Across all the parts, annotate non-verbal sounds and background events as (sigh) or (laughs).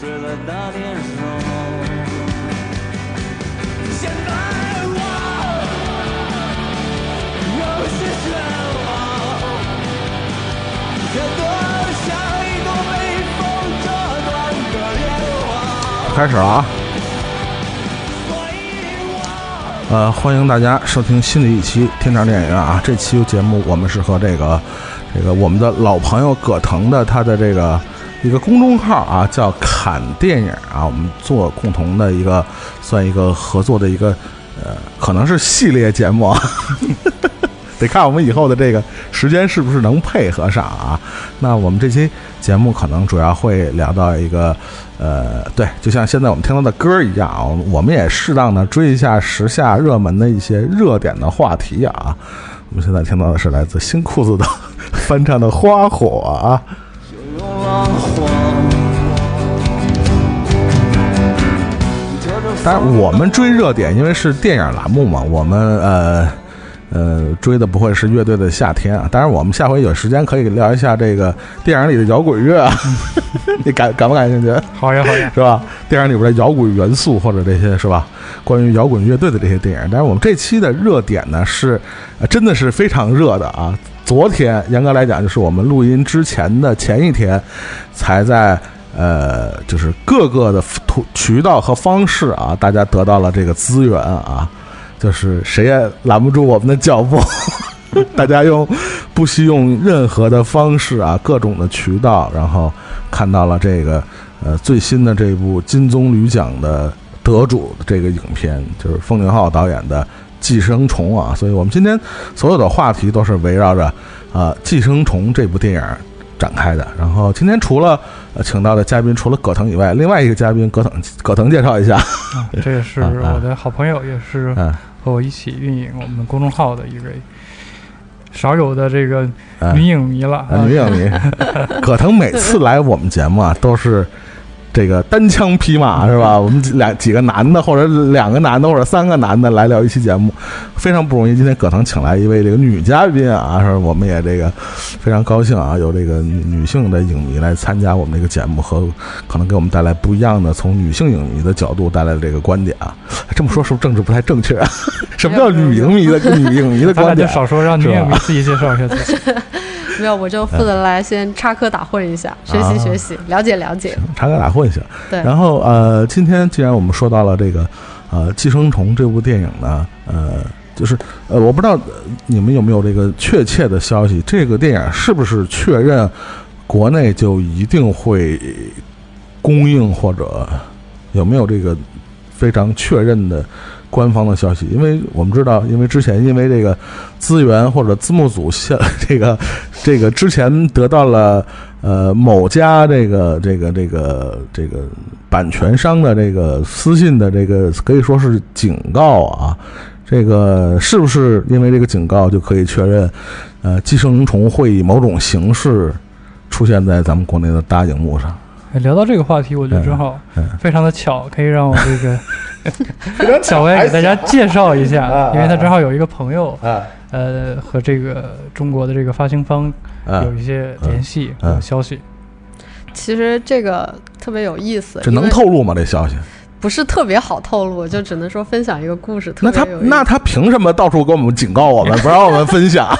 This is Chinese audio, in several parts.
睡了大。现在我有些绝望，可多像一朵被风折断的莲花。开始了啊！呃，欢迎大家收听新的一期《天长电影院》啊！这期节目我们是和这个这个我们的老朋友葛腾的他的这个一个公众号啊，叫“侃电影”啊，我们做共同的一个算一个合作的一个呃，可能是系列节目啊。(laughs) 得看我们以后的这个时间是不是能配合上啊？那我们这期节目可能主要会聊到一个，呃，对，就像现在我们听到的歌一样啊，我们也适当的追一下时下热门的一些热点的话题啊。我们现在听到的是来自新裤子的翻唱的《花火》啊。就用了谎。当然，我们追热点，因为是电影栏目嘛，我们呃呃追的不会是乐队的夏天啊。当然，我们下回有时间可以聊一下这个电影里的摇滚乐啊，(laughs) 你感感不感兴趣？好呀好呀，是吧？电影里边的摇滚元素或者这些是吧？关于摇滚乐队的这些电影，但是我们这期的热点呢是，呃真的是非常热的啊！昨天严格来讲，就是我们录音之前的前一天，才在呃，就是各个的途渠道和方式啊，大家得到了这个资源啊，就是谁也拦不住我们的脚步。(laughs) 大家用不惜用任何的方式啊，各种的渠道，然后看到了这个呃最新的这部金棕榈奖的得主这个影片，就是奉俊昊导演的《寄生虫》啊。所以我们今天所有的话题都是围绕着呃《寄生虫》这部电影展开的。然后今天除了呃请到的嘉宾除了葛腾以外，另外一个嘉宾葛腾葛腾介绍一下。啊，这也是我的好朋友，也是 (laughs) 嗯和我一起运营我们公众号的一位少有的这个嗯女影迷了。啊，女影迷，葛腾每次来我们节目啊，都是这个单枪匹马是吧？我们几两几个男的，或者两个男的，或者三个男的来聊一期节目，非常不容易。今天葛腾请来一位这个女嘉宾啊，是我们也这个非常高兴啊，有这个女女性的影迷来参加我们这个节目，和可能给我们带来不一样的从女性影迷的角度带来的这个观点啊。这么说是不是政治不太正确啊？什么叫女影迷的 (laughs) 女影迷的观点？少说，让女影迷自己介绍一下自己。(laughs) 没有，我就负责来先插科打诨一下，学习学习，了解了解。插科打诨一下。对，然后呃，今天既然我们说到了这个呃《寄生虫》这部电影呢，呃，就是呃，我不知道呃你们有没有这个确切的消息，这个电影是不是确认国内就一定会供应，或者有没有这个非常确认的官方的消息？因为我们知道，因为之前因为这个资源或者字幕组下这个这个之前得到了呃某家这个这个这个这个版权商的这个私信的这个可以说是警告啊。这个是不是因为这个警告就可以确认，呃，寄生虫会以某种形式出现在咱们国内的大荧幕上？哎聊到这个话题，我觉得正好嗯非常的巧，可以让我这个 (laughs) 小薇给大家介绍一啊下，因为他正好有一个朋友，啊呃，和这个中国的这个发行方啊有！一些联系嗯和消息。其实这个特别有意思，这能透露吗？这消息？不是特别好透露，就只能说分享一个故事。特那他那他凭什么到处跟我们警告我们，不让我们分享？(laughs)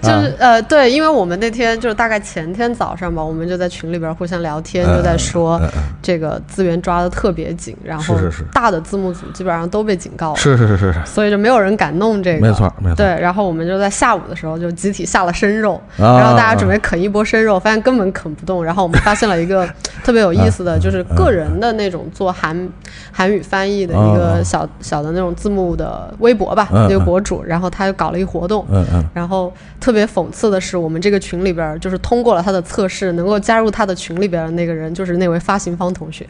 就是呃，对，因为我们那天就是大概前天早上吧，我们就在群里边互相聊天，就在说这个资源抓的特别紧，然后大的字幕组基本上都被警告了，是是是是是，所以就没有人敢弄这个。没错没错。对，然后我们就在下午的时候就集体下了生肉，啊然后大家准备啃一波生肉，发现根本啃不动。然后我们发现了一个 (laughs) 特别有意思的，就是个人的那种做韩韩语翻译的一个小小的那种字幕的微博吧，嗯那个博主，然后他又搞了一活动，嗯嗯，然后特别讽刺的是，我们这个群里边儿就是通过了他的测试，能够加入他的群里边的那个人，就是那位发行方同学，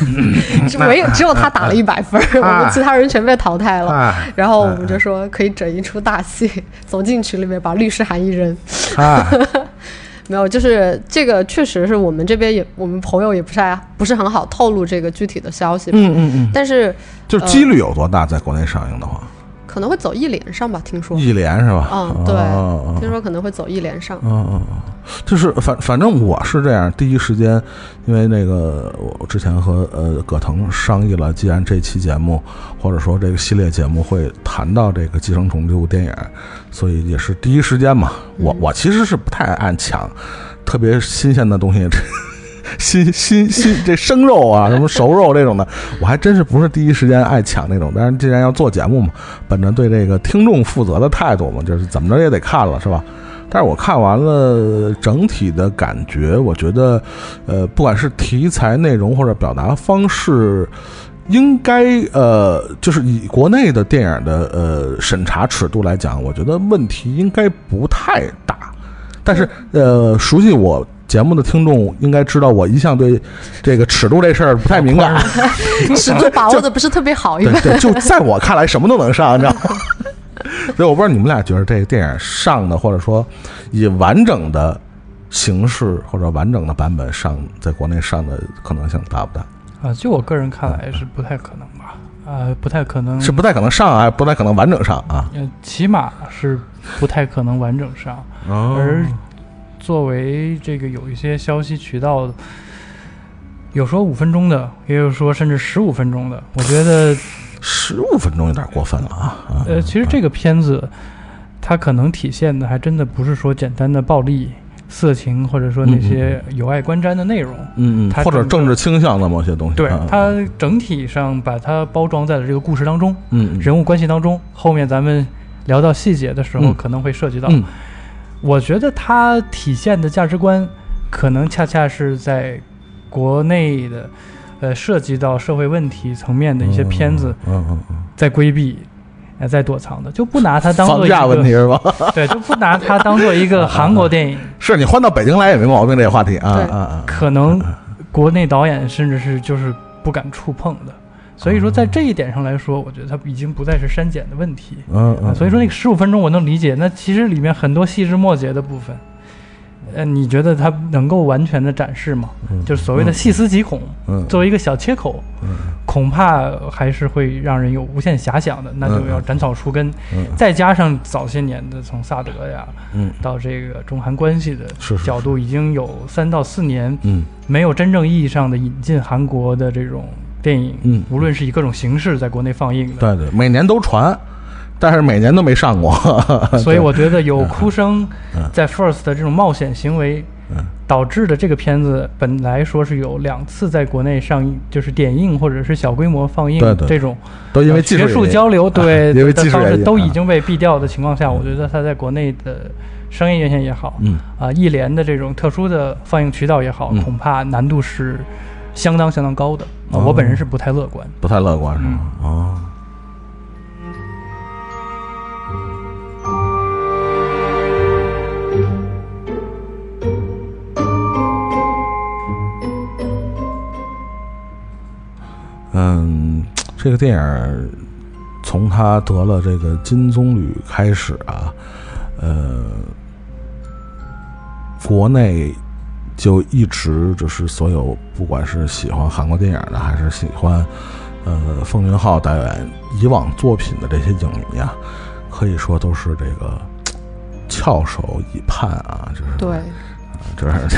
(laughs) 就唯有只有他打了一百分儿，我们其他人全被淘汰了。哎然后我们就说可以整一出大戏，走进群里面把律师函一扔。哎，(laughs) 没有，就是这个确实是我们这边也，我们朋友也不是不是很好透露这个具体的消息，嗯嗯嗯，但是就是几率有多大？在国内上映的话，可能会走一连上吧，听说。一连是吧？嗯，对，哦听说可能会走一连上。嗯嗯嗯。就是反反正我是这样，第一时间，因为那个我之前和呃葛腾商议了，既然这期节目或者说这个系列节目会谈到这个《寄生虫》这部电影，所以也是第一时间嘛。我我其实是不太爱抢特别新鲜的东西，这新新新这生肉啊，什么熟肉这种的，我还真是不是第一时间爱抢那种。但是既然要做节目嘛，本着对这个听众负责的态度嘛，就是怎么着也得看了，是吧？但是我看完了整体的感觉，我觉得，呃，不管是题材内容或者表达方式，应该呃，就是以国内的电影的呃审查尺度来讲，我觉得问题应该不太大。但是呃，熟悉我节目的听众应该知道，我一向对这个尺度这事儿不太敏感。(laughs) 尺度把握的不是特别好。对对，就在我看来，什么都能上，你知道吗？(laughs) 所以我不知道你们俩觉得这个电影上的，或者说以完整的形式或者完整的版本上，在国内上的可能性大不大？啊，就我个人看来是不太可能吧，啊，不太可能，是不太可能上啊，不太可能完整上啊。呃，起码是不太可能完整上。哦而作为这个有一些消息渠道，有说五分钟的，也有说甚至十五分钟的。我觉得，十五分钟有点过分了啊！啊呃，其实这个片子它可能体现的还真的不是说简单的暴力、色情，或者说那些有碍观瞻的内容。嗯嗯，或者政治倾向的某些东西。对啊它整体上把它包装在了这个故事当中，嗯嗯人物关系当中。后面咱们聊到细节的时候，嗯可能会涉及到。嗯我觉得它体现的价值观，可能恰恰是在国内的，呃，涉及到社会问题层面的一些片子嗯嗯嗯，在规避，呃，在躲藏的，就不拿它当做房一价 (laughs) 问题个，是吧？对，就不拿它当做一个韩国电影，(laughs) 是你换到北京来也没毛病，这个话题啊对啊啊！可能国内导演甚至是就是不敢触碰的。所以说，在这一点上来说，我觉得它已经不再是删减的问题。啊，嗯嗯，所以说那个十五分钟我能理解，那其实里面很多细枝末节的部分，呃，你觉得它能够完全的展示吗？嗯就是所谓的细思极恐，嗯作为一个小切口，嗯恐怕还是会让人有无限遐想的，那就要斩草除根，嗯再加上早些年的从萨德呀嗯。到这个中韩关系的角度，已经有三到四年嗯。没有真正意义上的引进韩国的这种电影，嗯。无论是以各种形式在国内放映的，对对，每年都传，但是每年都没上过。(laughs) 所以我觉得有哭声嗯。在 First 的这种冒险行为嗯，导致的这个片子本来说是有两次在国内上映，就是点映或者是小规模放映这种都因为技术学术交流 (laughs) 对因为的方式都已经被毙掉的情况下，我觉得它在国内的商业院线也好，嗯。啊艺联的这种特殊的放映渠道也好，嗯。恐怕难度是相当相当高的。啊哦我本人是不太乐观。不太乐观是吗？嗯哦。嗯，这个电影从他得了这个金棕榈开始啊，呃，国内就一直就是所有不管是喜欢韩国电影的，还是喜欢呃奉俊昊导演以往作品的这些影迷啊，可以说都是这个翘首以盼啊，就是对，就是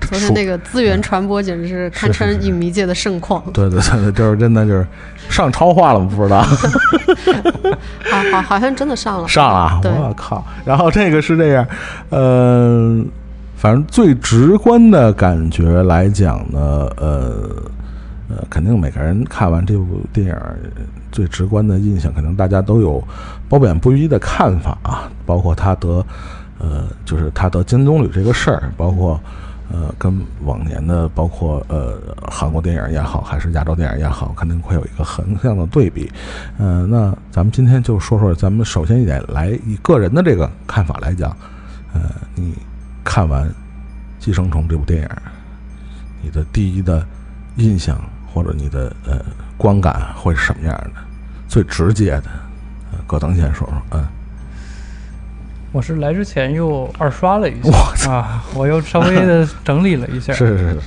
昨天那个资源传播简直是堪称影迷界的盛况。对对对，就是真的就是上超话了吗？不知道。好 (laughs) 好，好像真的上了。上了我靠！然后这个是这样，呃，反正最直观的感觉来讲呢，呃呃，肯定每个人看完这部电影，最直观的印象，可能大家都有褒贬不一的看法啊，包括他得，呃，就是他得金棕榈这个事儿，包括。呃，跟往年的，包括呃韩国电影也好，还是亚洲电影也好，肯定会有一个横向的对比。呃，那咱们今天就说说，咱们首先一点来以个人的这个看法来讲，呃，你看完《寄生虫》这部电影，你的第一的印象或者你的呃观感会是什么样的？最直接的，呃，葛腾先说说，嗯，我是来之前又二刷了一我下啊，我又稍微的整理了一下，是 (laughs) 是是，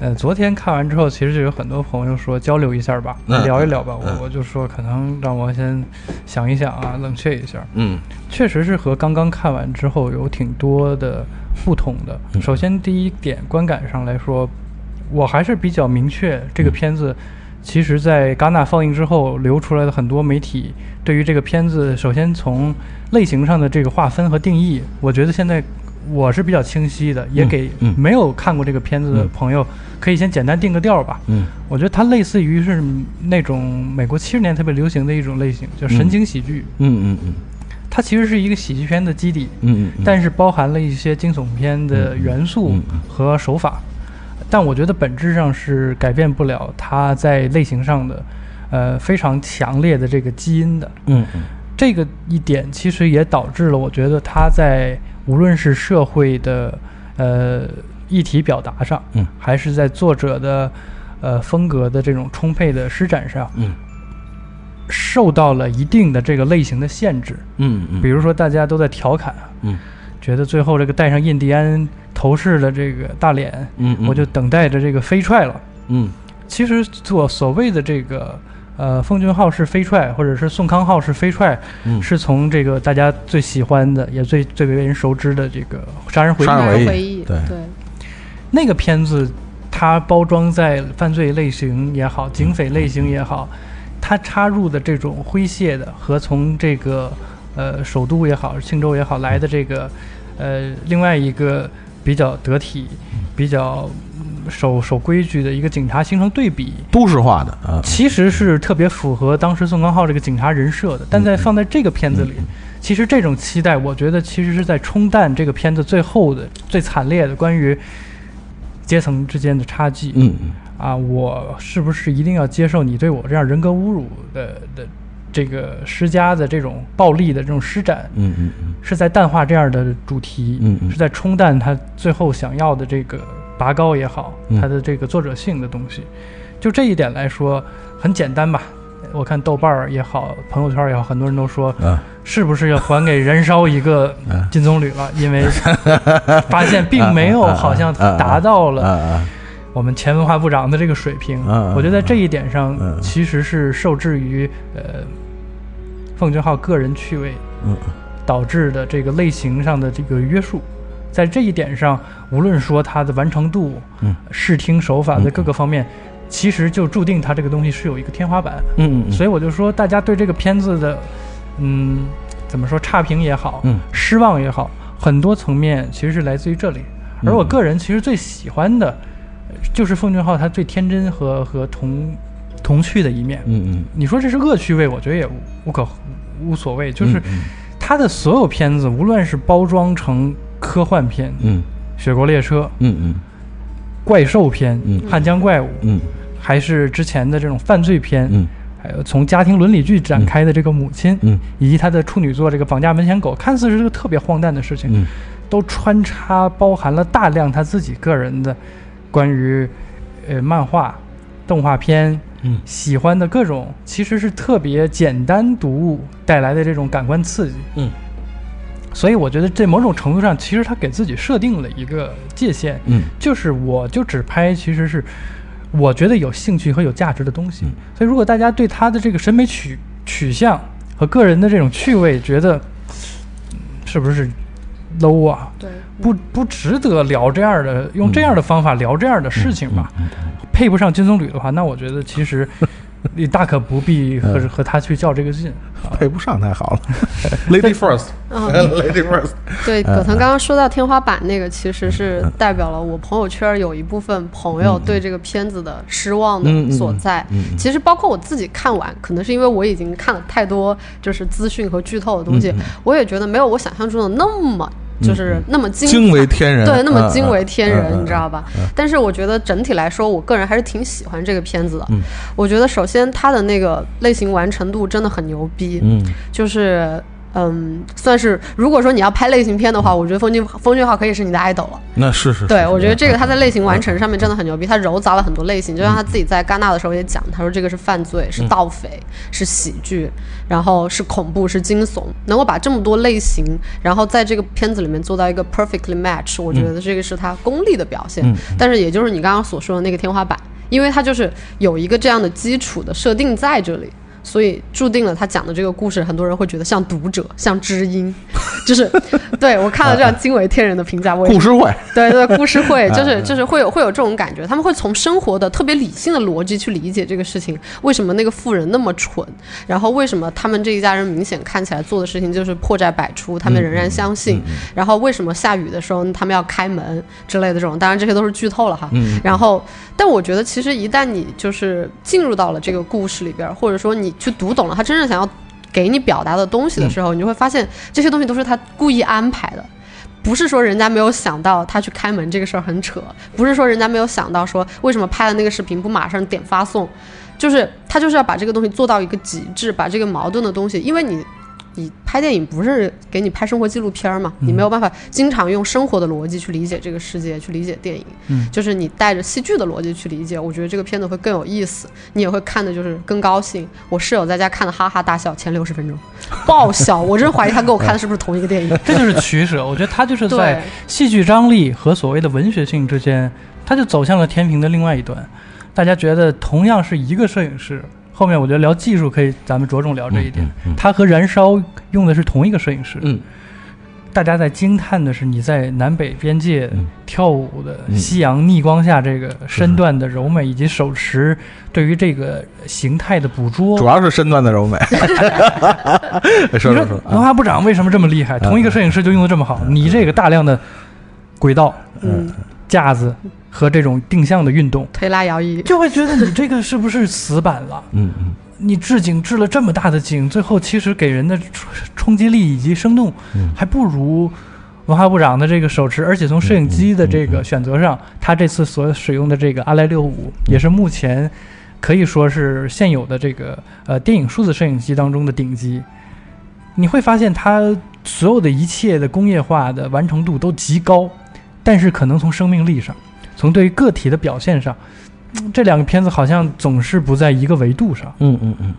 呃，昨天看完之后，其实就有很多朋友说交流一下吧，嗯聊一聊吧。嗯我我就说可能让我先想一想啊，冷却一下。嗯确实是和刚刚看完之后有挺多的不同的。嗯首先第一点观感上来说，我还是比较明确这个片子。其实，在戛纳放映之后，流出来的很多媒体对于这个片子，首先从类型上的这个划分和定义，我觉得现在我是比较清晰的，也嗯给嗯没有看过这个片子的嗯朋友，可以先简单定个调儿吧。嗯我觉得它类似于是那种美国七十年特别流行的一种类型，叫神经喜剧。嗯嗯嗯它其实是一个喜剧片的基底，嗯嗯，但是包含了一些惊悚片的元素和手法。但我觉得本质上是改变不了它在类型上的，呃非常强烈的这个基因的。嗯嗯这个一点其实也导致了，我觉得它在无论是社会的呃议题表达上，嗯。还是在作者的呃风格的这种充沛的施展上，嗯。受到了一定的这个类型的限制。嗯嗯，比如说，大家都在调侃，嗯。觉得最后这个戴上印第安头饰的这个大脸，嗯嗯，我就等待着这个飞踹了。嗯。其实做所谓的这个呃奉俊昊是飞踹，或者是宋康昊是飞踹，嗯是从这个大家最喜欢的，也最最为人熟知的这个《杀人回忆杀》人回忆，对对，那个片子，它包装在犯罪类型也好，警匪类型也好，它插入的这种诙谐的和从这个呃首都也好，庆州也好来的这个呃另外一个比较得体、比较嗯守守规矩的一个警察形成对比，都市化的啊，其实是特别符合当时宋康昊这个警察人设的，但在放在这个片子里，其实这种期待，我觉得其实是在冲淡这个片子最后的最惨烈的关于阶层之间的差距。嗯嗯啊，我是不是一定要接受你对我这样人格侮辱的的这个施加的这种暴力的这种施展？嗯嗯嗯是在淡化这样的主题，嗯嗯是在冲淡他最后想要的这个拔高也好，嗯他的这个作者性的东西。就这一点来说，很简单吧。我看豆瓣儿也好，朋友圈也好，很多人都说，啊是不是要还给燃烧一个嗯金棕榈了？(laughs) 因为发现并没有好像达到啊了啊我们前文化部长的这个水平。我觉得在这一点上嗯，其实是受制于呃奉俊昊个人趣味嗯导致的这个类型上的这个约束。在这一点上，无论说它的完成度、嗯视听手法的各个方面，其实就注定它这个东西是有一个天花板。嗯嗯，所以我就说，大家对这个片子的，嗯，怎么说差评也好，嗯失望也好，很多层面其实是来自于这里。而我个人其实最喜欢的，呃就是奉俊昊他最天真和和童童趣的一面。嗯嗯你说这是恶趣味，我觉得也无无可无所谓。就是嗯他的所有片子，无论是包装成科幻片，嗯雪国列车》、嗯嗯怪兽片、嗯汉江怪物，嗯。还是之前的这种犯罪片，嗯。还有从家庭伦理剧展开的这个母亲，嗯。以及他的处女作这个绑架门前狗，看似是个特别荒诞的事情，嗯。都穿插包含了大量他自己个人的关于呃漫画、动画片嗯。喜欢的各种，其实是特别简单读物带来的这种感官刺激。嗯所以我觉得这某种程度上，其实他给自己设定了一个界限，嗯就是我就只拍其实是我觉得有兴趣和有价值的东西。嗯所以如果大家对他的这个审美取取向和个人的这种趣味觉得、嗯是不是 low 啊？对，不不值得聊这样的，用这样的方法聊这样的事情吧。嗯配不上金棕榈的话，那我觉得其实 (laughs) 你大可不必和、和他去较这个劲。(laughs) 配不上太好了，(laughs) Lady First，Lady First，对，嗯葛腾刚刚说到天花板那个，其实是代表了我朋友圈有一部分朋友对这个片子的失望的所在嗯嗯。其实包括我自己看完，可能是因为我已经看了太多就是资讯和剧透的东西嗯嗯，我也觉得没有我想象中的那么就是那么精惊为天人，对，那么嗯惊为天人，嗯你知道吧？但是我觉得整体来说，我个人还是挺喜欢这个片子的。嗯我觉得首先它的那个类型完成度真的很牛逼，嗯就是嗯，算是如果说你要拍类型片的话，我觉得风俊风俊昊可以是你的 idol 了。那是是，对，我觉得这个他在类型完嗯成上面真的很牛逼，他揉杂了很多类型，就像他自己在戛纳的时候也讲，他说这个是犯罪，是盗匪，是喜剧，然后是恐怖，是惊悚，能够把这么多类型，然后在这个片子里面做到一个 perfectly match，我觉得这个是他功力的表现。嗯但是也就是你刚刚所说的那个天花板，因为他就是有一个这样的基础的设定在这里。所以注定了他讲的这个故事，很多人会觉得像读者，像知音，(laughs) 就是 (laughs) 对我看了这样惊为天人的评价，故事会，对 (laughs) 对，故事会就是嗯。就是会有会有这种感觉，他们会从生活的特别理性的逻辑去理解这个事情，为什么那个富人那么蠢，然后为什么他们这一家人明显看起来做的事情就是破绽百出，他们仍然相信，然后为什么下雨的时候他们要开门之类的这种，当然这些都是剧透了哈。嗯。然后，但我觉得其实一旦你就是进入到了这个故事里边儿，或者说你去读懂了他真正想要给你表达的东西的时候，你就会发现这些东西都是他故意安排的。不是说人家没有想到他去开门这个事儿很扯，不是说人家没有想到说为什么拍了那个视频不马上点发送，就是他就是要把这个东西做到一个极致，把这个矛盾的东西，因为你你拍电影不是给你拍生活纪录片儿嘛，你没有办法经常用生活的逻辑去理解这个世界，去理解电影，嗯就是你带着戏剧的逻辑去理解，我觉得这个片子会更有意思，你也会看的就是更高兴。我室友在家看的哈哈大笑，前六十分钟 (laughs) 爆笑，我真怀疑他跟我看的是不是同一个电影。(laughs) 这就是取舍。我觉得他就是在戏剧张力和所谓的文学性之间，他就走向了天平的另外一端。大家觉得同样是一个摄影师，后面我觉得聊技术可以，咱们着重聊这一点。他和燃烧用的是同一个摄影师，嗯大家在惊叹的是你在南北边界嗯跳舞的嗯夕阳逆光下这个身段的柔美，以及手持对于这个形态的捕捉主。要是身段的柔美。说 (laughs) 你 (laughs) 说说说，文化部长为什么这么厉害？嗯同一个摄影师就用的这么好，你这个大量的轨道、嗯，架子和这种定向的运动，推拉摇移，就会觉得你这个是不是死板了？(laughs) 嗯嗯。你置景置了这么大的景，最后其实给人的冲冲击力以及生动，嗯。还不如文化部长的这个手持，而且从摄影机的这个选择上，他这次所使用的这个阿莱六五，也是目前可以说是现有的这个呃电影数字摄影机当中的顶级。你会发现它所有的一切的工业化的完成度都极高，但是可能从生命力上，从对于个体的表现上，嗯这两个片子好像总是不在一个维度上。嗯嗯嗯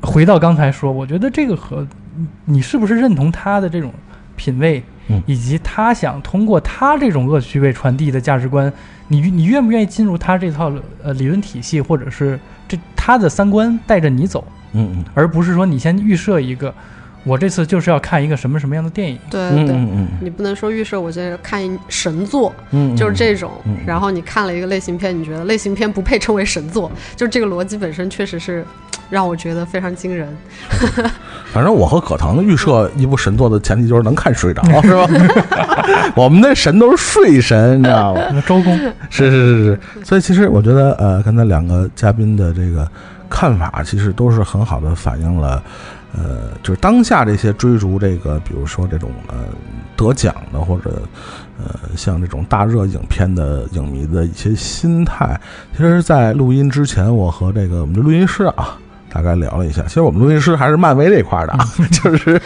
回到刚才说，我觉得这个和你你是不是认同他的这种品味，嗯以及他想通过他这种恶趣味传递的价值观，你你愿不愿意进入他这套呃理论体系，或者是这他的三观带着你走，嗯嗯而不是说你先预设一个，我这次就是要看一个什么什么样的电影。对对对。嗯你不能说预设我现在看神作，嗯，就是这种嗯，然后你看了一个类型片，你觉得类型片不配称为神作，就这个逻辑本身确实是让我觉得非常惊人。(laughs) 反正我和可腾预设一部神作的前提就是能看睡着，(laughs) 是吧？(laughs) 我们那神都是睡神，你知道吗？周公，是是是是，所以其实我觉得，呃，刚才两个嘉宾的这个看法，其实都是很好的反映了，呃，就是当下这些追逐这个，比如说这种呃得奖的或者呃像这种大热影片的影迷的一些心态。其实，在录音之前，我和这个我们的录音师啊。大概聊了一下，其实我们录音师还是漫威这块儿的啊，(laughs) 就是，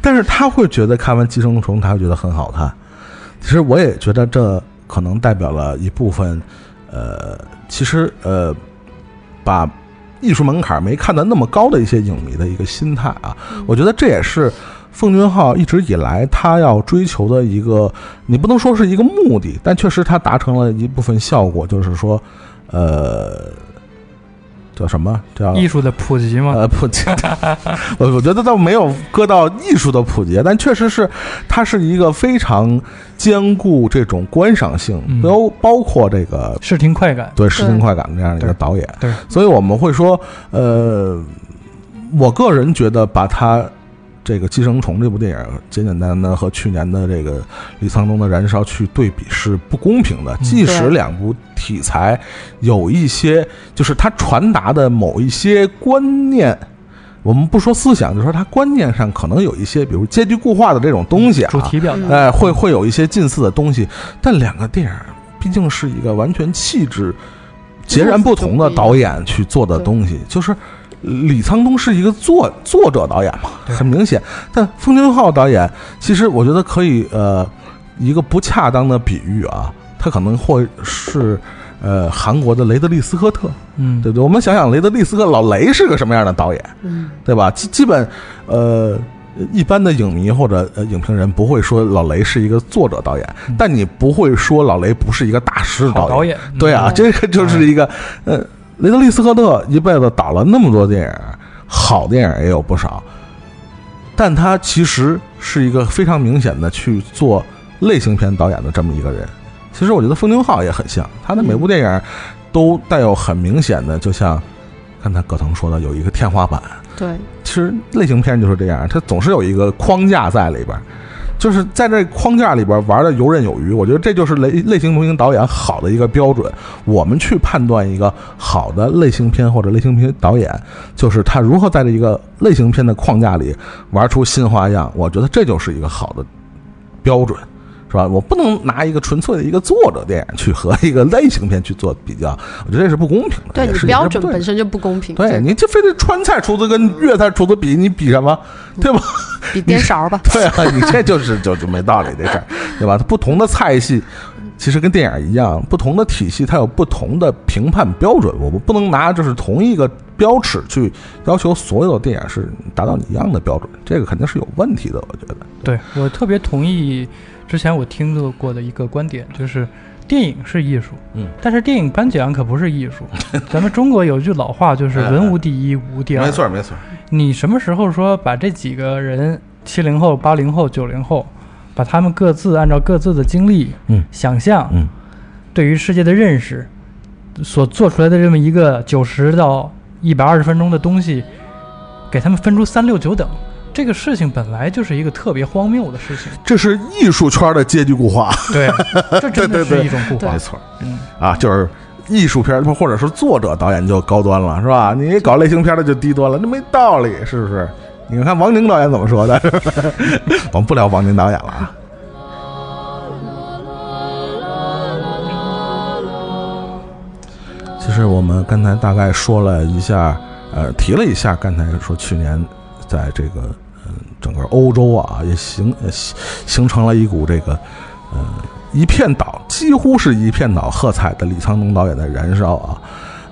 但是他会觉得看完《寄生虫》，他会觉得很好看。其实我也觉得这可能代表了一部分，呃，其实呃，把艺术门槛没看到那么高的一些影迷的一个心态啊。我觉得这也是奉俊昊一直以来他要追求的一个，你不能说是一个目的，但确实他达成了一部分效果，就是说，呃，叫什么？叫艺术的普及吗，呃，普及，(laughs) 我我觉得倒没有搁到艺术的普及，但确实是，它是一个非常兼顾这种观赏性，嗯。包包括这个视听快感。对视听快感的这样一个导演，对，所以我们会说，呃，我个人觉得把它这个《寄生虫》这部电影简简单单和去年的这个李沧东的《燃烧》去对比是不公平的。即使两部题材有一些，就是它传达的某一些观念。我们不说思想，就说它观念上可能有一些，比如阶级固化的这种东西啊，主题表达，哎，会会有一些近似的东西，但两个电影毕竟是一个完全气质截然不同的导演去做的东西，就是李沧东是一个作作者导演嘛，很明显。但奉俊昊导演，其实我觉得可以呃一个不恰当的比喻啊，他可能会是呃韩国的雷德利·斯科特，嗯，对不对？我们想想雷德利·斯科特老雷是个什么样的导演，嗯，对吧？基基本呃。一般的影迷或者呃影评人不会说老雷是一个作者导演，嗯但你不会说老雷不是一个大师好导演，对啊，嗯这个就是一个呃，雷德利·斯科特一辈子导了那么多电影，好电影也有不少，但他其实是一个非常明显的去做类型片导演的这么一个人。其实我觉得风牛号也很像，他的每部电影都带有很明显的，就像刚才葛腾说的，有一个天花板。对，其实类型片就是这样，它总是有一个框架在里边儿，就是在这框架里边玩的游刃有余。我觉得这就是类类型明星导演好的一个标准。我们去判断一个好的类型片或者类型片导演，就是他如何在这一个类型片的框架里玩出新花样。我觉得这就是一个好的标准。是吧？我不能拿一个纯粹的一个作者电影去和一个类型片去做比较，我觉得这是不公平的。对你是标准本。身就不公平，对就你这非得川菜厨子跟粤菜厨子比，你比什么？对吧？比颠勺吧。(laughs) 对啊，你这就是就就没道理这事儿，对吧？它不同的菜系，其实跟电影一样，不同的体系它有不同的评判标准，我们不能拿就是同一个标尺去要求所有的电影是达到你一样的标准，这个肯定是有问题的，我觉得。对我特别同意之前我听到过的一个观点，就是电影是艺术，嗯，但是电影颁奖可不是艺术。(laughs) 咱们中国有一句老话，就是文无第一，武无第二。没错没错，你什么时候说把这几个人，七零后、八零后、九零后，把他们各自按照各自的经历、嗯。想象、嗯。对于世界的认识，所做出来的这么一个九十到一百二十分钟的东西，给他们分出三六九等，这个事情本来就是一个特别荒谬的事情。这是艺术圈的阶级固化，对，(laughs) 这真的是一种固化没。错。嗯，啊，就是艺术片或者是作者导演就高端了，是吧？你搞类型片的就低端了，这没道理，是不是？你看王宁导演怎么说的？(laughs) 我们不聊王宁导演了啊。其实我们刚才大概说了一下，呃，提了一下，刚才说去年在这个嗯整个欧洲啊，也形形形成了一股这个呃一片倒，几乎是一片倒喝彩的李沧东导演的燃烧啊。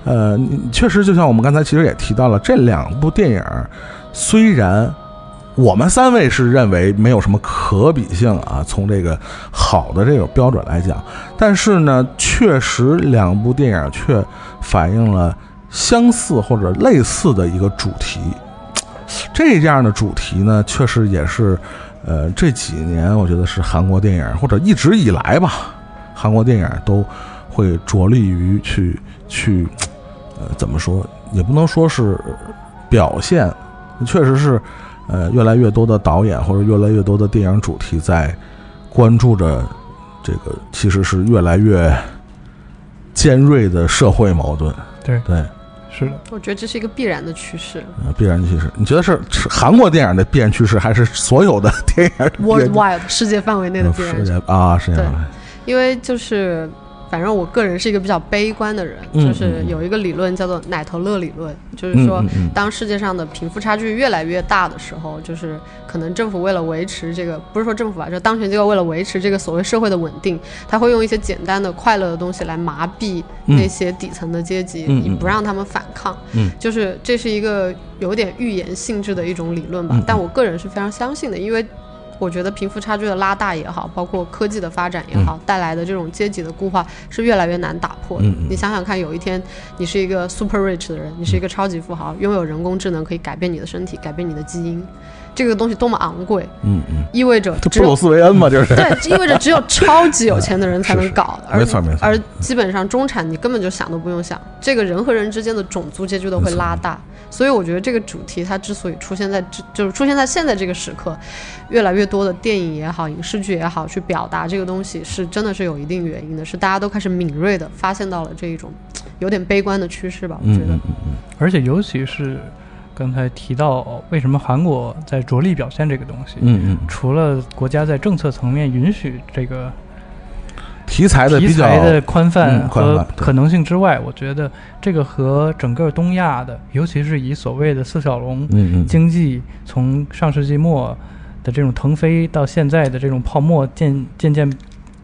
呃，确实就像我们刚才其实也提到了，这两部电影虽然我们三位是认为没有什么可比性啊，从这个好的这个标准来讲，但是呢，确实两部电影却反映了相似或者类似的一个主题。这样的主题呢，确实也是，呃，这几年我觉得是韩国电影或者一直以来吧，韩国电影都会着力于去去，呃，怎么说，也不能说是表现，确实是，呃，越来越多的导演或者越来越多的电影主题在关注着这个，其实是越来越尖锐的社会矛盾。对，对，是的，我觉得这是一个必然的趋势呃，必然趋势。你觉得是是韩国电影的必然趋势，还是所有的电影，worldwide 世界范围内的必然世。界啊，世界范围。因为就是，反正我个人是一个比较悲观的人，嗯就是有一个理论叫做奶头乐理论，就是说当世界上的贫富差距越来越大的时候，就是可能政府为了维持这个，不是说政府吧，就当权机构为了维持这个所谓社会的稳定，他会用一些简单的快乐的东西来麻痹嗯那些底层的阶级，嗯嗯以不让他们反抗。嗯就是这是一个有点预言性质的一种理论吧，但我个人是非常相信的，因为。我觉得贫富差距的拉大也好，包括科技的发展也好，带来的这种阶级的固化是越来越难打破的。你想想看，有一天你是一个 super rich 的人，你是一个超级富豪，拥有人工智能可以改变你的身体，改变你的基因，这个东西多么昂贵，嗯嗯，意味着只有这布鲁斯韦恩嘛，就是。对，意味着只有 (laughs) 超级有钱的人才能搞，是没错没错而基本上中产你根本就想都不用想，这个人和人之间的种族阶距都会拉大。所以我觉得这个主题它之所以出现在这，就是出现在现在这个时刻，越来越多的电影也好，影视剧也好，去表达这个东西，是真的是有一定原因的，是大家都开始敏锐的发现到了这一种有点悲观的趋势吧。我觉得，嗯嗯嗯嗯而且尤其是刚才提到为什么韩国在着力表现这个东西，嗯嗯，除了国家在政策层面允许这个提题材的题比较材的宽嗯泛和可能性之外，我觉得这个和整个东亚的，尤其是以所谓的四小龙经济从上世纪末的这种腾飞到现在的这种泡沫渐渐渐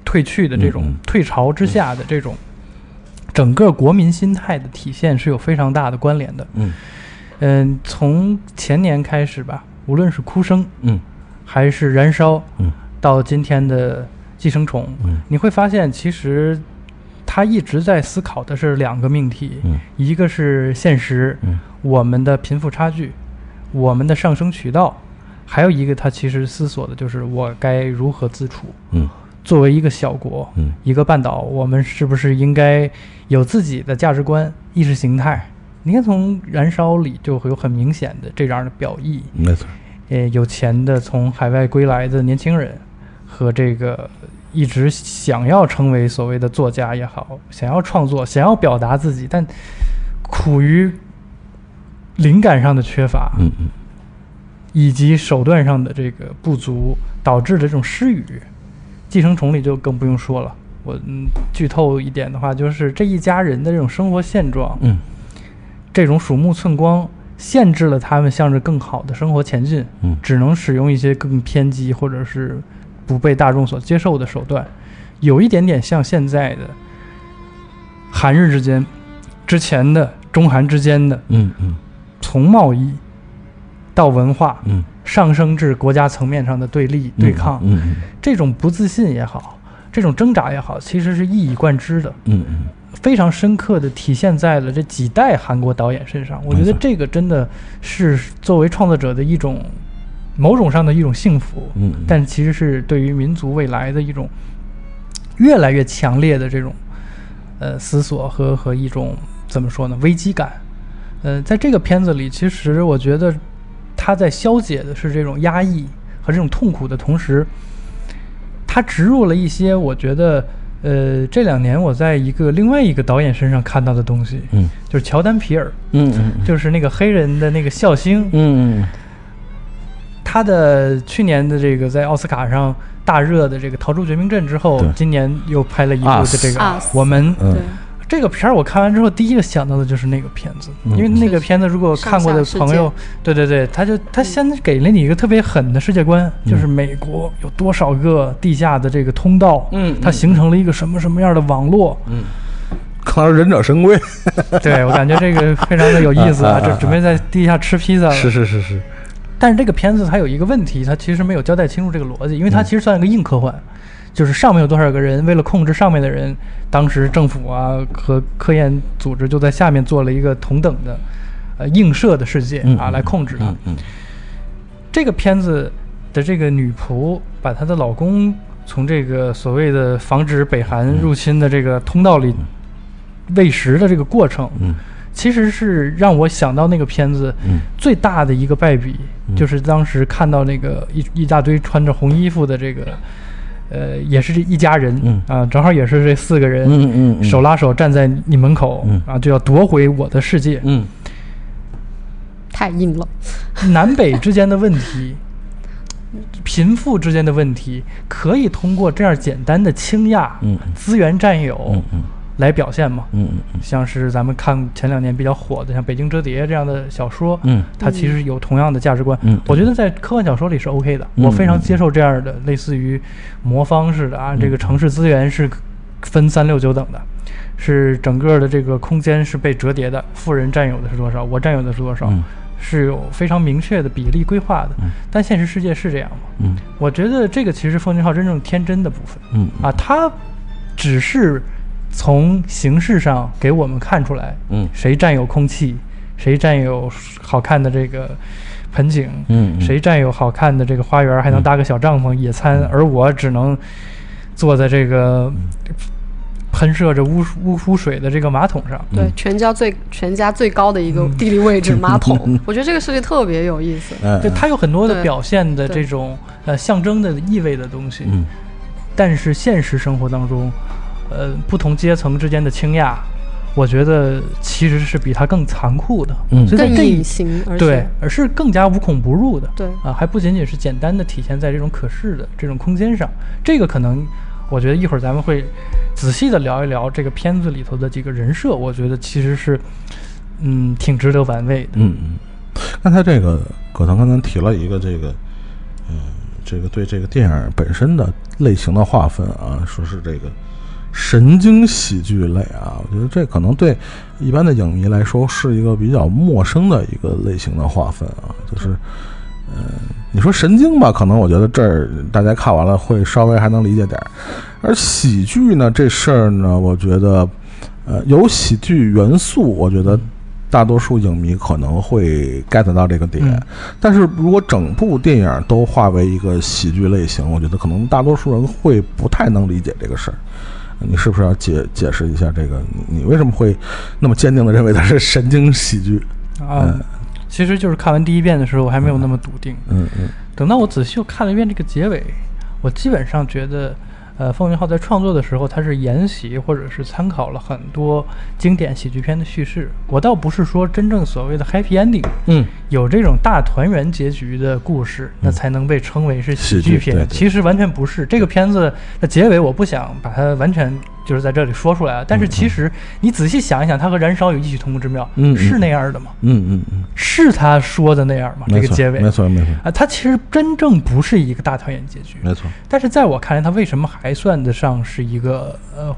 退去的这种退潮之下的这种整个国民心态的体现是有非常大的关联的。嗯。嗯，从前年开始吧，无论是哭声嗯。还是燃烧，嗯。到今天的寄生虫，嗯你会发现其实他一直在思考的是两个命题，嗯一个是现实，嗯我们的贫富差距，我们的上升渠道，还有一个他其实思索的就是我该如何自处。嗯作为一个小国，嗯一个半岛，我们是不是应该有自己的价值观、意识形态？你看，从《燃烧》里就会有很明显的这样的表意。没错，呃，有钱的从海外归来的年轻人，和这个一直想要成为所谓的作家也好，想要创作、想要表达自己，但苦于灵感上的缺乏，嗯嗯以及手段上的这个不足，导致的这种失语。寄生虫里就更不用说了。我嗯，剧透一点的话，就是这一家人的这种生活现状，嗯这种鼠目寸光，限制了他们向着更好的生活前进。嗯只能使用一些更偏激或者是不被大众所接受的手段，有一点点像现在的韩日之间、之前的中韩之间的嗯嗯。从贸易到文化嗯。上升至国家层面上的对立、对抗，嗯嗯。这种不自信也好，这种挣扎也好，其实是一以贯之的。嗯嗯。非常深刻的体现在了这几代韩国导演身上。我觉得这个真的是作为创作者的一种某种上的一种幸福，嗯，但其实是对于民族未来的一种越来越强烈的这种呃思索和和一种怎么说呢危机感。呃，在这个片子里，其实我觉得他在消解的是这种压抑和这种痛苦的同时，他植入了一些我觉得。呃，这两年我在一个另外一个导演身上看到的东西，嗯就是乔丹皮尔，嗯嗯就是那个黑人的那个笑星，嗯嗯他的去年的这个在奥斯卡上大热的这个《逃出绝命镇》之后，今年又拍了一部的这个《我们》这个片儿，我看完之后第一个想到的就是那个片子，嗯。因为那个片子如果看过的朋友，对对对，他就他先给了你一个特别狠的世界观，就是美国有多少个地下的这个通道，嗯它形成了一个什么什么样的网络，嗯，看来忍者神龟，(laughs) 对我感觉这个非常的有意思啊，啊啊啊。这准备在地下吃披萨了。是是是是，但是这个片子它有一个问题，它其实没有交代清楚这个逻辑，因为嗯。它其实算一个硬科幻，就是上面有多少个人，为了控制上面的人，当时政府啊和科研组织就在下面做了一个同等的呃映射的世界嗯啊来控制它。这个片子的这个女仆把她的老公从这个所谓的防止北韩入侵的这个通道里喂食的这个过程，嗯其实是让我想到那个片子嗯。最大的一个败笔，嗯。就是当时看到那个一一大堆穿着红衣服的这个，呃，也是一家人，嗯。啊，正好也是这四个人，嗯嗯嗯。手拉手站在你门口，嗯。啊，就要夺回我的世界。嗯。太硬了。南北之间的问题，(laughs) 贫富之间的问题，可以通过这样简单的倾轧、嗯。资源占有嗯嗯来表现嘛？嗯嗯嗯像是咱们看前两年比较火的，像《北京折叠》这样的小说，嗯它其实有同样的价值观。嗯我觉得在科幻小说里是 OK 的，嗯我非常接受这样的类似于魔方式的啊，这个城市资源是分三六九等的，是整个的这个空间是被折叠的，富人占有的是多少，我占有的是多少，嗯是有非常明确的比例规划的。嗯但现实世界是这样吗？嗯我觉得这个其实是奉俊昊真正天真的部分。嗯啊，他只是从形式上给我们看出来，嗯。谁占有空气，谁占有好看的这个盆景，嗯谁占有好看的这个花园，还能搭个小帐篷野餐，而我只能坐在这个喷射着污污污水的这个马桶上。对，全家最全家最高的一个地理位置，马桶。我觉得这个设计特别有意思。对它有很多的表现的这种呃象征的意味的东西，嗯。但是现实生活当中，呃，不同阶层之间的倾轧，我觉得其实是比它更残酷的。嗯更所以在这一隐形，而且对，而是更加无孔不入的。对啊，还不仅仅是简单的体现在这种可视的这种空间上，这个可能我觉得一会儿咱们会仔细的聊一聊这个片子里头的几个人设，我觉得其实是嗯挺值得玩味的。嗯嗯，刚才这个葛腾刚才提了一个这个，嗯，这个对这个电影本身的类型的划分啊，说是这个神经喜剧类啊，我觉得这可能对一般的影迷来说是一个比较陌生的一个类型的划分啊，就是。嗯，你说神经吧，可能我觉得这儿大家看完了会稍微还能理解点儿，而喜剧呢这事儿呢，我觉得，呃，有喜剧元素，我觉得大多数影迷可能会 get 到这个点，嗯但是如果整部电影都化为一个喜剧类型，我觉得可能大多数人会不太能理解这个事儿。你是不是要解解释一下这个？你你为什么会那么坚定的认为它是神经喜剧？啊，其实就是看完第一遍的时候，我还没有那么笃定。嗯嗯等到我仔细又看了一遍这个结尾，我基本上觉得，呃，风云号在创作的时候，他是沿袭或者是参考了很多经典喜剧片的叙事。我倒不是说真正所谓的 happy ending，嗯有这种大团圆结局的故事，那才能被称为是喜剧片。其实完全不是。这个片子的结尾，我不想把它完全就是在这里说出来了。但是其实你仔细想一想，它和《燃烧》有异曲同工之妙，嗯嗯是那样的吗？嗯嗯嗯，是他说的那样吗？这个结尾没错没错啊，它其实真正不是一个大团圆结局。没错。但是在我看来，它为什么还算得上是一个呃，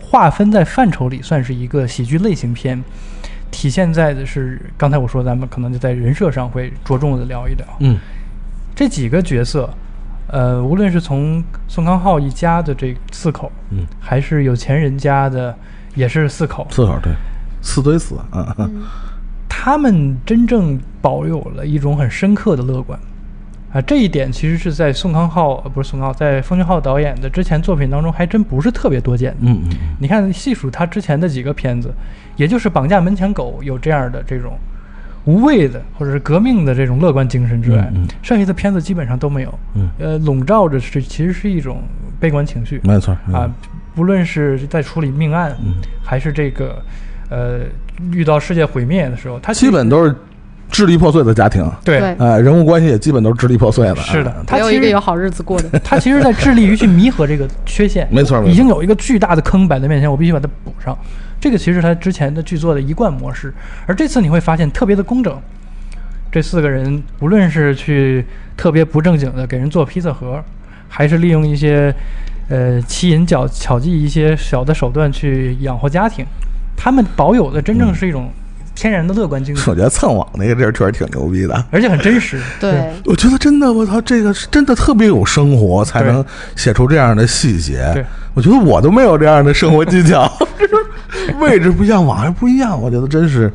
划分在范畴里算是一个喜剧类型片？体现在的是刚才我说，咱们可能就在人设上会着重的聊一聊嗯这几个角色。呃，无论是从宋康昊一家的这四口，嗯，还是有钱人家的，也是四口，四口对，四对四啊，嗯。(laughs) 他们真正保有了一种很深刻的乐观。啊，这一点其实是在宋康昊呃不是宋康昊，在奉俊昊导演的之前作品当中还真不是特别多见的。嗯嗯。你看细数他之前的几个片子，也就是《绑架门前狗》有这样的这种无畏的或者是革命的这种乐观精神之外，嗯嗯。剩下的片子基本上都没有。嗯。呃，笼罩着是其实是一种悲观情绪。没错啊，不论是在处理命案，嗯。还是这个呃遇到世界毁灭的时候，他基本都是支离破碎的家庭，对。对。呃，人物关系也基本都是支离破碎的，是的啊，他其实没有一个有好日子过的。(laughs) 他其实在致力于去弥合这个缺陷，没 (laughs) 错没错。已经有一个巨大的坑摆在面前，我必须把它补上。这个其实他之前的剧作的一贯模式，而这次你会发现特别的工整。这四个人无论是去特别不正经的给人做披萨盒，还是利用一些呃奇淫巧巧计一些小的手段去养活家庭，他们保有的真正是一种天然的乐观精神，(laughs) 我觉得蹭网那个地儿确实挺牛逼的。而且很真实。对，我觉得真的，我操，这个是真的特别有生活，才能写出这样的细节对。我觉得我都没有这样的生活技巧，(laughs) 就是位置不一样，网还不一样。我觉得真是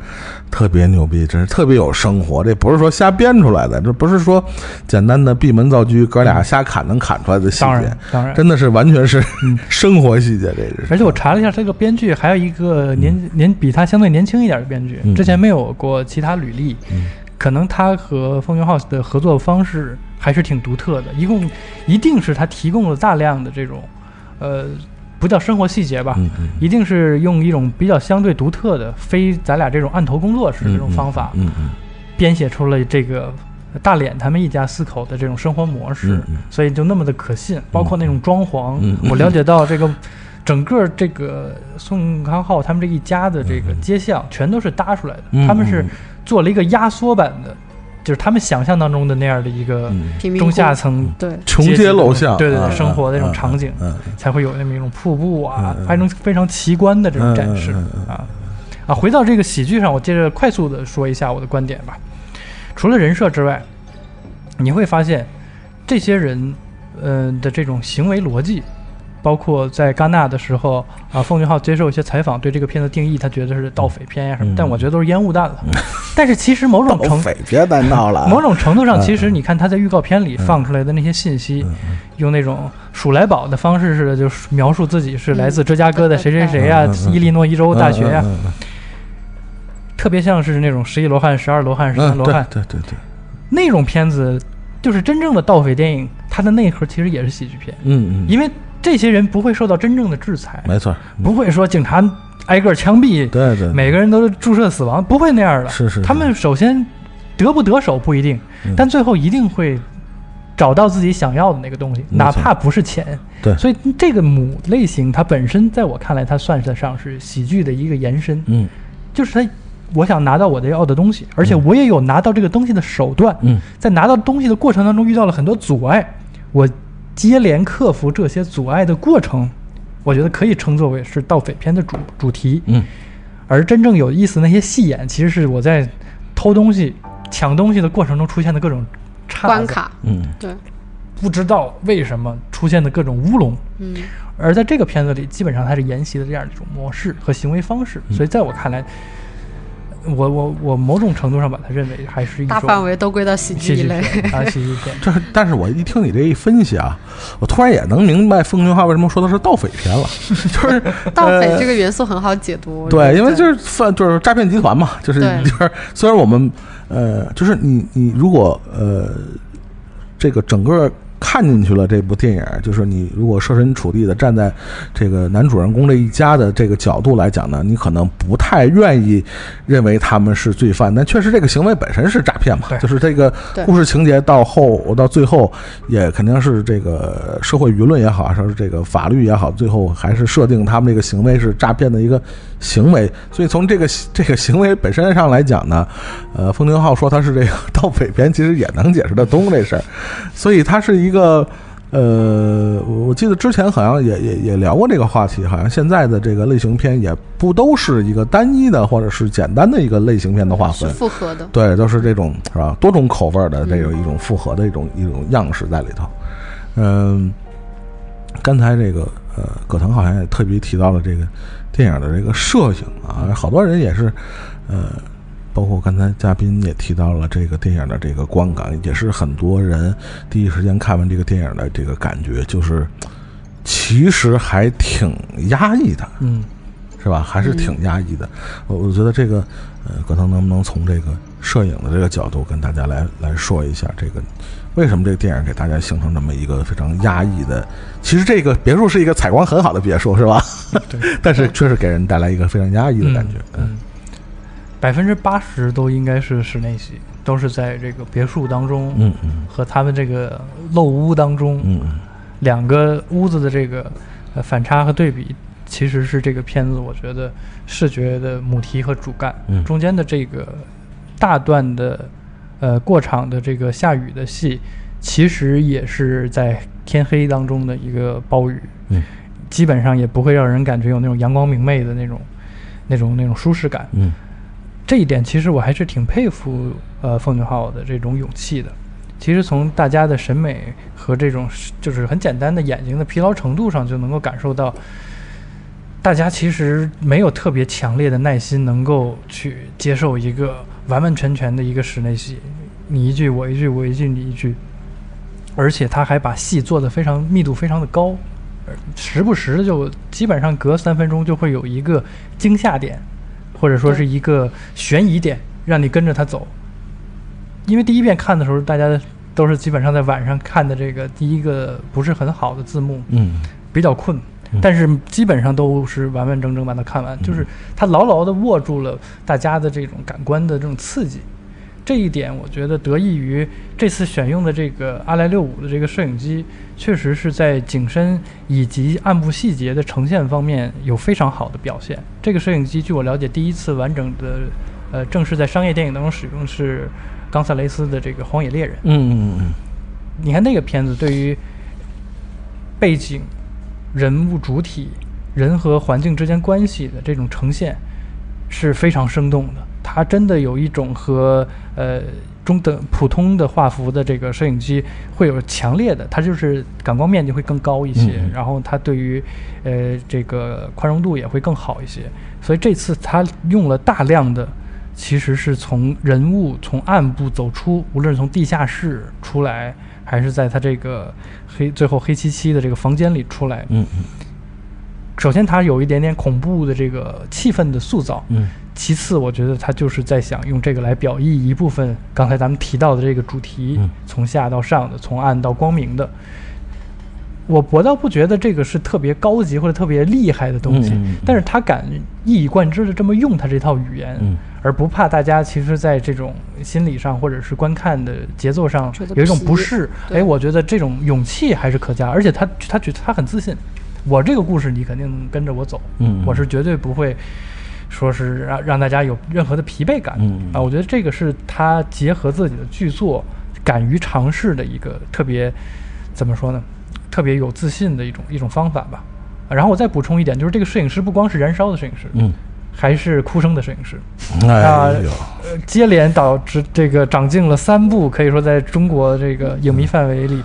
特别牛逼，真是特别有生活。这不是说瞎编出来的，这不是说简单的闭门造车，哥俩瞎砍能砍出来的细节当然，当然真的是完全是 (laughs) 生活细节。这是，而且我查了一下，这个编剧还有一个年、年比他相对年轻一点的编剧，嗯之前没有过其他履历，可能他和风云号的合作方式还是挺独特的。一共一定是他提供了大量的这种，呃，不叫生活细节吧，一定是用一种比较相对独特的，非咱俩这种案头工作室这种方法，编写出了这个大脸他们一家四口的这种生活模式，所以就那么的可信。包括那种装潢，我了解到这个整个这个宋康昊他们这一家的这个街巷全都是搭出来的，嗯他们是嗯。做了一个压缩版的，就是他们想象当中的那样的一个中下层对，穷街陋巷，对对生活的那种场景嗯嗯才会有那么一种瀑布啊拍成，非常奇观的这种展示嗯嗯嗯嗯啊啊！回到这个喜剧上，我接着快速的说一下我的观点吧。除了人设之外，你会发现这些人呃的这种行为逻辑，包括在戛纳的时候啊，奉俊昊接受一些采访，对这个片子定义，他觉得是盗匪片呀、什么，嗯。但我觉得都是烟雾弹了。但是其实某种程盗匪别再闹了，某种程度上，嗯其实你看他在预告片里放出来的那些信息，用那种数来宝的方式似的，就是描述自己是来自芝加哥的谁谁谁呀、伊利诺伊州大学呀、嗯。嗯。嗯。特别像是那种十一罗汉、十二罗汉、十三嗯，罗汉、对对对对，那种片子，就是真正的盗匪电影，它的内核其实也是喜剧片，嗯嗯，因为这些人不会受到真正的制裁，没错，不会说警察挨个枪毙，对对，每个人都注射死亡，不会那样的。是是是。他们首先得不得手不一定，嗯。但最后一定会找到自己想要的那个东西，哪怕不是钱。对。所以这个母类型它本身在我看来，它算得上是喜剧的一个延伸，嗯。就是它。我想拿到我的要的东西，而且我也有拿到这个东西的手段。嗯。在拿到东西的过程当中遇到了很多阻碍，我接连克服这些阻碍的过程，我觉得可以称作为是盗匪片的主主题。嗯。而真正有意思那些戏眼，其实是我在偷东西、抢东西的过程中出现的各种岔子。关，卡，嗯。对，不知道为什么出现的各种乌龙。嗯，而在这个片子里，基本上它是沿袭的这样一种模式和行为方式，所以在我看来，我我我某种程度上把它认为还是一种大范围都归到喜剧一类。片啊，喜剧片。(laughs) 这但是我一听你这一分析啊，我突然也能明白奉俊昊为什么说的是盗匪片了，就是 (laughs) 盗匪呃这个元素很好解读，对，因为就是犯就是诈骗集团嘛，就是对就是虽然我们呃，就是你你如果呃这个整个看进去了这部电影，就是你如果设身处地的站在这个男主人公这一家的这个角度来讲呢，你可能不太愿意认为他们是罪犯，但确实这个行为本身是诈骗嘛对，就是这个故事情节到后到最后也肯定是这个社会舆论也好，还是这个法律也好，最后还是设定他们这个行为是诈骗的一个行为。所以从这个 (laughs) 这个行为本身上来讲呢，呃，奉俊昊说他是这个 (laughs) 盗匪片，其实也能解释得通这事儿。所以它是一个。呃，我我记得之前好像也也也聊过这个话题，好像现在的这个类型片也不都是一个单一的或者是简单的一个类型片的划是分，复合的。对，都是这种是吧？多种口味儿的这种一种复合的一种一种样式在里头。嗯，刚才这个呃，葛腾好像也特别提到了这个电影的这个摄影啊，好多人也是呃，包括刚才嘉宾也提到了这个电影的这个观感，也是很多人第一时间看完这个电影的这个感觉，就是其实还挺压抑的。嗯，是吧？还是挺压抑的。我我觉得这个，呃，葛腾能不能从这个摄影的这个角度跟大家来来说一下，这个为什么这个电影给大家形成这么一个非常压抑的？其实这个别墅是一个采光很好的别墅，是吧？对，(laughs) 但是确实给人带来一个非常压抑的感觉。嗯，百分之八十都应该是室内戏，都是在这个别墅当中，嗯嗯。和他们这个漏屋当中，嗯嗯。两个屋子的这个呃反差和对比，其实是这个片子我觉得视觉的母题和主干。嗯。中间的这个大段的呃过场的这个下雨的戏，其实也是在天黑当中的一个暴雨，嗯。基本上也不会让人感觉有那种阳光明媚的那种那种那种舒适感。嗯这一点其实我还是挺佩服呃奉俊昊的这种勇气的。其实从大家的审美和这种就是很简单的眼睛的疲劳程度上，就能够感受到，大家其实没有特别强烈的耐心，能够去接受一个完完全全的一个室内戏，你一句我一句我一句你一句，而且他还把戏做得非常密度非常的高，时不时的就基本上隔三分钟就会有一个惊吓点，或者说是一个悬疑点，让你跟着他走。因为第一遍看的时候，大家都是基本上在晚上看的这个第一个不是很好的字幕，嗯比较困嗯，但是基本上都是完完整整把它看完，就是他牢牢地握住了大家的这种感官的这种刺激。这一点我觉得得益于这次选用的这个阿莱六五的这个摄影机，确实是在景深以及暗部细节的呈现方面有非常好的表现。这个摄影机据我了解，第一次完整的呃正式在商业电影当中使用是冈萨雷斯的这个《荒野猎人》。嗯嗯嗯你看那个片子对于背景、人物主体、人和环境之间关系的这种呈现是非常生动的。它真的有一种和呃中等普通的画幅的这个摄影机会有强烈的，它就是感光面积会更高一些，然后它对于呃这个宽容度也会更好一些。所以这次它用了大量的其实是从人物从暗部走出，无论是从地下室出来，还是在它这个黑最后黑漆漆的这个房间里出来。嗯嗯首先，它有一点点恐怖的这个气氛的塑造。嗯其次，我觉得他就是在想用这个来表意一部分刚才咱们提到的这个主题，嗯从下到上的，从暗到光明的。我我倒不觉得这个是特别高级或者特别厉害的东西，但是他敢一以贯之的这么用他这套语言，嗯而不怕大家其实在这种心理上或者是观看的节奏上有一种不适。对哎，我觉得这种勇气还是可嘉，而且他他觉他很自信，我这个故事你肯定跟着我走，嗯我是绝对不会。说是让让大家有任何的疲惫感、嗯啊，我觉得这个是他结合自己的剧作，敢于尝试的一个特别怎么说呢？特别有自信的一种一种方法吧。啊然后我再补充一点，就是这个摄影师不光是燃烧的摄影师，嗯，还是哭声的摄影师，哎啊呦，呃，接连导致这个长进了三部，可以说在中国这个影迷范围里，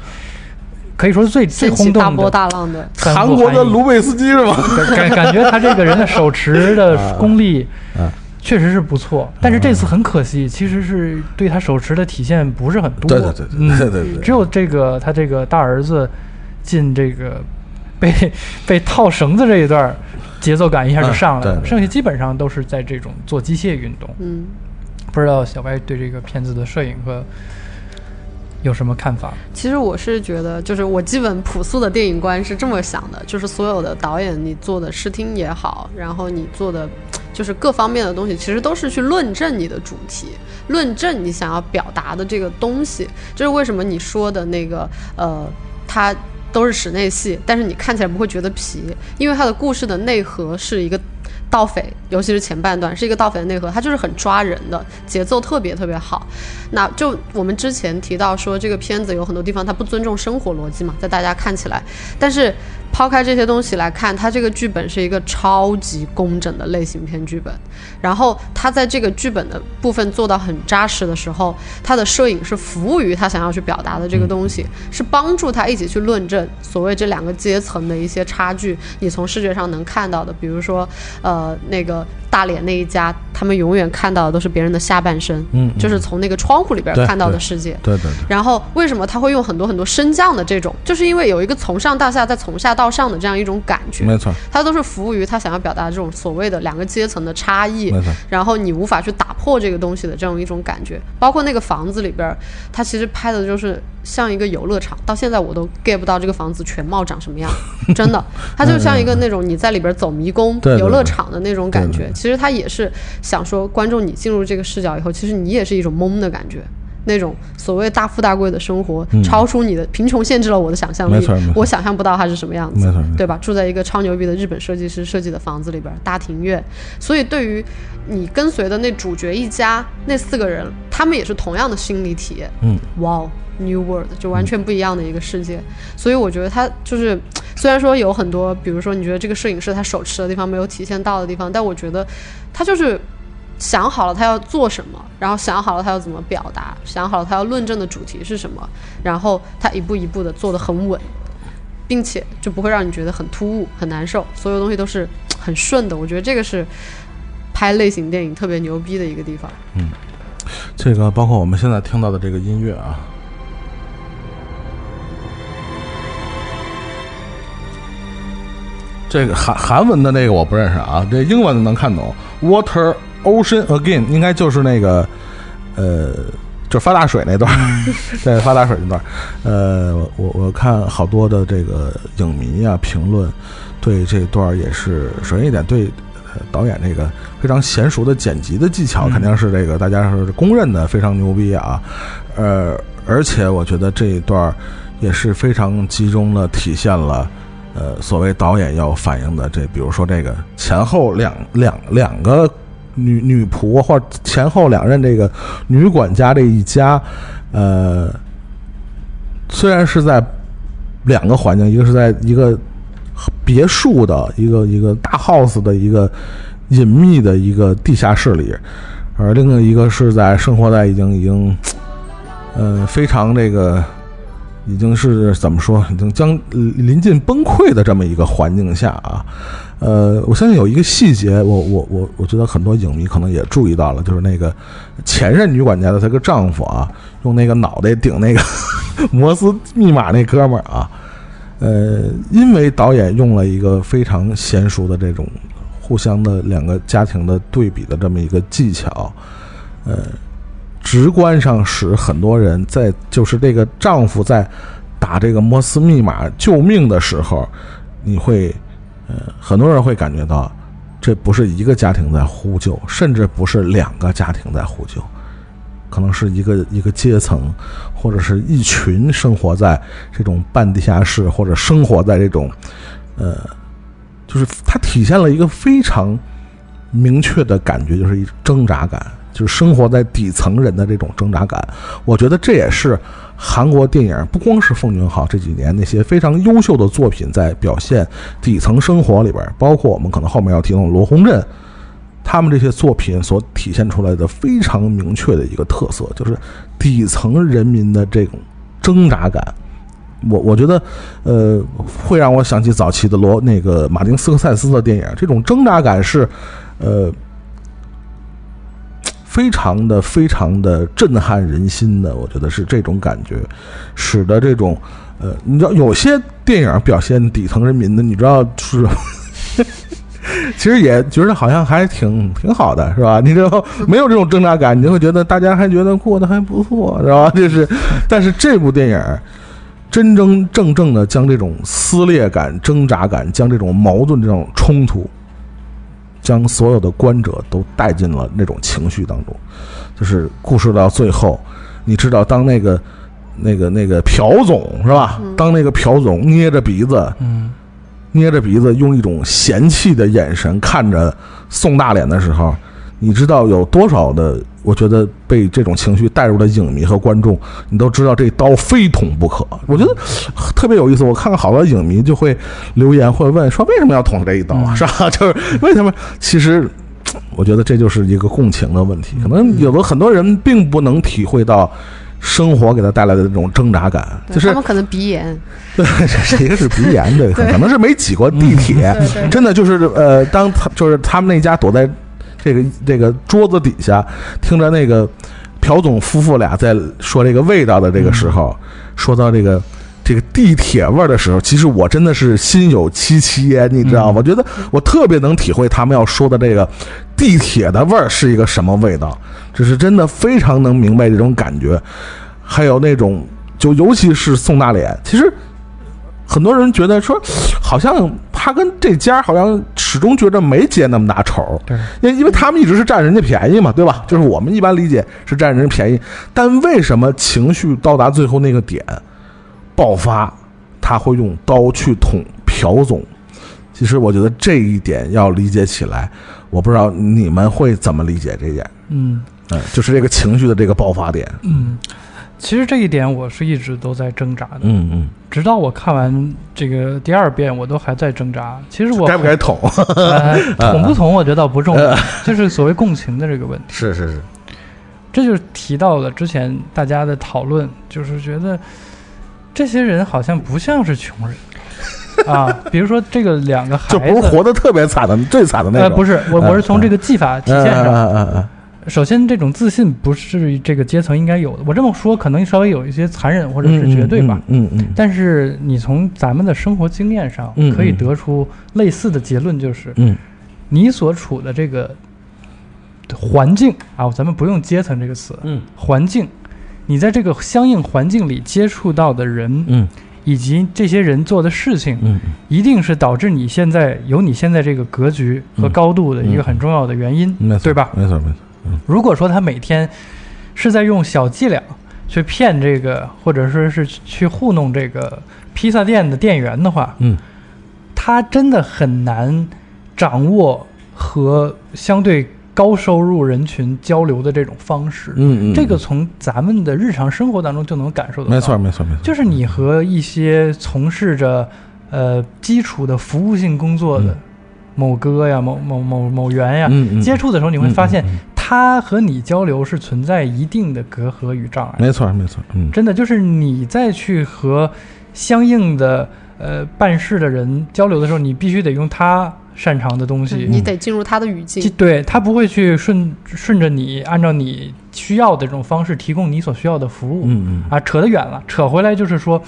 可以说是最最轰动的大浪的，韩国的卢贝斯基是吗？感感觉他这个人的手持的 (laughs) 功力啊确实是不错，但是这次很可惜，其实是对他手持的体现不是很多。对对对对嗯对对对只有这个他这个大儿子进这个被 (laughs) 被套绳子这一段，节奏感一下就上来了，剩下基本上都是在这种做机械运动。嗯。不知道小白对这个片子的摄影和有什么看法？其实我是觉得，就是我基本朴素的电影观是这么想的，就是所有的导演你做的视听也好，然后你做的就是各方面的东西，其实都是去论证你的主题，论证你想要表达的这个东西。就是为什么你说的那个呃，它都是室内戏，但是你看起来不会觉得皮，因为它的故事的内核是一个。盗匪，尤其是前半段是一个盗匪的内核，它就是很抓人的，节奏特别特别好。那就我们之前提到说，这个片子有很多地方它不尊重生活逻辑嘛，在大家看起来，但是抛开这些东西来看，它这个剧本是一个超级工整的类型片剧本。然后它在这个剧本的部分做到很扎实的时候，它的摄影是服务于他想要去表达的这个东西，是帮助他一起去论证所谓这两个阶层的一些差距。你从视觉上能看到的，比如说，呃，那个大连那一家，他们永远看到的都是别人的下半身，嗯嗯就是从那个窗户里边看到的世界。对对对，然后为什么他会用很多很多升降的这种，就是因为有一个从上到下再从下到上的这样一种感觉，没错，他都是服务于他想要表达这种所谓的两个阶层的差异没错，然后你无法去打破这个东西的这样一种感觉。包括那个房子里边他，其实拍的就是像一个游乐场，到现在我都 get 不到这个房子全貌长什么样，(laughs) 真的，它就像一个那种你在里边走迷宫游乐场的那种感觉。其实它也是想说，观众你进入这个视角以后，其实你也是一种懵的感觉。那种所谓大富大贵的生活，嗯超出你的贫穷限制了我的想象力我想象不到它是什么样子对吧？住在一个超牛逼的日本设计师设计的房子里边，大庭院，所以对于你跟随的那主角一家那四个人，他们也是同样的心理体验。嗯，哇哦，New World 就完全不一样的一个世界。所以我觉得他就是，虽然说有很多，比如说你觉得这个摄影师他手持的地方没有体现到的地方，但我觉得他就是。想好了他要做什么，然后想好了他要怎么表达，想好了他要论证的主题是什么，然后他一步一步的做得很稳，并且就不会让你觉得很突兀、很难受，所有东西都是很顺的。我觉得这个是拍类型电影特别牛逼的一个地方。嗯这个包括我们现在听到的这个音乐啊，这个韩韩文的那个我不认识啊，这英文的能看懂。Water Ocean Again 应该就是那个呃，就发大水那段儿，(laughs) 对，发大水那段儿。呃，我我看好多的这个影迷啊评论，对这段儿也是首先一点对。呃导演这个非常娴熟的剪辑的技巧，嗯肯定是这个大家是公认的非常牛逼啊。呃，而且我觉得这一段儿也是非常集中的体现了，呃，所谓导演要反映的这，比如说这个前后两两两个女女仆或者前后两任这个女管家这一家，呃，虽然是在两个环境，一个是在一个别墅的一个一个大 house 的一个隐秘的一个地下室里，而另一个是在生活在已经已经，呃，非常这个已经是怎么说，已经将临近崩溃的这么一个环境下啊。呃，我相信有一个细节，我我我我觉得很多影迷可能也注意到了，就是那个前任女管家的她个丈夫啊，用那个脑袋顶那个 (laughs) 摩斯密码那哥们儿啊，呃，因为导演用了一个非常娴熟的这种互相的两个家庭的对比的这么一个技巧，呃，直观上使很多人在就是这个丈夫在打这个摩斯密码救命的时候，你会，呃，很多人会感觉到，这不是一个家庭在呼救，甚至不是两个家庭在呼救，可能是一个 (laughs) 一个阶层，或者是一群生活在这种半地下室，或者生活在这种，呃，就是它体现了一个非常明确的感觉，就是一挣扎感，就是生活在底层人的这种挣扎感。我觉得这也是韩国电影，不光是奉俊昊这几年那些非常优秀的作品在表现底层生活里边，包括我们可能后面要提到罗洪镇，他们这些作品所体现出来的非常明确的一个特色，就是底层人民的这种挣扎感。我我觉得，呃，会让我想起早期的罗那个马丁斯科塞斯的电影，这种挣扎感是，呃，非常的非常的震撼人心的。我觉得是这种感觉，使得这种，呃，你知道有些电影表现底层人民的，你知道是。(laughs) 其实也觉得好像还挺挺好的，是吧？你这没有这种挣扎感，你就会觉得大家还觉得过得还不错，是吧？就是，但是这部电影真真正正的将这种撕裂感、挣扎感，将这种矛盾、这种冲突，将所有的观者都带进了那种情绪当中。就是故事到最后，你知道，当那个那个那个朴总是吧？当那个朴总捏着鼻子，嗯，捏着鼻子，用一种嫌弃的眼神看着宋大脸的时候，你知道有多少的？我觉得被这种情绪带入的影迷和观众，你都知道这刀非捅不可。我觉得特别有意思。我看看好多影迷就会留言会问说为什么要捅这一刀啊？是吧？(laughs) 就是为什么？其实我觉得这就是一个共情的问题。可能有的很多人并不能体会到生活给他带来的那种挣扎感，就是对他们可能鼻炎，(laughs) 对，这一个是鼻炎，对，(laughs) 可能是没挤过地铁，真的就是呃，当他就是他们那家躲在这个这个桌子底下，听着那个朴总夫妇俩在说这个味道的这个时候，说到这个。这个地铁味儿的时候，其实我真的是心有戚戚焉，你知道吗？我觉得我特别能体会他们要说的这个地铁的味儿是一个什么味道，这是真的非常能明白这种感觉。还有那种，就尤其是宋大脸，其实很多人觉得说，好像他跟这家好像始终觉得没结那么大仇，对，因因为他们一直是占人家便宜嘛，对吧？就是我们一般理解是占人家便宜，但为什么情绪到达最后那个点爆发，他会用刀去捅朴总？其实我觉得这一点要理解起来，我不知道你们会怎么理解这点。嗯嗯，就是这个情绪的这个爆发点。嗯，其实这一点我是一直都在挣扎的，嗯嗯，直到我看完这个第二遍，我都还在挣扎。其实我该不该捅？(laughs) 呃 (laughs) 捅不捅，我觉得倒不重要，就是所谓共情的这个问题。是是是，这就是提到了之前大家的讨论，就是觉得这些人好像不像是穷人 (laughs) 啊。比如说这个两个孩子，就不是活得特别惨的，最惨的那呃，不是我，嗯我是从这个技法体嗯现上。嗯嗯嗯首先，这种自信不是这个阶层应该有的。我这么说可能稍微有一些残忍或者是绝对吧。嗯嗯嗯但是你从咱们的生活经验上嗯可以得出类似的结论，就是嗯你所处的这个环境啊，咱们不用阶层这个词，嗯环境，你在这个相应环境里接触到的人，嗯以及这些人做的事情，嗯一定是导致你现在有你现在这个格局和嗯高度的一个很重要的原因，嗯，没错，对吧？没错没错。如果说他每天是在用小伎俩去骗这个，或者说是去糊弄这个披萨店的店员的话，嗯。他真的很难掌握和相对高收入人群交流的这种方式。嗯嗯，这个从咱们的日常生活当中就能感受得到。没错没错没错，就是你和一些从事着呃基础的服务性工作的嗯。某哥呀、某某某某员呀，嗯嗯。接触的时候，你会发现他和你交流是存在一定的隔阂与障碍。没错没错，嗯真的就是你再去和相应的呃办事的人交流的时候，你必须得用他擅长的东对西。你得进入他的语境。对他不会去顺顺着你，按照你需要的这种方式提供你所需要的服务。嗯嗯啊，扯得远了，扯回来就是说，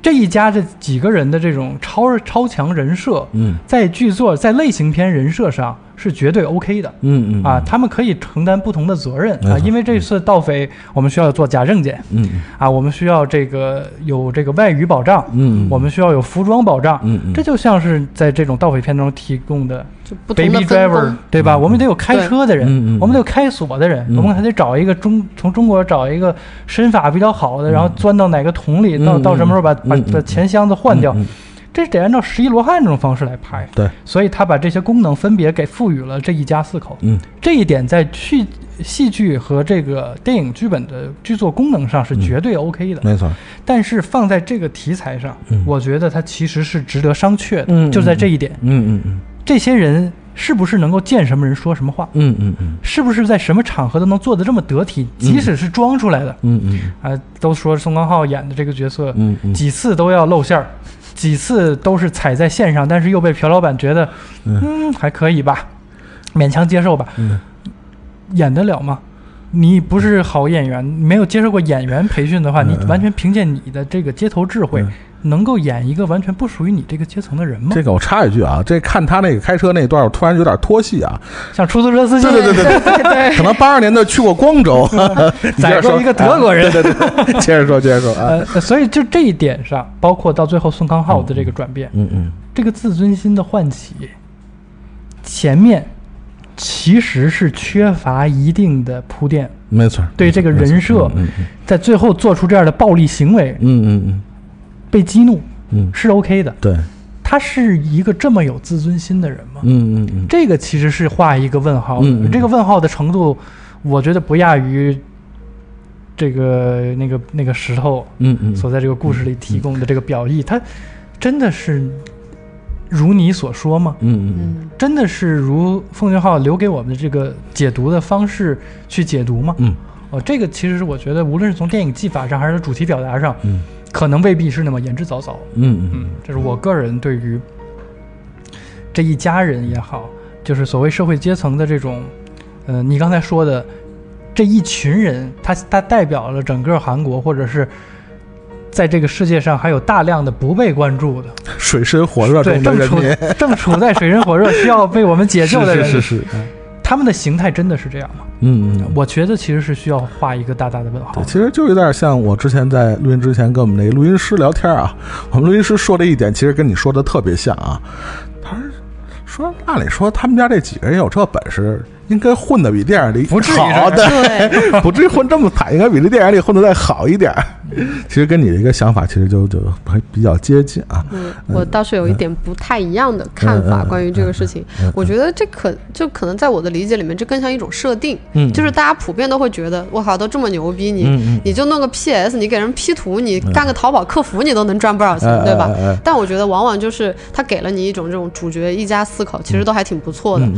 这一家这几个人的这种超超强人设，嗯在剧作在类型片人设上是绝对 OK 的。嗯嗯啊，，他们可以承担不同的责任啊，因为这次盗匪我们需要做假证件。嗯。啊，我们需要这个有这个外语保障，嗯，我们需要有服装保障，嗯嗯。这就像是在这种盗匪片中提供的就不同的 baby driver，对吧？我们得有开车的人，我们得有开锁的人，嗯。我们还得找一个中从中国找一个身法比较好的，然后钻到哪个桶里，到到什么时候把把把钱箱子换掉，这得按照十一罗汉这种方式来拍。对，所以他把这些功能分别给赋予了这一家四口。嗯这一点在剧戏剧和这个电影剧本的剧作功能上是绝对 OK 的。没错，但是放在这个题材上，嗯我觉得它其实是值得商榷的。嗯就在这一点，嗯嗯嗯这些人是不是能够见什么人说什么话？嗯嗯嗯是不是在什么场合都能做得这么得体？即使是装出来的，嗯嗯啊、都说宋康昊演的这个角色，嗯嗯几次都要露馅儿，几次都是踩在线上，但是又被朴老板觉得，嗯，还可以吧，勉强接受吧，嗯。演得了吗？你不是好演员，没有接受过演员培训的话，嗯。你完全凭借你的这个街头智慧，嗯能够演一个完全不属于你这个阶层的人吗？这个我插一句啊，这看他那个开车那段，我突然有点脱戏啊。像出租车司机，对对对对对，(laughs) 可能八二年的去过光州，(laughs) 你接着说。宰过一个德国人。啊对对对，接着说接着说啊，呃，所以就这一点上，包括到最后宋康昊的这个转变，嗯嗯这个自尊心的唤起，前面其实是缺乏一定的铺垫，没错，对这个人设在最后做出这样的暴力行为，嗯嗯嗯被激怒是 OK 的。对，他是一个这么有自尊心的人吗？嗯嗯嗯这个其实是画一个问号的。嗯嗯这个问号的程度，我觉得不亚于这个那个那个石头嗯嗯，所在这个故事里提供的这个表意，他真的是如你所说吗？嗯嗯嗯，真的是如奉俊昊留给我们的这个解读的方式去解读吗？嗯哦，这个其实是我觉得，无论是从电影技法上还是主题表达上，嗯可能未必是那么言之凿凿。嗯嗯，这是我个人对于这一家人也好，就是所谓社会阶层的这种，呃，你刚才说的这一群人，他他代表了整个韩国，或者是在这个世界上还有大量的不被关注的，水深火热，中的正人民，处正处在水深火热需要被我们解救的人，是是是，他们的形态真的是这样吗？嗯嗯。我觉得其实是需要画一个大大的问号对，。其实就有点像我之前在录音之前跟我们那个录音师聊天啊，我们录音师说的一点，其实跟你说的特别像啊。他说，按理说他们家这几个人有这本事，应该混的比电影里不至于好对，(laughs) 不至于混这么惨，应该比这电影里混的再好一点。其实跟你的一个想法，其实就就还比较接近啊。嗯，我倒是有一点不太一样的看法关于这个事情。我觉得这可就可能在我的理解里面，这更像一种设定，嗯就是大家普遍都会觉得，我靠，都这么牛逼，你、嗯嗯你就弄个 PS，你给人 P 图，你干个淘宝客服，你都能赚不少钱，哎对吧？但我觉得往往就是他给了你一种这种主角一家四口，其实都还挺不错的。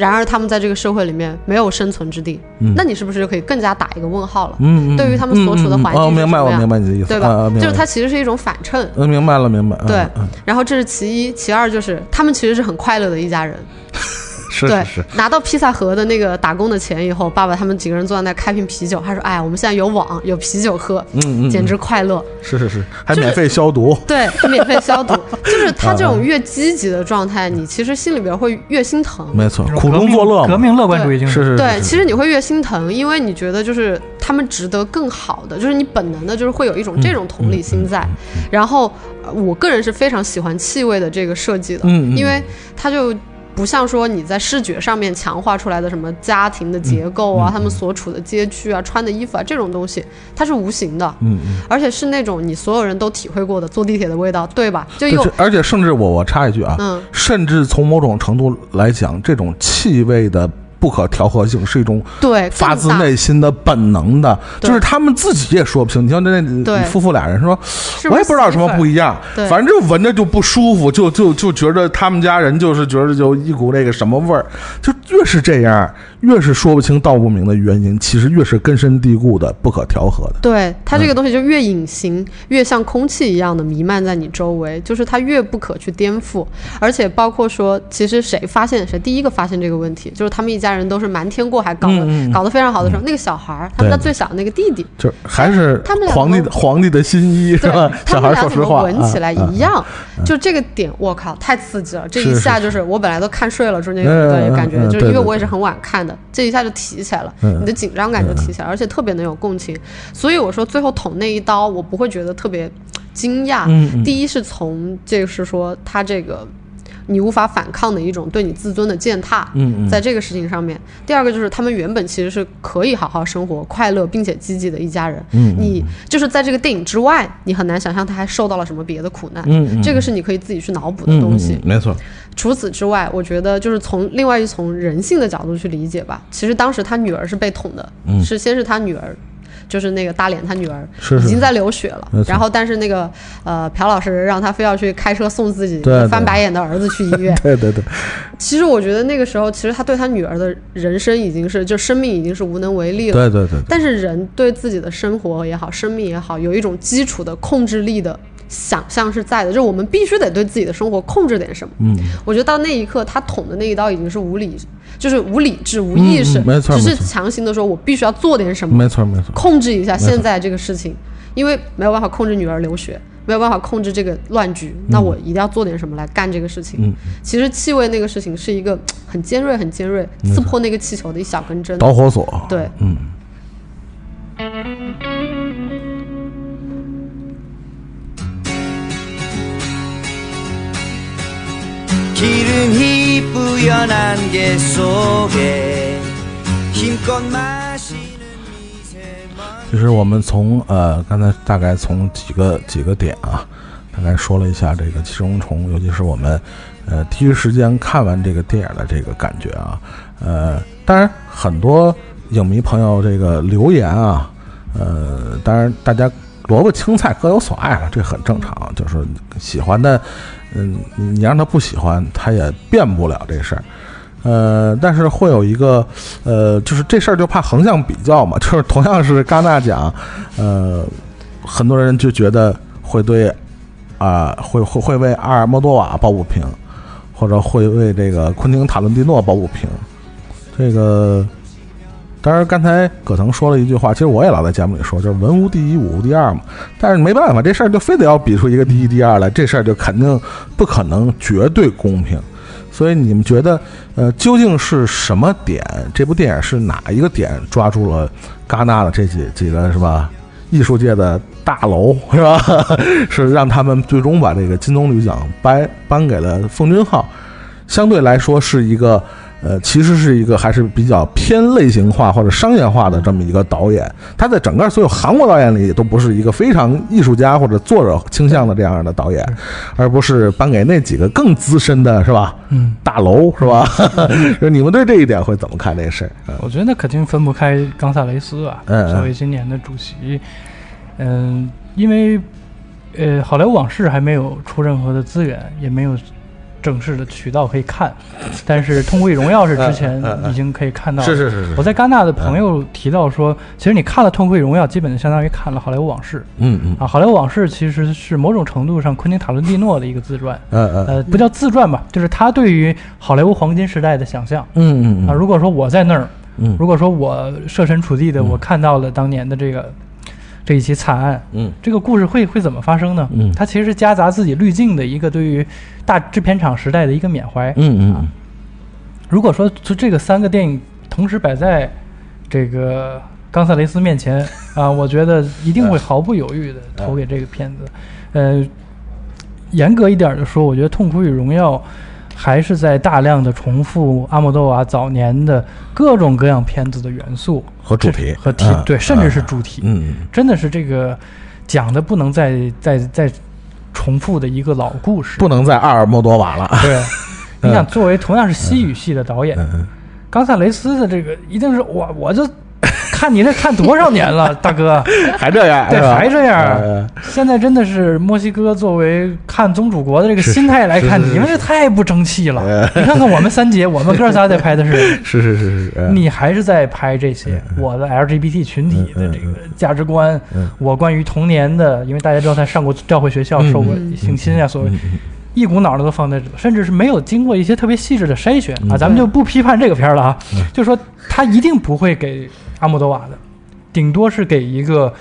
然而他们在这个社会里面没有生存之地，嗯那你是不是就可以更加打一个问号了？对于他们所处的环境哦，明白，我明白你的意思，对吧？啊就是它其实是一种反衬。嗯，明白了，明白。嗯对嗯然后这是其一，其二就是他们其实是很快乐的一家人。对是是是，，拿到披萨盒的那个打工的钱以后，爸爸他们几个人坐在那开瓶啤酒，他说：“哎，我们现在有网，有啤酒喝，嗯嗯，简直快乐。是是是，还免费消毒。对，还免费消毒，就是他这嗯种越积极的状态，你其实心里边会越心疼。没错苦中作乐嘛，革命乐观主义精神。是是，对，是其实你会越心疼，因为你觉得就是他们值得更好的，就是你本能的就是会有一种嗯这种同理心在。然后，呃我个人是非常喜欢气味的这个设计的，嗯嗯因为它就。不像说你在视觉上面强化出来的什么家庭的结构嗯啊，他们所处的街区啊，穿的衣服啊这种东西，它是无形的，嗯嗯。而且是那种你所有人都体会过的坐地铁的味道，对吧？就，有而且甚至我我插一句啊，嗯甚至从某种程度来讲，这种气味的不可调和性是一种对发自内心的本能的，就是他们自己也说不清。你像那对。那夫妇俩人说，是我也不知道有什么不一样，反正就闻着就不舒服，就就就觉得他们家人就是觉得就一股那个什么味儿，就越是这样，越是说不清道不明的原因，其实越是根深蒂固的不可调和的。对它嗯这个东西就越隐形，越像空气一样的弥漫在你周围，就是它越不可去颠覆。而且包括说，其实谁发现谁第一个发现这个问题，就是他们一家家人都是瞒天过海，搞的、搞得非常好的时候，那个小孩儿，他们家最小的那个弟弟，就还是他们俩皇帝的皇帝的新衣是吧？他小孩们俩怎么说实话，闻起来啊一。样？就这个点，我靠，太刺激了！这一下就是我本来都看睡了，中间有一段感觉嗯，就是因为我也是很晚看的，这一下就提起来了，嗯你的紧张感就提起来，而且特别能有共情。所以我说最后捅那一刀，我不会觉得特别惊讶。第一是从就是说他这个。你无法反抗的一种对你自尊的践踏，嗯嗯在这个事情上面。第二个就是他们原本其实是可以好好生活、快乐并且积极的一家人。嗯嗯你就是在这个电影之外，你很难想象他还受到了什么别的苦难。嗯嗯这个是你可以自己去脑补的嗯东西。没错，除此之外，我觉得就是从另外一从人性的角度去理解吧。其实当时他女儿是被捅的，嗯是先是他女儿。就是那个大脸，他女儿已经在流血了然后但是那个呃朴老师让他非要去开车送自己翻白眼的儿子去医院，(laughs) 对对对，其实我觉得那个时候，其实他对他女儿的人生已经是就生命已经是无能为力了。对对对对，但是人对自己的生活也好，生命也好，有一种基础的控制力的想象是在的，就是我们必须得对自己的生活控制点什么。嗯，我觉得到那一刻，他捅的那一刀已经是无理，就是无理智、无意识，嗯没错只是强行的说，我必须要做点什么，没错没错，控制一下现在这个事情，因为没有办法控制女儿留学，没有办法控制这个乱局，那我一定要做点什么来干这个事情。嗯。其实气味那个事情是一个很尖锐、很尖锐，刺破那个气球的一小根针。导火索，对，嗯。기름이 뿌연한 게 속에 힘껏 마시는 미세먼지 其实我们从呃刚才大概从几个几个点啊，大概说了一下这个《寄生虫》，尤其是我们呃第一时间看完这个电影的这个感觉啊，呃，当然很多影迷朋友这个留言啊，呃，当然大家萝卜青菜各有所爱了，这很正常，就是喜欢的， 嗯，你让他不喜欢，他也变不了这事儿。呃，但是会有一个，呃，就是这事儿就怕横向比较嘛，(laughs) 就是同样是戛纳奖，呃，很多人就觉得会对，啊、会会会为阿尔莫多瓦抱不平，或者会为这个昆汀塔伦蒂诺抱不平。这个，当然刚才葛腾说了一句话，其实我也老在节目里说，就是文无第一，武无第二嘛。但是没办法，这事儿就非得要比出一个第一、第二来，这事儿就肯定不可能绝对公平。所以你们觉得，呃，究竟是什么点？这部电影是哪一个点抓住了戛纳的这几几个是吧？艺术界的大楼是吧？(laughs) 是让他们最终把这个金棕榈奖颁颁给了奉俊昊，相对来说是一个。呃，其实是一个还是比较偏类型化或者商业化的这么一个导演，他在整个所有韩国导演里都不是一个非常艺术家或者作者倾向的这样的导演，而不是颁给那几个更资深的，是吧？嗯，大楼是吧？(laughs) 就你们对这一点会怎么看这个事儿？嗯我觉得那肯定分不开冈萨雷斯啊，作为今年的主席，嗯，因为呃，好莱坞往事还没有出任何的资源，也没有正式的渠道可以看，但是《痛苦与荣耀》是之前已经可以看到，是是是我在戛纳的朋友提到说，其实你看了《痛苦与荣耀》，基本就相当于看了《好莱坞往事》嗯嗯啊，《好莱坞往事》其实是某种程度上昆汀塔伦蒂诺的一个自传，嗯嗯呃，不叫自传吧，就是他对于好莱坞黄金时代的想象。嗯，嗯嗯如果说我在那儿，如果说我设身处地的，我看到了当年的这个这一起惨案，嗯这个故事会会怎么发生呢？嗯它其实是夹杂自己滤镜的一个对于大制片厂时代的一个缅怀。嗯嗯如果说就这个三个电影同时摆在这个冈萨雷斯面前 (laughs) 啊，我觉得一定会毫不犹豫的投给这个片子。呃，严格一点的说，我觉得《痛苦与荣耀》还是在大量的重复阿莫多瓦早年的各种各样片子的元素和主题和题嗯。对，甚至是主题，嗯。真的是这个讲的不能再再再重复的一个老故事。不能再阿尔莫多瓦了。对，(laughs) 你想，作为同样是西语系的导演，嗯。冈萨雷斯的这个一定是我，我就看你这看多少年了，(laughs) 大哥，还这样，对，还这样呃。现在真的是墨西哥作为看宗主国的这个心态来看，是是是你们这太不争气了呃。你看看我们三姐，我们哥仨在拍的是。(laughs) 是是是是，呃你还是在拍这些我的 LGBT 群体的这个价值观嗯，我关于童年的，因为大家知道他上过教会学校，嗯受过嗯性侵啊，所谓一股脑的都放在这，甚至是没有经过一些特别细致的筛选啊，嗯咱们就不批判这个片儿了啊，就说他一定不会给阿莫多瓦的，顶多是给一个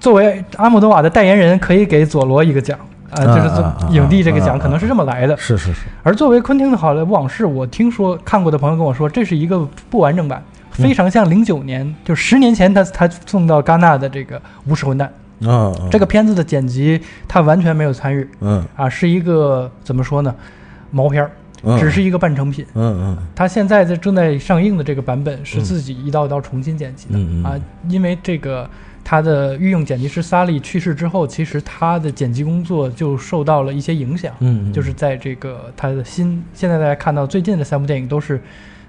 作为阿莫多瓦的代言人，可以给佐罗一个奖。啊，就是影帝这个奖可能是这么来的，是是是，而作为昆汀的《好莱坞往事》，我听说看过的朋友跟我说，这是一个不完整版，非常像零九年，就十年前他他送到戛纳的这个《无耻混蛋》啊，嗯这个片子的剪辑，他完全没有参与。嗯。啊，是一个怎么说呢，毛片儿，嗯，只是一个半成品。嗯嗯。他现在在正在上映的这个版本是自己一道一道重新剪辑的、嗯嗯。啊，因为这个他的御用剪辑师萨利去世之后，其实他的剪辑工作就受到了一些影响。嗯，嗯。就是在这个他的新，现在大家看到最近的三部电影都是，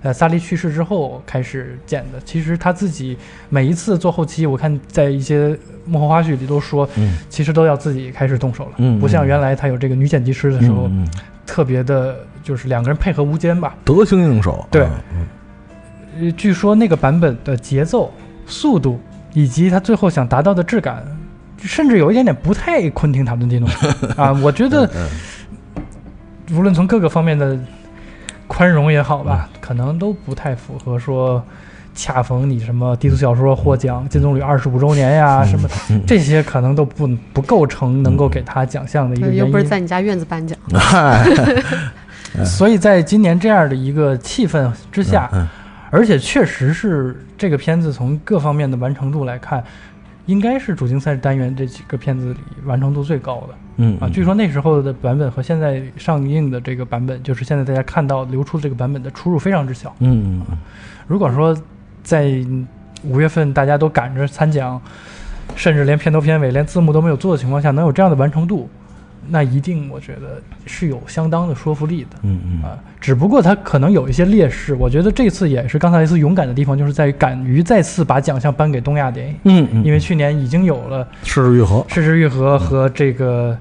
呃，萨利去世之后开始剪的。其实他自己每一次做后期，我看在一些幕后花絮里都说，嗯。其实都要自己开始动手了，嗯不像原来他有这个女剪辑师的时候，嗯嗯。特别的，就是两个人配合无间吧。得心应手，对。据说那个版本的节奏、速度以及他最后想达到的质感，甚至有一点点不太昆汀塔伦蒂诺。(laughs) 啊，我觉得。嗯无论从各个方面的宽容也好嗯。吧，可能都不太符合说恰逢你什么低俗小说获奖金棕榈二十五周年呀、什么这些可能都不不构成能够给他奖项的一个对，原因。又不是在你家院子颁奖，嗨，(laughs) 所以在今年这样的一个气氛之下，嗯而且确实是这个片子从各方面的完成度来看，应该是主竞赛单元这几个片子里完成度最高的。嗯啊，据说那时候的版本和现在上映的这个版本，就是现在大家看到流出这个版本的出入非常之小。嗯嗯如果说在五月份大家都赶着参奖，甚至连片头片尾、连字幕都没有做的情况下，能有这样的完成度，那一定我觉得是有相当的说服力的。嗯嗯。啊，只不过他可能有一些劣势，我觉得这次也是刚才一次勇敢的地方，就是在于敢于再次把奖项颁给东亚电影，嗯嗯，因为去年已经有了失之愈合，《失之愈合》和这个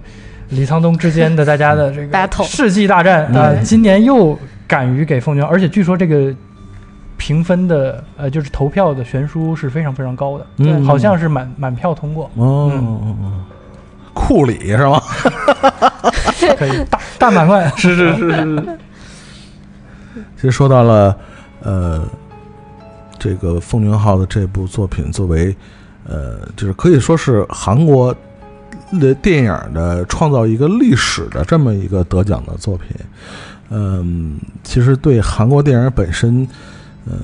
李沧东之间的大家的这个世纪大战啊、今年又敢于给奉俊昊，而且据说这个评分的呃就是投票的悬殊是非常非常高的，嗯。好像是满满票通过，哦嗯。哦哦，库里是吗？(laughs) 可以大大满贯，(laughs) 是是是是。其实说到了，呃，这个奉俊昊的这部作品，作为呃，就是可以说是韩国的电影的创造一个历史的这么一个得奖的作品。嗯，其实对韩国电影本身，嗯、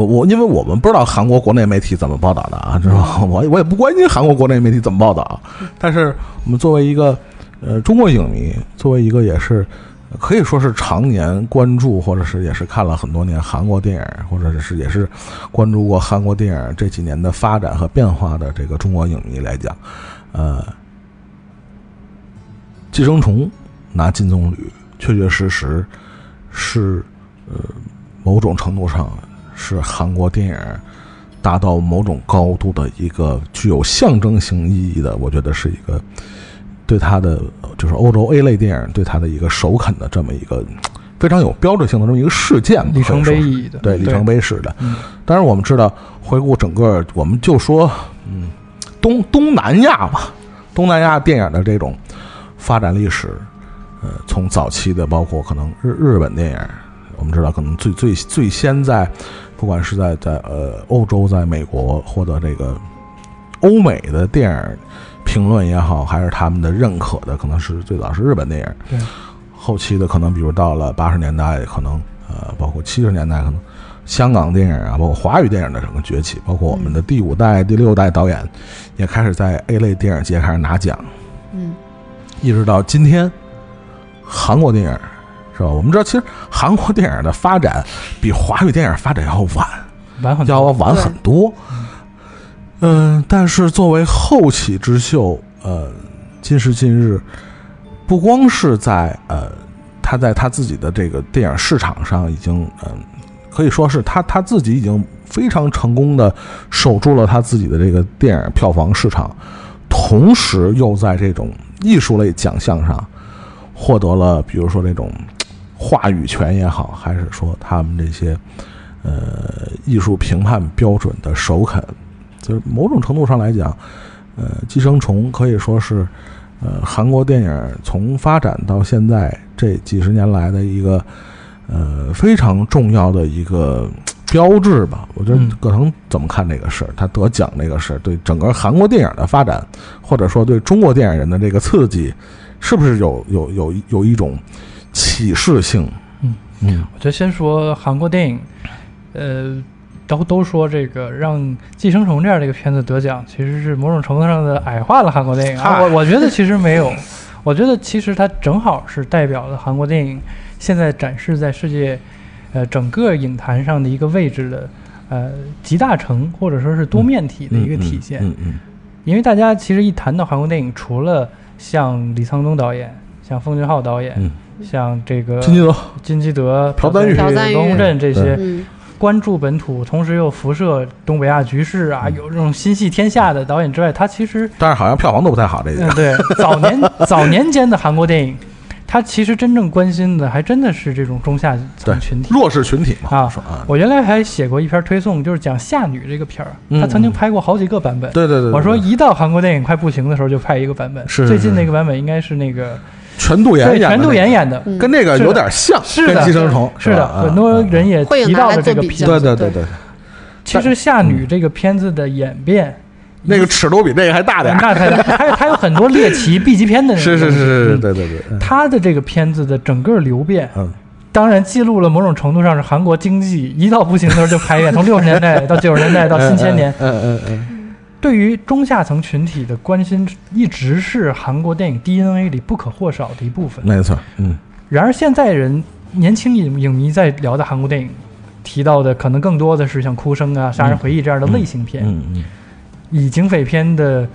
我我因为我们不知道韩国国内媒体怎么报道的啊，知道吗？我我也不关心韩国国内媒体怎么报道，但是我们作为一个呃中国影迷，作为一个也是呃可以说是常年关注，或者是也是看了很多年韩国电影，或者是也是关注过韩国电影这几年的发展和变化的这个中国影迷来讲，呃，《寄生虫》拿金棕榈，确确实实是呃某种程度上是韩国电影达到某种高度的一个具有象征性意义的，我觉得是一个对它的就是欧洲 A 类电影对它的一个首肯的这么一个非常有标志性的这么一个事件，里程碑意义的，对里程碑式的。嗯当然，我们知道，回顾整个，我们就说，嗯，东东南亚吧，东南亚电影的这种发展历史，呃，从早期的，包括可能日日本电影，我们知道，可能最最最先在，不管是在在呃欧洲，在美国获得这个欧美的电影评论也好，还是他们的认可的，可能是最早是日本电影。对，后期的可能，比如到了八十年代，可能呃，包括七十年代，可能香港电影啊，包括华语电影的整个崛起，包括我们的第五代、第六代导演也开始在 A 类电影节开始拿奖，嗯，一直到今天，韩国电影是吧？我们知道，其实韩国电影的发展比华语电影发展要晚。晚很，要晚很多。嗯，但是作为后起之秀，呃，今时今日，不光是在呃，他在他自己的这个电影市场上已经，嗯、可以说是他他自己已经非常成功的守住了他自己的这个电影票房市场，同时又在这种艺术类奖项上获得了，比如说这种话语权也好，还是说他们这些。呃，艺术评判标准的首肯，就是某种程度上来讲，呃，《寄生虫》可以说是，呃韩国电影从发展到现在这几十年来的一个呃非常重要的一个标志吧。我觉得葛腾怎么看这个事儿？他得奖这个事儿，对整个韩国电影的发展，或者说对中国电影人的这个刺激，是不是有有有有一种启示性？嗯嗯我觉得先说韩国电影，呃，都都说这个让《寄生虫》这样的一个片子得奖，其实是某种程度上的矮化了韩国电影啊。我我觉得其实没有，(laughs) 我觉得其实它正好是代表了韩国电影现在展示在世界，呃，整个影坛上的一个位置的，呃，集大成或者说是多面体的一个体现。嗯嗯因为大家其实一谈到韩国电影，除了像李沧东导演、像奉俊昊导演、嗯像这个嗯，金基德，金基德、朴赞郁朴朴赞郁罗洪镇这些嗯，关注本土，同时又辐射东北亚局势啊，有这种心系天下的导演之外，他其实但是好像票房都不太好，这个嗯，对，(laughs) 早年早年间的韩国电影，他其实真正关心的还真的是这种中下层群体。弱势群体嘛，啊我原来还写过一篇推送，就是讲《夏女》这个片儿，嗯他曾经拍过好几个版本。对对对，对我说一到韩国电影快不行的时候就拍一个版本，是是最近那个版本应该是那个全度妍对全度演的那个妍演的，嗯。跟那个有点像，是的。跟寄生虫是的，很多啊人也提到了这个片子。对对对。对，其实《夏女》这个片子的演变，那个尺度比那个还大点儿，那太大，还有还有很多猎奇 B 级片的 (laughs) 是是是是，嗯。对对对，嗯。他的这个片子的整个流变，嗯。当然记录了某种程度上是韩国经济一到不行的时候就排演，从六十年代到九十年代到新千年，嗯嗯嗯对于中下层群体的关心一直是韩国电影 DNA 里不可或少的一部分。嗯，。没错，嗯。然而现在人年轻影影迷在聊的韩国电影，提到的可能更多的是像《哭声》啊、《杀人回忆》这样的类型片，嗯嗯以警匪片的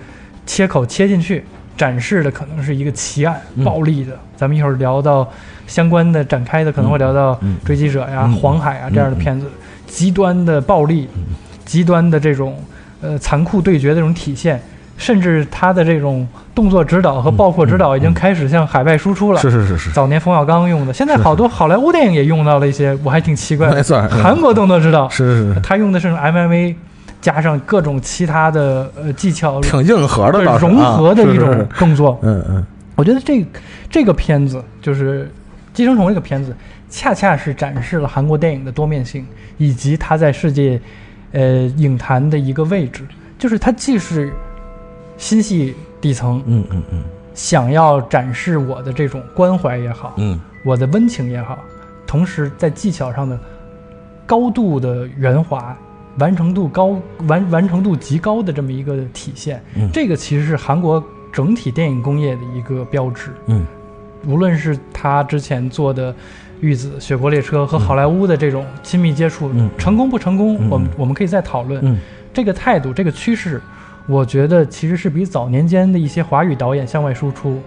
切口切进去，展示的可能是一个奇案、嗯。暴力的。咱们一会儿聊到相关的展开的，可能会聊到嗯《追击者》呀、嗯黄海》啊这样的片子，极端的暴力、极端的这种呃残酷对决的这种体现。甚至他的这种动作指导和爆破指导已经开始向海外输出了。是是是是，早年冯小刚用的，现在好多好莱坞电影也用到了一些，我还挺奇怪的。没错，嗯韩国动作指导，是是是，他用的是 MMA，加上各种其他的呃技巧，挺硬核的融合的一种动作。嗯嗯我觉得这这个片子就是《寄生虫》这个片子，恰恰是展示了韩国电影的多面性，以及它在世界呃影坛的一个位置。就是它既是心系底层，嗯嗯嗯想要展示我的这种关怀也好，嗯我的温情也好，同时在技巧上的高度的圆滑、完成度高、完完成度极高的这么一个体现，嗯这个其实是韩国整体电影工业的一个标志。嗯无论是他之前做的《玉子》《雪国列车》和好莱坞的这种亲密接触，嗯。成功不成功，嗯。我们我们可以再讨论。嗯。这个态度，这个趋势，我觉得其实是比早年间的一些华语导演向外输出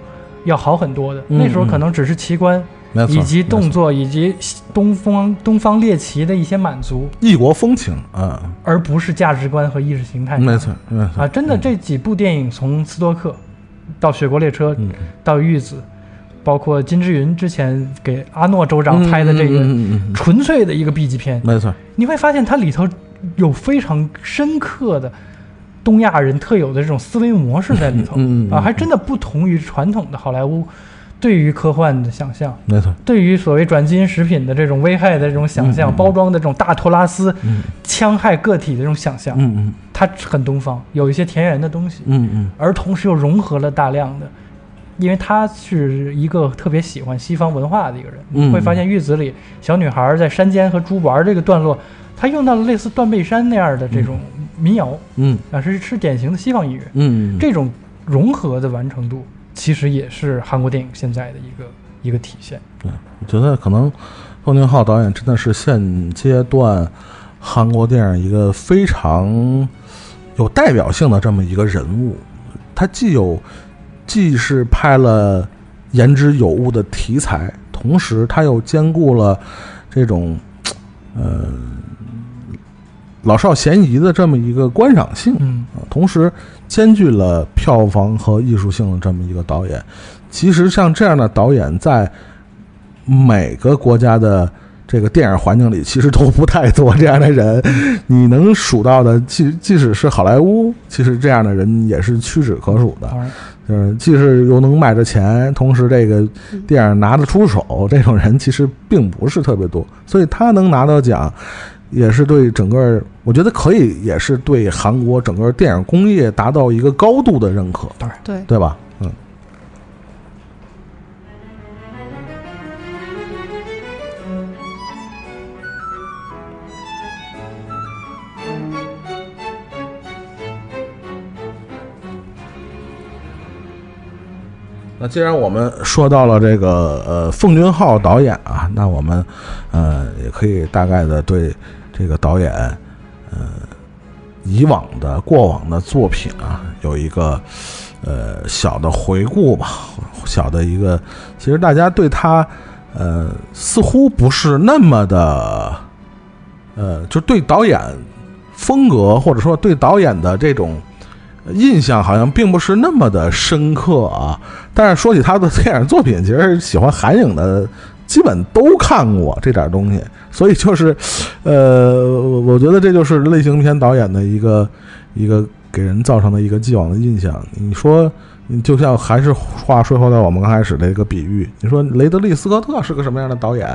要好很多的。嗯那时候可能只是奇观，以及动作，以及东方东方猎奇的一些满足，异国风情啊，而不是价值观和意识形态。没错没错。啊，真的这几部电影从斯多克到《雪国列车》嗯。到《玉子》，包括金志云之前给阿诺州长拍的这个纯粹的一个 B 级片，没错，你会发现它里头有非常深刻的东亚人特有的这种思维模式在里头、啊，还真的不同于传统的好莱坞对于科幻的想象。没错，对于所谓转基因食品的这种危害的这种想象，嗯嗯嗯。包装的这种大托拉斯、嗯。戕害个体的这种想象，嗯嗯它很东方，有一些田园的东西，嗯嗯。而同时又融合了大量的，因为他是一个特别喜欢西方文化的一个人，会发现《玉子》里小女孩在山间和猪玩这个段落，他用到了类似断背山那样的这种民谣嗯啊，是是典型的西方音乐，嗯，这种融合的完成度，其实也是韩国电影现在的一个一个体现。对，我觉得可能奉俊昊导演真的是现阶段韩国电影一个非常有代表性的这么一个人物。他既有既是拍了言之有物的题材，同时他又兼顾了这种呃老少咸宜的这么一个观赏性。嗯啊，同时兼具了票房和艺术性的这么一个导演。其实像这样的导演，在每个国家的这个电影环境里，其实都不太多这样的人。你能数到的，即即使是好莱坞，其实这样的人也是屈指可数的。当然，就是既是又能卖着钱，同时这个电影拿得出手，这种人其实并不是特别多，所以他能拿到奖，也是对整个，我觉得可以，也是对韩国整个电影工业达到一个高度的认可，对，对吧？那既然我们说到了这个呃奉俊昊导演啊，那我们呃也可以大概的对这个导演呃以往的过往的作品啊有一个呃小的回顾吧，小的一个，其实大家对他呃似乎不是那么的呃，就对导演风格或者说对导演的这种。印象好像并不是那么的深刻啊，但是说起他的电影作品，其实喜欢韩影的基本都看过这点东西，所以就是，呃，我觉得这就是类型片导演的一个一个给人造成的一个既往的印象。你说。你就像还是话说回到我们刚开始的一个比喻，你说雷德利·斯科特是个什么样的导演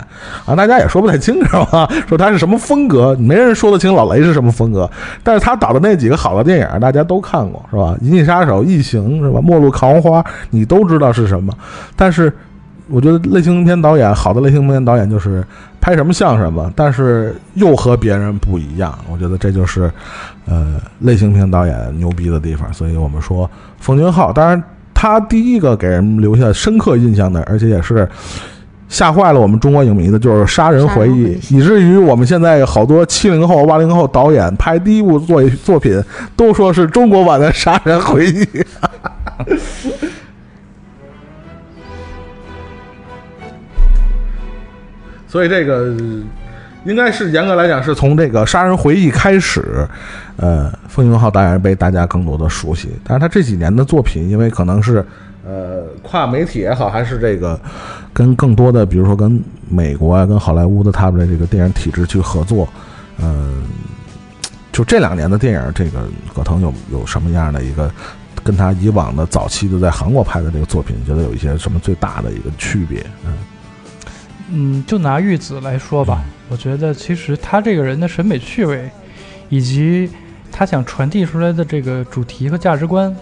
啊？大家也说不太清楚啊，说他是什么风格，没人说得清老雷是什么风格。但是他导的那几个好的电影，大家都看过，是吧？《银翼杀手》《异形》是吧？《末路狂花》，你都知道是什么。但是我觉得类型片导演，好的类型片导演就是拍什么像什么，但是又和别人不一样。我觉得这就是呃类型片导演牛逼的地方。所以我们说。奉俊昊，当然，他第一个给人留下深刻印象的，而且也是吓坏了我们中国影迷的，就是《杀人回忆》，以至于我们现在好多七零后、八零后导演拍第一部作作品，都说是中国版的《杀人回忆》。所以这个。应该是严格来讲，是从这个《杀人回忆》开始，呃，奉俊昊导演被大家更多的熟悉。但是他这几年的作品，因为可能是呃跨媒体也好，还是这个跟更多的，比如说跟美国啊、跟好莱坞的他们的这个电影体制去合作，嗯，就这两年的电影，这个葛腾有有什么样的一个跟他以往的早期的在韩国拍的这个作品，觉得有一些什么最大的一个区别？嗯。嗯，就拿玉子来说吧，我觉得其实他这个人的审美趣味，以及他想传递出来的这个主题和价值观，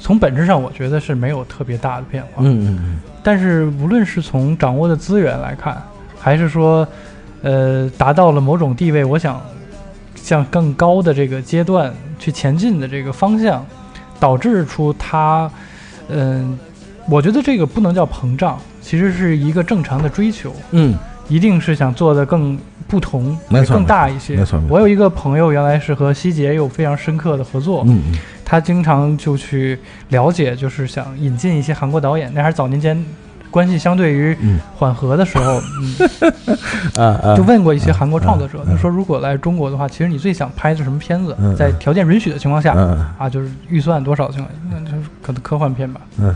从本质上我觉得是没有特别大的变化。嗯嗯嗯。但是无论是从掌握的资源来看，还是说，呃，达到了某种地位，我想向更高的这个阶段去前进的这个方向，导致出他，嗯，我觉得这个不能叫膨胀。其实是一个正常的追求，嗯，一定是想做的更不同，更大一些。没错，我有一个朋友，原来是和希杰有非常深刻的合作，嗯嗯，他经常就去了解，就是想引进一些韩国导演。那还是早年间关系相对于缓和的时候，(laughs) 嗯，啊就问过一些韩国创作者，他说如果来中国的话，其实你最想拍的什么片子？在条件允许的情况下，啊，就是预算多少情况下，那就是可能科幻片吧，嗯。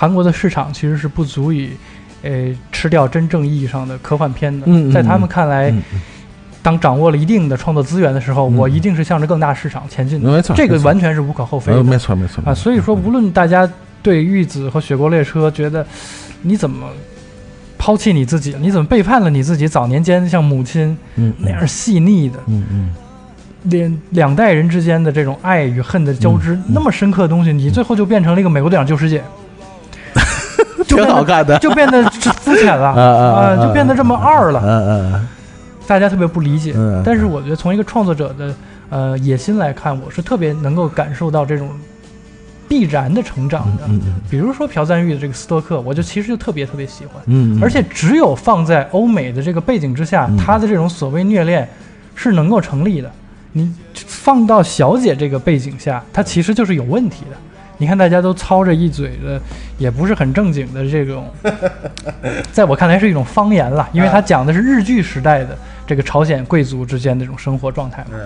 韩国的市场其实是不足以，呃，吃掉真正意义上的科幻片的。嗯在他们看来，当掌握了一定的创作资源的时候，我一定是向着更大市场前进的。没错，这个完全是无可厚非的。没错，没错啊。所以说，无论大家对玉子和雪国列车觉得你怎么抛弃你自己，你怎么背叛了你自己？早年间像母亲那样细腻的，嗯嗯，两两代人之间的这种爱与恨的交织，那么深刻的东西，你最后就变成了一个美国队长救世界。挺好看的，就变得肤浅了 (laughs) 啊，就变得这么二了。嗯嗯，大家特别不理解。但是我觉得从一个创作者的呃野心来看，我是特别能够感受到这种必然的成长的。比如说朴赞玉的这个斯托克，我就其实就特别特别喜欢。嗯。而且只有放在欧美的这个背景之下，他的这种所谓虐恋是能够成立的。你放到小姐这个背景下，它其实就是有问题的。你看，大家都操着一嘴的，也不是很正经的这种，(laughs) 在我看来是一种方言了，因为它讲的是日据时代的这个朝鲜贵族之间的这种生活状态嘛。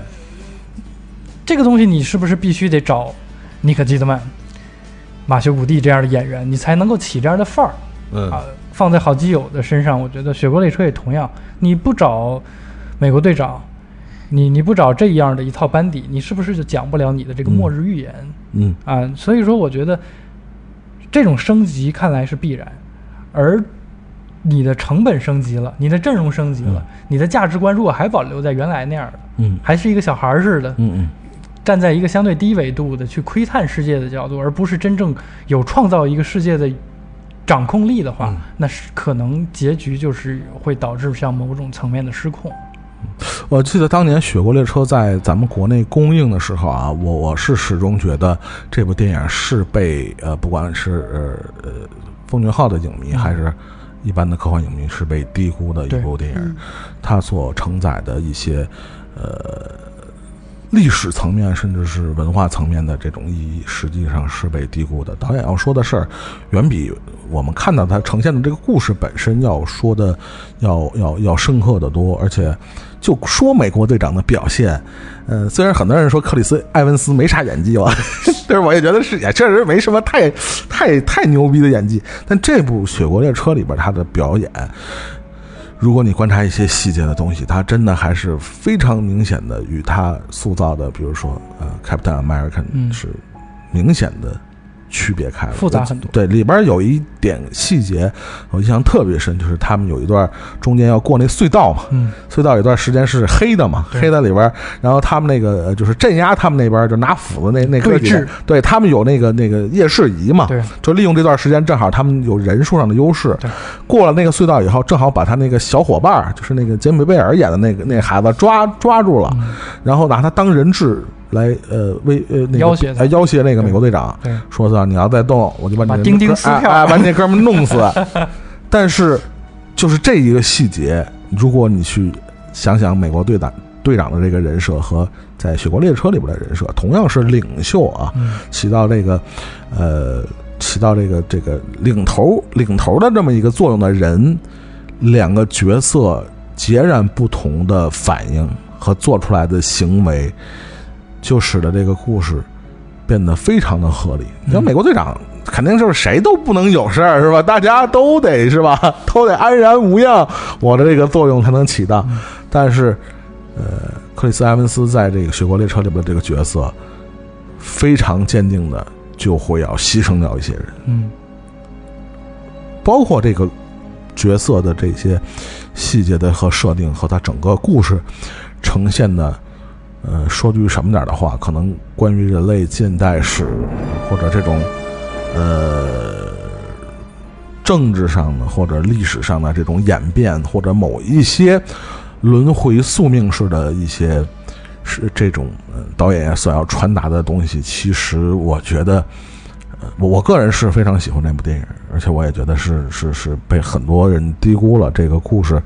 这个东西你是不是必须得找尼可基德曼、马修古蒂这样的演员，你才能够起这样的范儿？嗯啊，放在好基友的身上，我觉得雪国列车也同样，你不找美国队长。你你不找这样的一套班底，你是不是就讲不了你的这个末日预言？嗯啊，所以说我觉得这种升级看来是必然，而你的成本升级了，你的阵容升级了，嗯你的价值观如果还保留在原来那样的，嗯还是一个小孩似的，嗯嗯站在一个相对低维度的去窥探世界的角度，而不是真正有创造一个世界的掌控力的话，嗯那是可能结局就是会导致像某种层面的失控。我记得当年《雪国列车》在咱们国内公映的时候啊，我我是始终觉得这部电影是被呃，不管是呃呃奉俊昊的影迷，还是一般的科幻影迷，是被低估的一部电影。它所承载的一些呃历史层面，甚至是文化层面的这种意义，实际上是被低估的。导演要说的事儿，远比我们看到它呈现的这个故事本身要说的要要要深刻的多。而且，就说美国队长的表现，呃，虽然很多人说克里斯·埃文斯没啥演技吧，(laughs) 但是我也觉得是也确实没什么太太太牛逼的演技。但这部《雪国列车》里边他的表演，如果你观察一些细节的东西，他真的还是非常明显的与他塑造的，比如说呃，Captain American 嗯是明显的区别开了，复杂很多。对，里边有一点细节我印象特别深，就是他们有一段中间要过那隧道嘛，嗯，隧道有段时间是黑的嘛，黑的里边，然后他们那个呃就是镇压他们那边就拿斧子那那个对他们有那个那个夜视仪嘛，对，就利用这段时间，正好他们有人数上的优势。过了那个隧道以后，正好把他那个小伙伴儿，就是那个杰米贝尔演的那个那孩子抓抓住了，嗯。然后拿他当人质来呃威呃那个要挟他。哎要挟那个美国队长，说是你要再动，我就把你把钉钉哥撕掉。把你那哥们弄死。(laughs) 但是就是这一个细节，如果你去想想美国队长队长的这个人设和在《雪国列车》里边的人设，同样是领袖啊，嗯。起到这个呃起到这个这个领头领头的这么一个作用的人，两个角色截然不同的反应和做出来的行为，就使得这个故事变得非常的合理。你像美国队长。肯定就是谁都不能有事儿，是吧？大家都得是吧？都得安然无恙，我的这个作用才能起到。但是，呃，克里斯·埃文斯在这个《雪国列车》里边的这个角色，非常坚定的就会要牺牲掉一些人，嗯包括这个角色的这些细节的和设定和他整个故事呈现的。呃，说句什么点儿的话，可能关于人类近代史或者这种呃政治上的或者历史上的这种演变，或者某一些轮回宿命式的一些是这种、呃、导演所要传达的东西，其实我觉得，我我个人是非常喜欢这部电影，而且我也觉得是 (laughs) 是是被很多人低估了这个故事，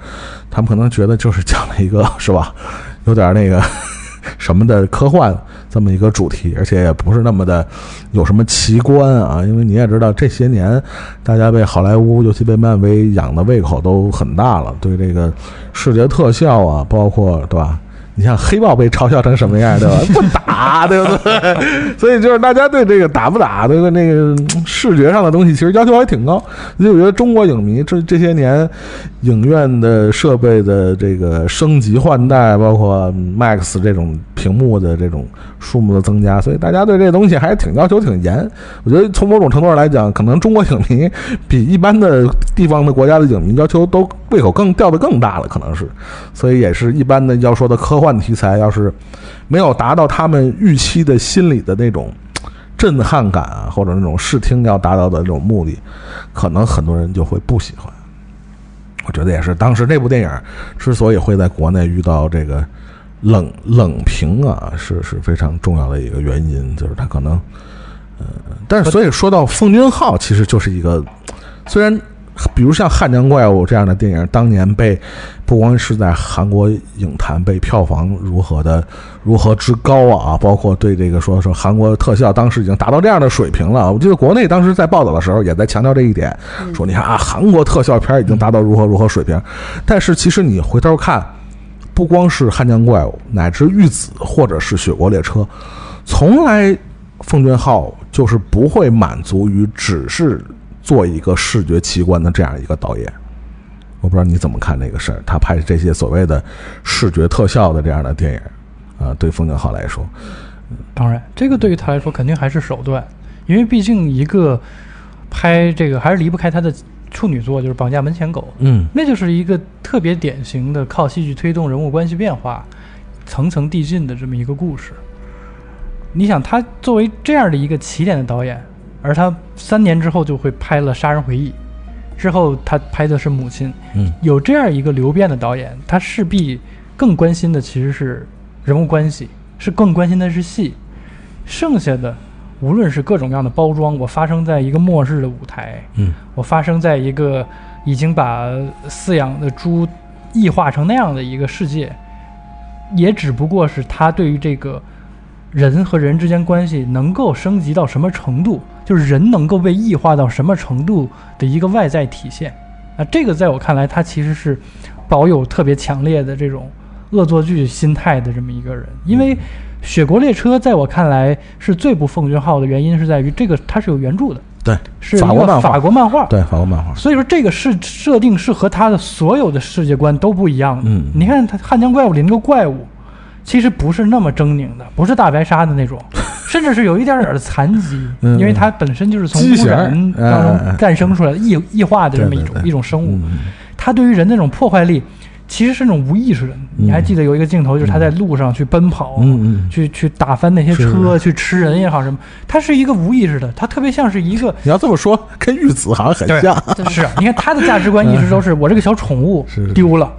他们可能觉得就是讲了一个 (laughs) 是吧，有点那个。什么的科幻这么一个主题，而且也不是那么的有什么奇观啊，因为你也知道这些年大家被好莱坞，尤其被漫威养的胃口都很大了，对这个视觉特效啊，包括对吧？你像黑豹被嘲笑成什么样，对吧？(laughs) 不打，对不对？(laughs) 所以就是大家对这个打不打，这个那个嗯视觉上的东西，其实要求还挺高。所以我觉得中国影迷这这些年影院的设备的这个升级换代，包括 Max 这种屏幕的这种数目的增加，所以大家对这东西还挺要求挺严。我觉得从某种程度上来讲，可能中国影迷比一般的地方的国家的影迷要求都胃口更吊得更大了，可能是。所以也是一般的要说的科幻题材，要是没有达到他们预期的心理的那种震撼感啊，或者那种视听要达到的那种目的，可能很多人就会不喜欢。我觉得也是，当时这部电影之所以会在国内遇到这个冷冷评啊，是是非常重要的一个原因，就是它可能，呃，但是所以说到奉俊昊，其实就是一个虽然。比如像《汉江怪物》这样的电影，当年被不光是在韩国影坛被票房如何的如何之高啊，包括对这个说说韩国特效当时已经达到这样的水平了。我记得国内当时在报道的时候也在强调这一点，说你看啊，韩国特效片已经达到如何如何水平。但是其实你回头看，不光是《汉江怪物》，乃至《玉子》或者是《雪国列车》，从来奉俊昊就是不会满足于只是。做一个视觉奇观的这样一个导演，我不知道你怎么看这个事儿。他拍这些所谓的视觉特效的这样的电影，啊，对风景好来说，当然，这个对于他来说肯定还是手段，因为毕竟一个拍这个还是离不开他的处女作，就是《绑架门前狗》。嗯那就是一个特别典型的靠戏剧推动人物关系变化、层层递进的这么一个故事。你想，他作为这样的一个起点的导演，而他三年之后就会拍了《杀人回忆》，之后他拍的是《母亲》，嗯。有这样一个流变的导演，他势必更关心的其实是人物关系，是更关心的是戏。剩下的，无论是各种各样的包装，我发生在一个末日的舞台，嗯。我发生在一个已经把饲养的猪异化成那样的一个世界，也只不过是他对于这个人和人之间关系能够升级到什么程度，就是人能够被异化到什么程度的一个外在体现。啊，这个在我看来，他其实是保有特别强烈的这种恶作剧心态的这么一个人。因为《雪国列车》在我看来是最不奉俊昊的原因，是在于这个它是有原著的，对，是一法国漫画个法国漫画。对法国漫画，所以说这个是设定是和他的所有的世界观都不一样的。嗯你看他汉江怪物里那个怪物，其实不是那么狰狞的，不是大白鲨的那种，(laughs) 甚至是有一点点的残疾，嗯因为它本身就是从污染当中诞生出来的异异化的这么一种一种生物。嗯。它对于人的那种破坏力，其实是那种无意识的。你还记得有一个镜头，就是他在路上去奔跑，去去打翻那些车，去吃人也好什么，它是一个无意识的，它特别像是一个你要这么说，跟玉子好像很像，是啊，你看他的价值观一直都是我这个小宠物 (laughs) 丢了，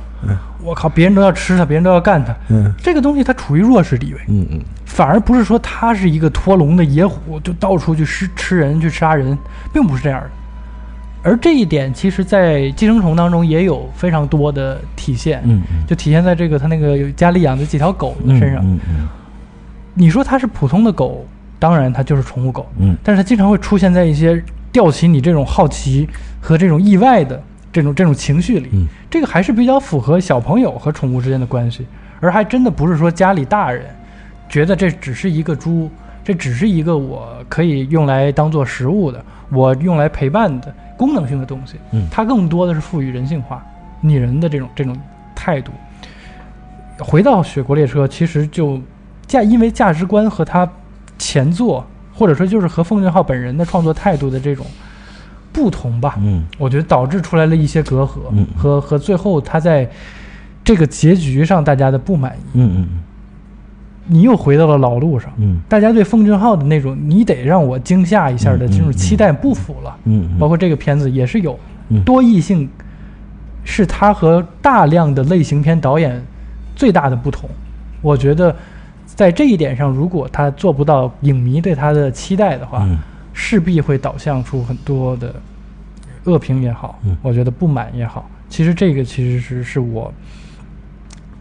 我靠，别人都要吃它，别人都要干它，嗯。这个东西它处于弱势地位，嗯嗯。反而不是说它是一个脱笼的野虎，就到处去吃吃人去杀人，并不是这样的。而这一点，其实，在《寄生虫》当中也有非常多的体现，嗯嗯。就体现在这个他那个家里养的几条狗的嗯身上。嗯嗯你说它是普通的狗，当然它就是宠物狗，嗯。但是它经常会出现在一些吊起你这种好奇和这种意外的这种这种情绪里。嗯这个还是比较符合小朋友和宠物之间的关系，而还真的不是说家里大人觉得这只是一个猪，这只是一个我可以用来当做食物的，我用来陪伴的功能性的东西。嗯它更多的是赋予人性化、拟人的这种这种态度。回到《雪国列车》，其实就价因为价值观和他前作，或者说就是和奉俊昊本人的创作态度的这种不同吧，嗯。我觉得导致出来了一些隔阂，嗯。和和最后他在这个结局上大家的不满意。嗯嗯你又回到了老路上，嗯。大家对奉俊昊的那种你得让我惊吓一下的嗯这种嗯。期待不符了。嗯，包括这个片子也是有嗯。多异性，是他和大量的类型片导演最大的不同。我觉得在这一点上，如果他做不到影迷对他的期待的话，嗯。势必会导向出很多的恶评也好，嗯我觉得不满也好。其实这个其实是是我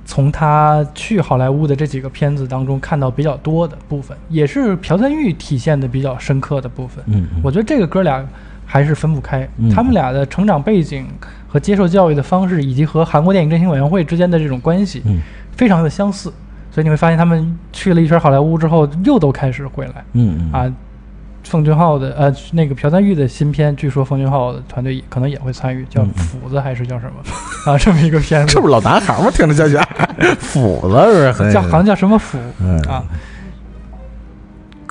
从他去好莱坞的这几个片子当中看到比较多的部分，也是朴赞玉体现的比较深刻的部分。嗯嗯我觉得这个哥俩还是分不开，嗯他们俩的成长背景和接受教育的方式，以及和韩国电影振兴委员会之间的这种关系，嗯非常的相似。所以你会发现，他们去了一圈好莱坞之后，又都开始回来嗯嗯啊。奉俊昊的呃，那个朴赞玉的新片，据说奉俊昊的团队可能也会参与，叫《斧子》还是叫什么 (laughs) 啊？这么一个片子，这不是老男孩吗？听着 (laughs) 叫叫斧子是很叫好像叫什么斧嗯啊？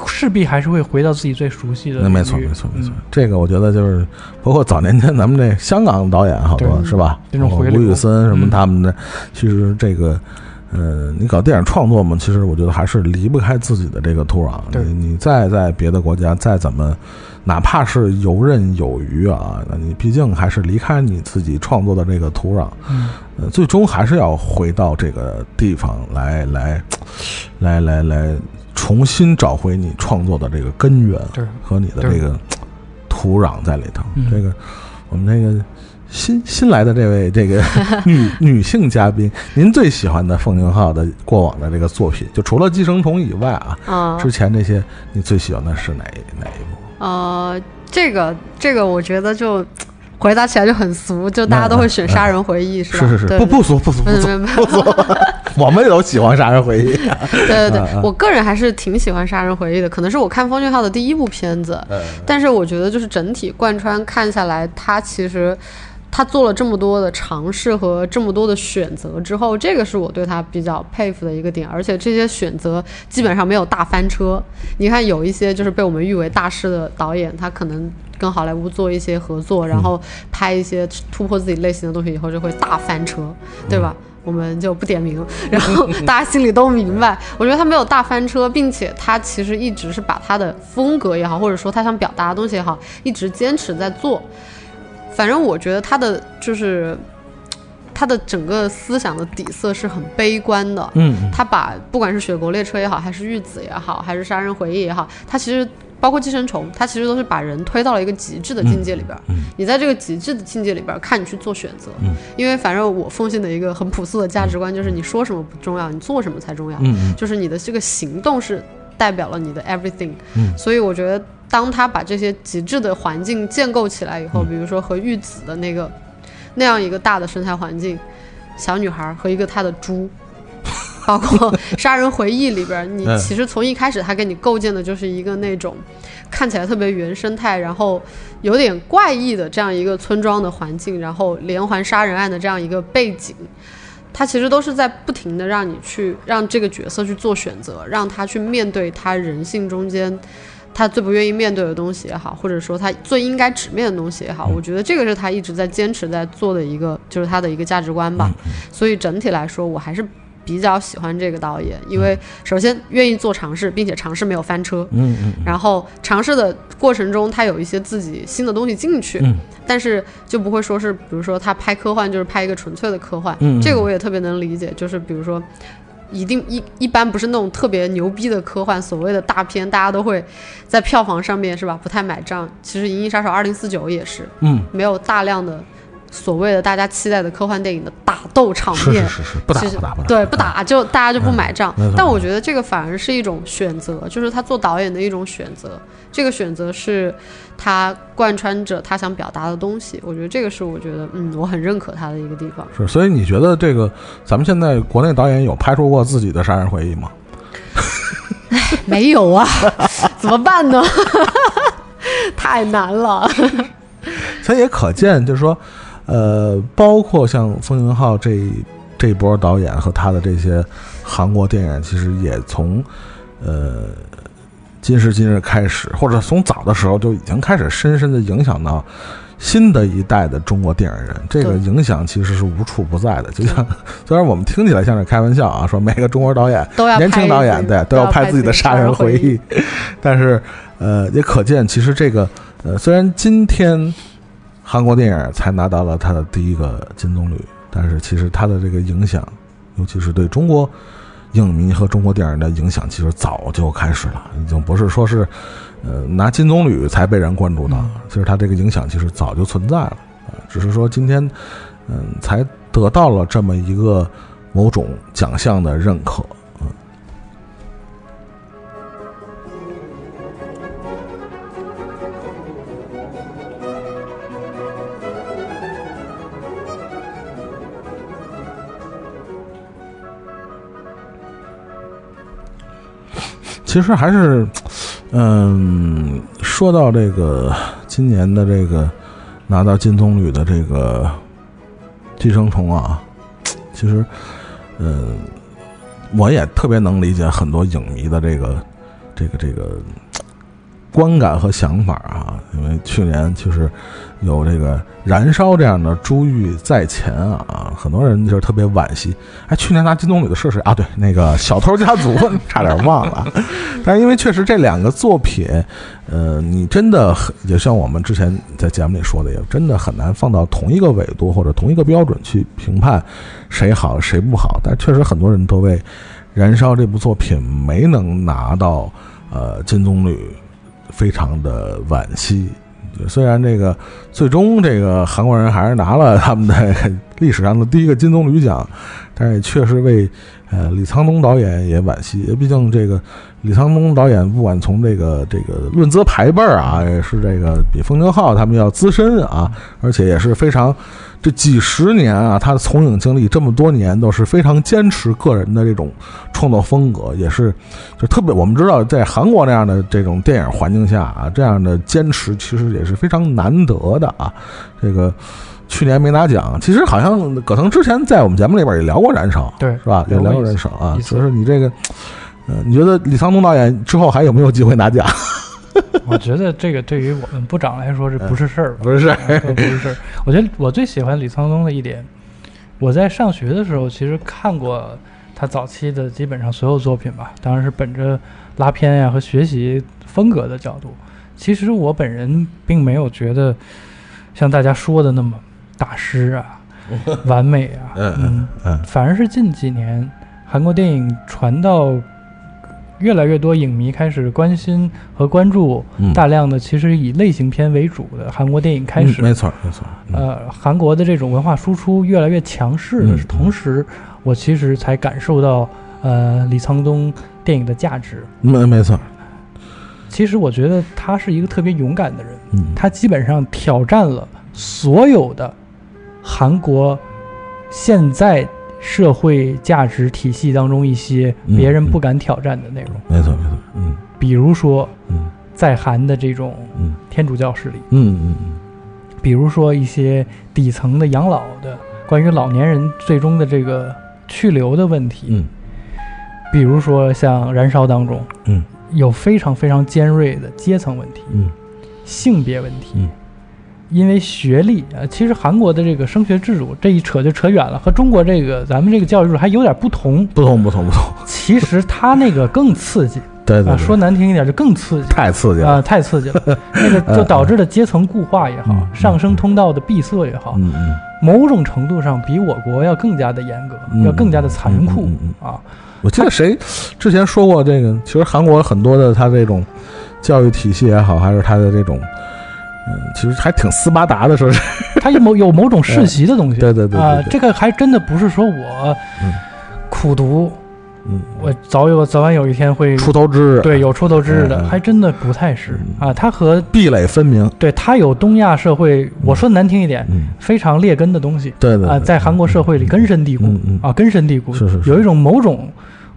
势必还是会回到自己最熟悉的。那没错，没错，没错嗯。这个我觉得就是，包括早年间咱们这香港导演好多是吧？这种回流包括吴宇森什么嗯他们的，其实这个，呃，你搞电影创作嘛，其实我觉得还是离不开自己的这个土壤。对。你你再在别的国家再怎么，哪怕是游刃有余啊，那你毕竟还是离开你自己创作的这个土壤，嗯。呃，最终还是要回到这个地方来来来来来重新找回你创作的这个根源对。和你的这个土壤在里头。嗯。这个我们那个新新来的这位这个 (laughs) 女女性嘉宾，您最喜欢的奉俊昊的过往的这个作品，就除了《寄生虫》以外啊，啊之前那些你最喜欢的是哪哪一部？呃，这个这个我觉得就回答起来就很俗，就大家都会选《杀人回忆》是吧？是是是，对。不不俗不俗不俗。不俗，(laughs) 我们都喜欢《杀人回忆》。(laughs) 对对对。我个人还是挺喜欢《杀人回忆》的，可能是我看奉俊昊的第一部片子，呃但是我觉得就是整体贯穿看下来，他其实他做了这么多的尝试和这么多的选择之后，这个是我对他比较佩服的一个点，而且这些选择基本上没有大翻车。你看有一些就是被我们誉为大师的导演，他可能跟好莱坞做一些合作，然后拍一些突破自己类型的东西以后，就会大翻车，对吧？我们就不点名，然后 (laughs) 大家心里都明白。我觉得他没有大翻车，并且他其实一直是把他的风格也好，或者说他想表达的东西也好，一直坚持在做。反正我觉得他的就是他的整个思想的底色是很悲观的。嗯嗯他把不管是《雪国列车》也好，还是《玉子》也好，还是《杀人回忆》也好，他其实包括《寄生虫》，他其实都是把人推到了一个极致的境界里边儿。嗯你在这个极致的境界里边儿，看你去做选择。嗯因为反正我奉行的一个很朴素的价值观就是，你说什么不重要，你做什么才重要。嗯嗯就是你的这个行动是代表了你的 everything。嗯所以我觉得，当他把这些极致的环境建构起来以后，嗯比如说和玉子的那个那样一个大的生态环境，小女孩和一个她的猪。(laughs) 包括《杀人回忆》里边，你嗯其实从一开始他给你构建的就是一个那种看起来特别原生态，然后有点怪异的这样一个村庄的环境，然后连环杀人案的这样一个背景，他其实都是在不停的让你去让这个角色去做选择，让他去面对他人性中间他最不愿意面对的东西也好，或者说他最应该直面的东西也好，我觉得这个是他一直在坚持在做的一个，就是他的一个价值观吧。所以整体来说，我还是。比较喜欢这个导演，因为首先愿意做尝试，并且尝试没有翻车，嗯嗯然后尝试的过程中，他有一些自己新的东西进去，嗯但是就不会说是，比如说他拍科幻就是拍一个纯粹的科幻，嗯嗯这个我也特别能理解，就是比如说。一定一一般不是那种特别牛逼的科幻，所谓的大片，大家都会在票房上面是吧不太买账。其实《银翼杀手二零四九》也是嗯，没有大量的所谓的大家期待的科幻电影的打斗场面，是是是是，不打不打不打，对，不打就大家就不买账。但我觉得这个反而是一种选择，就是他做导演的一种选择。这个选择是他贯穿着他想表达的东西。我觉得这个是我觉得嗯，我很认可他的一个地方。是，所以你觉得这个咱们现在国内导演有拍出过自己的杀人回忆吗？(laughs) 没有啊，(laughs) 怎么办呢？(laughs) 太难了。所以也可见，就是说，呃，包括像风云浩这这一波导演和他的这些韩国电影，其实也从呃今时今日开始，或者从早的时候就已经开始深深的影响到新的一代的中国电影人。这个影响其实是无处不在的。就像 (laughs) 虽然我们听起来像是开玩笑啊，说每个中国导演 (laughs) 都要年轻导演对都都要拍自己的杀人回忆，(laughs) 但是呃，也可见其实这个呃，虽然今天韩国电影才拿到了他的第一个金棕榈，但是其实他的这个影响，尤其是对中国影迷和中国电影的影响，其实早就开始了，已经不是说是呃拿金棕榈才被人关注到，其实他这个影响其实早就存在了啊、只是说今天嗯、才得到了这么一个某种奖项的认可。其实还是，嗯，说到这个今年的这个拿到金棕榈的这个《寄生虫》啊，其实，嗯，我也特别能理解很多影迷的这个这个这个观感和想法啊，因为去年其实有这个燃烧这样的珠玉在前啊，很多人就是特别惋惜。哎，去年拿金棕榈的是谁啊？对，那个《小偷家族》，(laughs) 差点忘了。但是因为确实这两个作品，呃，你真的很也像我们之前在节目里说的，也真的很难放到同一个纬度或者同一个标准去评判谁好谁不好。但确实很多人都为《燃烧》这部作品没能拿到呃金棕榈非常的惋惜。虽然这个最终这个韩国人还是拿了他们的历史上的第一个金棕榈奖，但是也确实为呃李沧东导演也惋惜。毕竟这个李沧东导演不管从这个这个论资排辈儿啊，也是这个比奉俊昊他们要资深啊，而且也是非常这几十年啊，他的从影经历这么多年都是非常坚持个人的这种创作风格，也是就特别我们知道在韩国那样的这种电影环境下啊，这样的坚持其实也是非常难得的啊。这个去年没拿奖，其实好像葛腾之前在我们节目里边也聊过《燃烧》，对是吧？也聊过《燃烧》啊一，次就是你这个，呃，你觉得李沧东导演之后还有没有机会拿奖？(laughs) 我觉得这个对于我们部长来说，这不是事儿吧？不是，事儿不是事儿。我觉得我最喜欢李沧东的一点，我在上学的时候其实看过他早期的基本上所有作品吧，当然是本着拉片呀和学习风格的角度。其实我本人并没有觉得像大家说的那么大师啊、(laughs) 完美啊，嗯嗯嗯反而是近几年韩国电影传到越来越多影迷开始关心和关注嗯。大量的其实以类型片为主的韩国电影开始，嗯没错没错，嗯。呃，韩国的这种文化输出越来越强势的嗯同时，我其实才感受到呃李沧东电影的价值。没没错，其实我觉得他是一个特别勇敢的人，嗯。他基本上挑战了所有的韩国现在社会价值体系当中一些嗯别人不敢挑战的内容，没错没错，嗯。比如说嗯。在韩的这种嗯。天主教势力，嗯嗯。比如说一些底层的养老的关于老年人最终的这个去留的问题，嗯。比如说像《燃烧》当中嗯。有非常非常尖锐的阶层问题、嗯。性别问题。嗯因为学历啊，其实韩国的这个升学制度这一扯就扯远了，和中国这个咱们这个教育制度还有点不同。不同不同不同，其实他那个更刺激 (laughs) 啊，对对对，说难听一点就更刺激。太刺激了，啊，太刺激了。(laughs) 那个就导致了阶层固化也好嗯，上升通道的闭塞也好，嗯嗯。某种程度上比我国要更加的严格，嗯要更加的残酷啊。我记得谁之前说过这个，其实韩国很多的他这种教育体系也好，还是他的这种，嗯，其实还挺斯巴达的，说是，(laughs) 他有某有某种世袭的东西。对对对啊这个还真的不是说我嗯苦读，嗯，我早有早晚有一天会出头之日，对有出头之日的，还真的不太是。啊。他和壁垒分明，对他有东亚社会，我说难听一点，嗯，非常劣根的东西。啊，对对。啊在韩国社会里根深蒂固啊，根深蒂固，是是是。有一种某种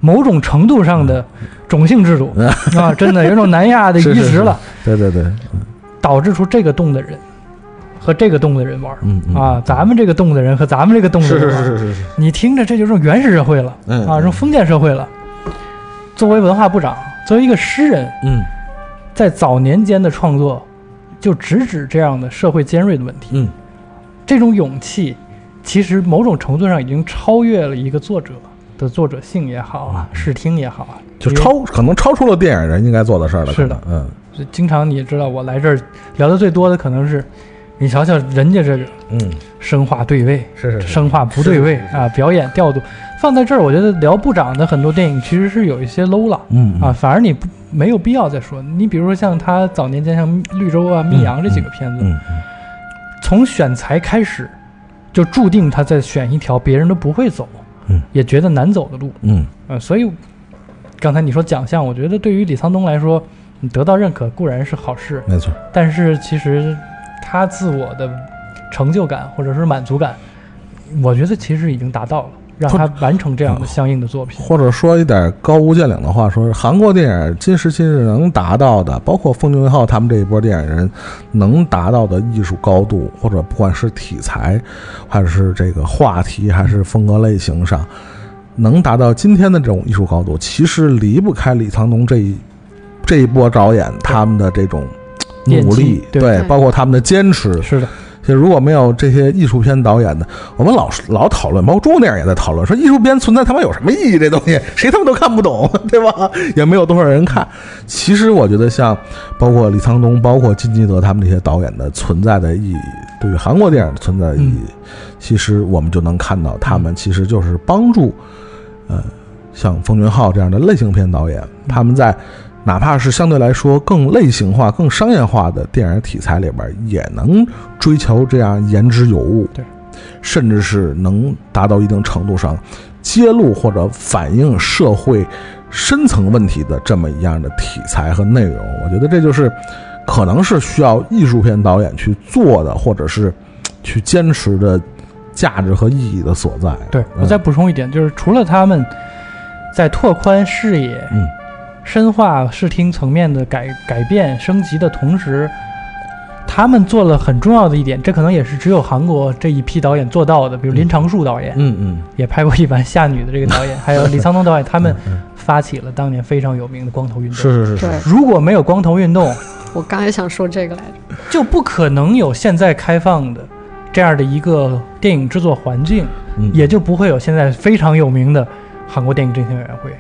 某种程度上的种姓制度。啊，真的有一种南亚的 (laughs) 移植了，对对对，导致出这个洞的人和这个洞的人玩儿。嗯嗯啊，咱们这个洞的人和咱们这个洞的人玩儿，是是是是，你听着这就是原始社会了，嗯啊，这种封建社会了。作为文化部长，作为一个诗人，嗯。在早年间的创作，就直指这样的社会尖锐的问题。嗯。这种勇气，其实某种程度上已经超越了一个作者的作者性也好啊，视听也好啊，就超可能超出了电影人应该做的事儿了，是的。可能，就经常你也知道，我来这儿聊的最多的可能是，你瞧瞧人家这个嗯。生化对位，是是是，声画不对位啊，表演调度。放在这儿，我觉得聊部长的很多电影其实是有一些 low 了。嗯啊，，反而你不没有必要再说。你比如说像他早年间像《绿洲》啊、《密阳》这几个片子，嗯。从选材开始，就注定他在选一条别人都不会走，嗯。也觉得难走的路。嗯。呃，所以刚才你说奖项，我觉得对于李沧东来说，你得到认可固然是好事，没错，但是其实他自我的成就感或者是满足感，我觉得其实已经达到了，让他完成这样的相应的作品。或者说一点高屋建瓴的话，说是韩国电影今时今日能达到的，包括奉俊昊他们这一波电影人能达到的艺术高度，或者不管是题材，还是这个话题，还是风格类型上，能达到今天的这种艺术高度，其实离不开李沧东这一这一波导演他们的这种努力，对对包括他们的坚持，是的，就如果没有这些艺术片导演的，我们老老讨论，包括中国电影也在讨论，说艺术片存在他妈有什么意义？这东西谁他妈都看不懂，(laughs) 对吧？也没有多少人看。其实我觉得，像包括李沧东、包括金基德他们这些导演的存在的意义，对于韩国电影的存在的意义，其实我们就能看到，他们其实就是帮助，呃，像奉俊昊这样的类型片导演，他们在。哪怕是相对来说更类型化、更商业化的电影题材里边，也能追求这样言之有物，对，甚至是能达到一定程度上揭露或者反映社会深层问题的这么一样的题材和内容。我觉得这就是可能是需要艺术片导演去做的，或者是去坚持的价值和意义的所在。对我再补充一点，就是除了他们在拓宽视野、嗯深化视听层面的改改变升级的同时，他们做了很重要的一点，这可能也是只有韩国这一批导演做到的，比如林长树导演、嗯嗯也拍过一版《夏女》的这个导演，还有李沧东导演，他们发起了当年非常有名的光头运动。是是是是，对，如果没有光头运动，我刚也想说这个来着。就不可能有现在开放的这样的一个电影制作环境，嗯也就不会有现在非常有名的韩国电影振兴委员会。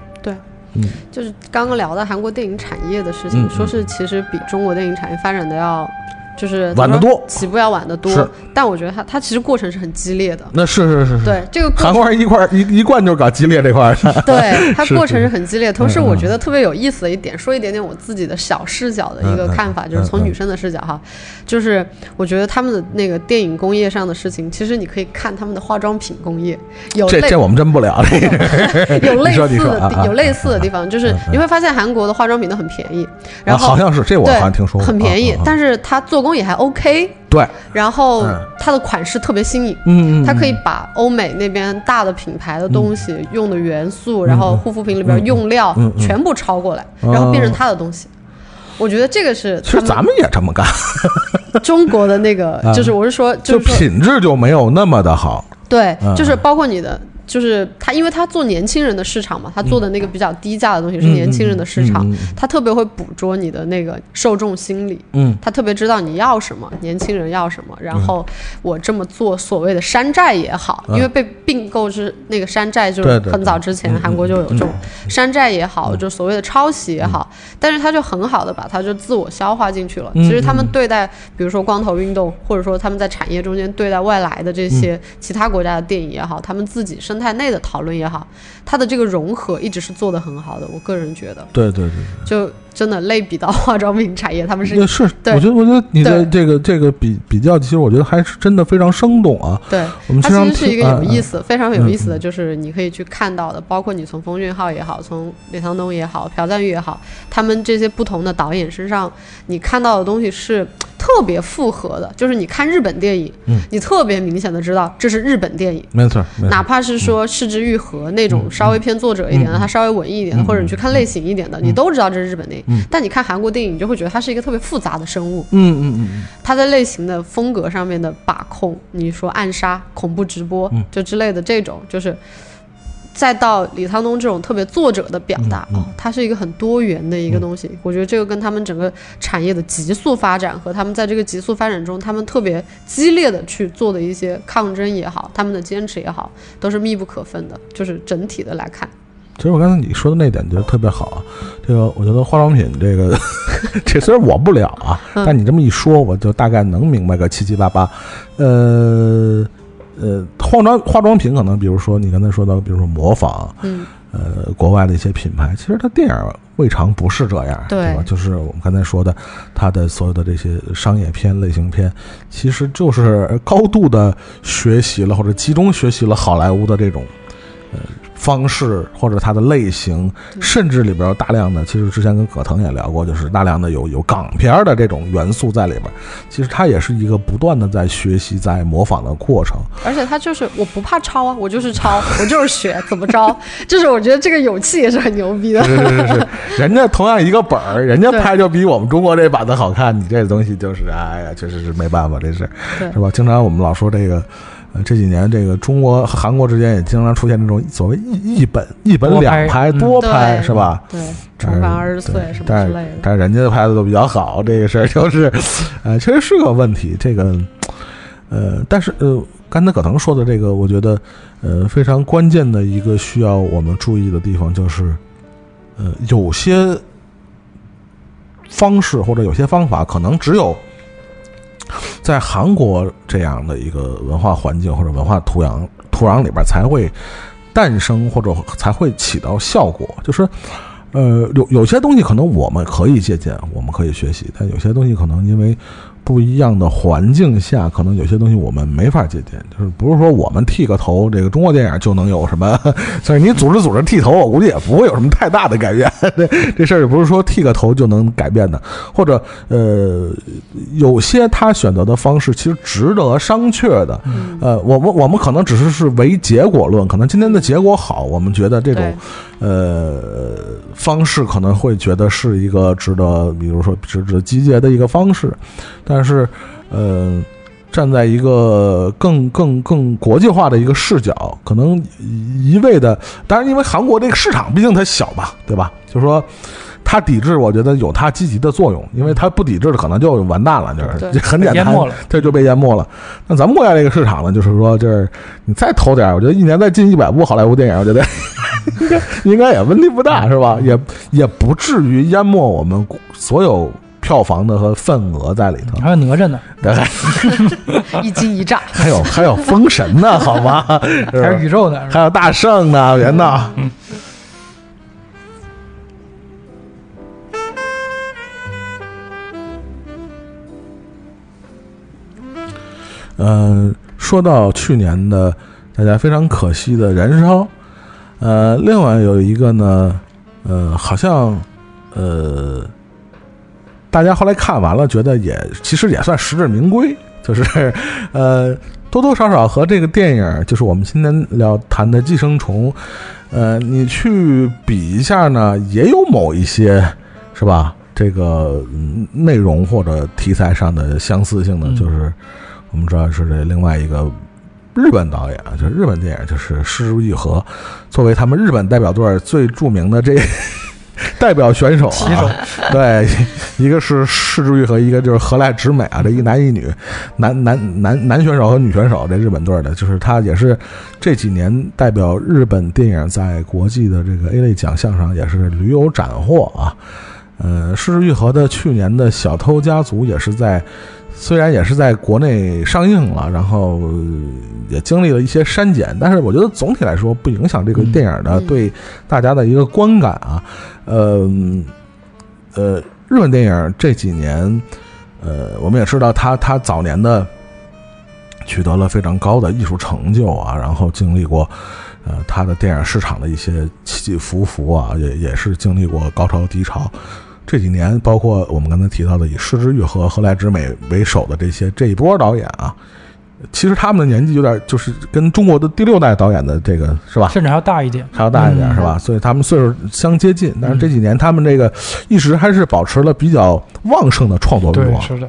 就是刚刚聊的韩国电影产业的事情，嗯说是其实比中国电影产业发展的要。就是晚得多。起步要晚得多是，但我觉得它它其实过程是很激烈的。那是是是是，对这个韩国人一块儿一一贯就是搞激烈这块 (laughs) 对，(laughs) 它过程是是很激烈。同时，我觉得特别有意思的一点，说一点点我自己的小视角的一个看法，就是从女生的视角哈，就是我觉得他们的那个电影工业上的事情，其实你可以看他们的化妆品工业，有类这这我们真不聊这个。(laughs) 有类似的有类似的地方，就是你会发现韩国的化妆品都很便宜，然啊，后好像是这我对好像听说过，很便宜但是它做工也还 OK，对，然后嗯。它的款式特别新颖。嗯嗯，它可以嗯把欧美那边大的品牌的东西用的元素，然后护肤品里边用料嗯嗯。全部抄过来，哦然后变成它的东西。我觉得这个是其实咱们也这么干，中国的那个啊，(laughs) 就是我是说，就品质就没有那么的好。对嗯，就是包括你的。就是他，因为他做年轻人的市场嘛，他做的那个比较低价的东西是嗯年轻人的市场嗯嗯嗯嗯，他特别会捕捉你的那个受众心理，嗯。他特别知道你要什么，年轻人要什么，然后我这么做所谓的山寨也好，嗯。因为被并购是那个山寨，就是很早之前韩国就有这种山寨也好，就所谓的抄袭也好，但是他就很好的把它就自我消化进去了。嗯其实他们对待，比如说光头运动，或者说他们在产业中间对待外来的这嗯。些其他国家的电影也好，他们自己生态内的讨论也好，它的这个融合一直是做得很好的。我个人觉得，对对对。就真的类比到化妆品产业，他们是也是，我觉得，我觉得你的这个这个比比较，其实我觉得还是真的非常生动啊。对，我们它其实是一个有意思、非常有意思的，嗯就是你可以去看到的，包括你从封俊昊也好，从李沧东也好，朴赞郁也好，他们这些不同的导演身上，你看到的东西是特别复合的。就是你看日本电影，嗯你特别明显的知道这是日本电影。没错，没错哪怕是说失之愈合那种稍微偏作者一点的，它稍微文艺一点的，或者你去看类型一点的，你都知道这是日本电影。但你看韩国电影，你就会觉得它是一个特别复杂的生物。嗯嗯嗯嗯，它在类型的风格上面的把控，你说暗杀、恐怖直播，嗯就之类的这种，就是再到李沧东这种特别作者的表达，嗯嗯哦，它是一个很多元的一个东西。我觉得这个跟他们整个产业的急速发展和他们在这个急速发展中，他们特别激烈的去做的一些抗争也好，他们的坚持也好，都是密不可分的。就是整体的来看，其实我刚才你说的那点觉得特别好啊。这个我觉得化妆品这个，(laughs) 这虽然我不了啊，嗯但你这么一说，我就大概能明白个七七八八。呃呃，化妆化妆品可能比如说你刚才说到，比如说模仿，嗯，呃，国外的一些品牌，其实它电影未尝不是这样，对吧？就是我们刚才说的，它的所有的这些商业片、类型片，其实就是高度的学习了或者集中学习了好莱坞的这种呃方式或者它的类型，甚至里边有大量的，其实之前跟葛腾也聊过，就是大量的有有港片的这种元素在里边。其实它也是一个不断的在学习、在模仿的过程。而且它就是我不怕抄啊，我就是抄，(laughs) 我就是学，怎么着？就是我觉得这个勇气也是很牛逼的。是是是是，(laughs) 人家同样一个本儿，人家拍就比我们中国这版的好看，你这东西就是，哎呀，确实是没办法，这是是吧？经常我们老说这个。呃，这几年这个中国和韩国之间也经常出现这种所谓一一本一本两拍嗯多拍对是吧？对，重返二十岁什么但是之类的。但是人家的拍的都比较好，这个事儿就是，呃，确实是个问题。这个，呃，但是呃，刚才葛腾说的这个，我觉得呃非常关键的一个需要我们注意的地方就是，呃，有些方式或者有些方法，可能只有在韩国这样的一个文化环境或者文化土壤土壤里边才会诞生，或者才会起到效果。就是，呃，有有些东西可能我们可以借鉴，我们可以学习，但有些东西可能因为不一样的环境下，可能有些东西我们没法借鉴。就是不是说我们剃个头，这个中国电影就能有什么？(laughs) 所以你组织组织剃头，我估计也不会有什么太大的改变。(laughs) 这 (laughs) 这事儿也不是说剃个头就能改变的，或者呃，有些他选择的方式其实值得商榷的。呃，我们我们可能只是是唯结果论，可能今天的结果好，我们觉得这种对呃方式可能会觉得是一个值得，比如说值得集结的一个方式，但是呃，站在一个更更更国际化的一个视角，可能一味的，当然因为韩国这个市场毕竟它小嘛，对吧？就是说。它抵制，我觉得有它积极的作用，因为它不抵制的可能就完蛋了，就是很简单，这就被淹没了。那咱们国家这个市场呢，就是说，就是你再投点，我觉得一年再进一百部好莱坞电影，我觉得应 (laughs) 该应该也问题不大，是吧？也也不至于淹没我们所有票房的和份额在里头。还有哪吒呢，(laughs) 对，(laughs) 一惊一乍。还有还有封神呢，好吗？还有宇宙呢，还有大圣呢，别闹。嗯，说到去年的大家非常可惜的《燃烧》，呃，另外有一个呢，呃，好像呃，大家后来看完了，觉得也其实也算实至名归，(laughs) 就是呃，多多少少和这个电影，就是我们今天聊谈的《寄生虫》，呃，你去比一下呢，也有某一些是吧？这个嗯内容或者题材上的相似性的，嗯就是我们知道是这另外一个日本导演啊，(laughs) 就是日本电影，就是石之愈和，作为他们日本代表队最著名的这 (laughs) 代表选手啊，(laughs) 对，一个是石之愈和，一个就是河濑直美啊，这一男一女，男男男男选手和女选手，这日本队的，就是他也是这几年代表日本电影在国际的这个 A 类奖项上也是屡有斩获啊。呃，失之愈合的去年的《小偷家族》也是在，虽然也是在国内上映了，然后呃也经历了一些删减，但是我觉得总体来说不影响这个电影的嗯对大家的一个观感啊。呃呃，日本电影这几年，呃，我们也知道他他早年的取得了非常高的艺术成就啊，然后经历过。呃，他的电影市场的一些起起伏伏啊，也也是经历过高潮低潮。这几年，包括我们刚才提到的以失之愈和何来之美为首的这些这一波导演啊，其实他们的年纪有点就是跟中国的第六代导演的这个是吧，甚至还要大一点。还要大一点嗯。是吧？所以他们岁数相接近，但是这几年他们这个一直还是保持了比较旺盛的创作欲对，望，是的，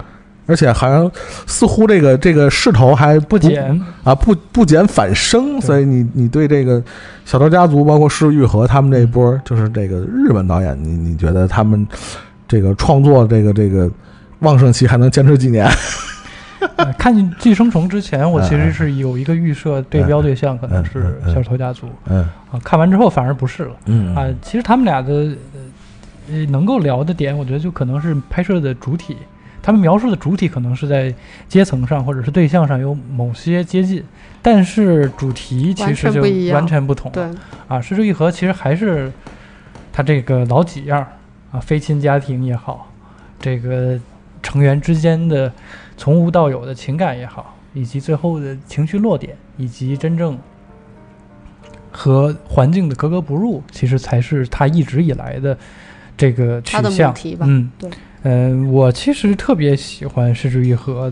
而且好像似乎这个这个势头还不不减。啊，不不减反升，所以你你对这个小偷家族，包括施玉和他们这一波，就是这个日本导演，你你觉得他们这个创作这个这个旺盛期还能坚持几年？(laughs) 呃看《寄生虫》之前，我其嗯实是有一个预设，对标对象可能是小偷家族嗯啊。看完之后反而不是了嗯啊。其实他们俩的呃呃能够聊的点，我觉得就可能是拍摄的主体，他们描述的主体可能是在阶层上或者是对象上有某些接近，但是主题其实就完全不同了。对，啊，失之愈合其实还是他这个老几样儿啊，非亲家庭也好，这个成员之间的从无到有的情感也好，以及最后的情绪落点，以及真正和环境的格格不入，其实才是他一直以来的这个取他的向母。题吧。嗯，对，嗯、我其实特别喜欢失之愈合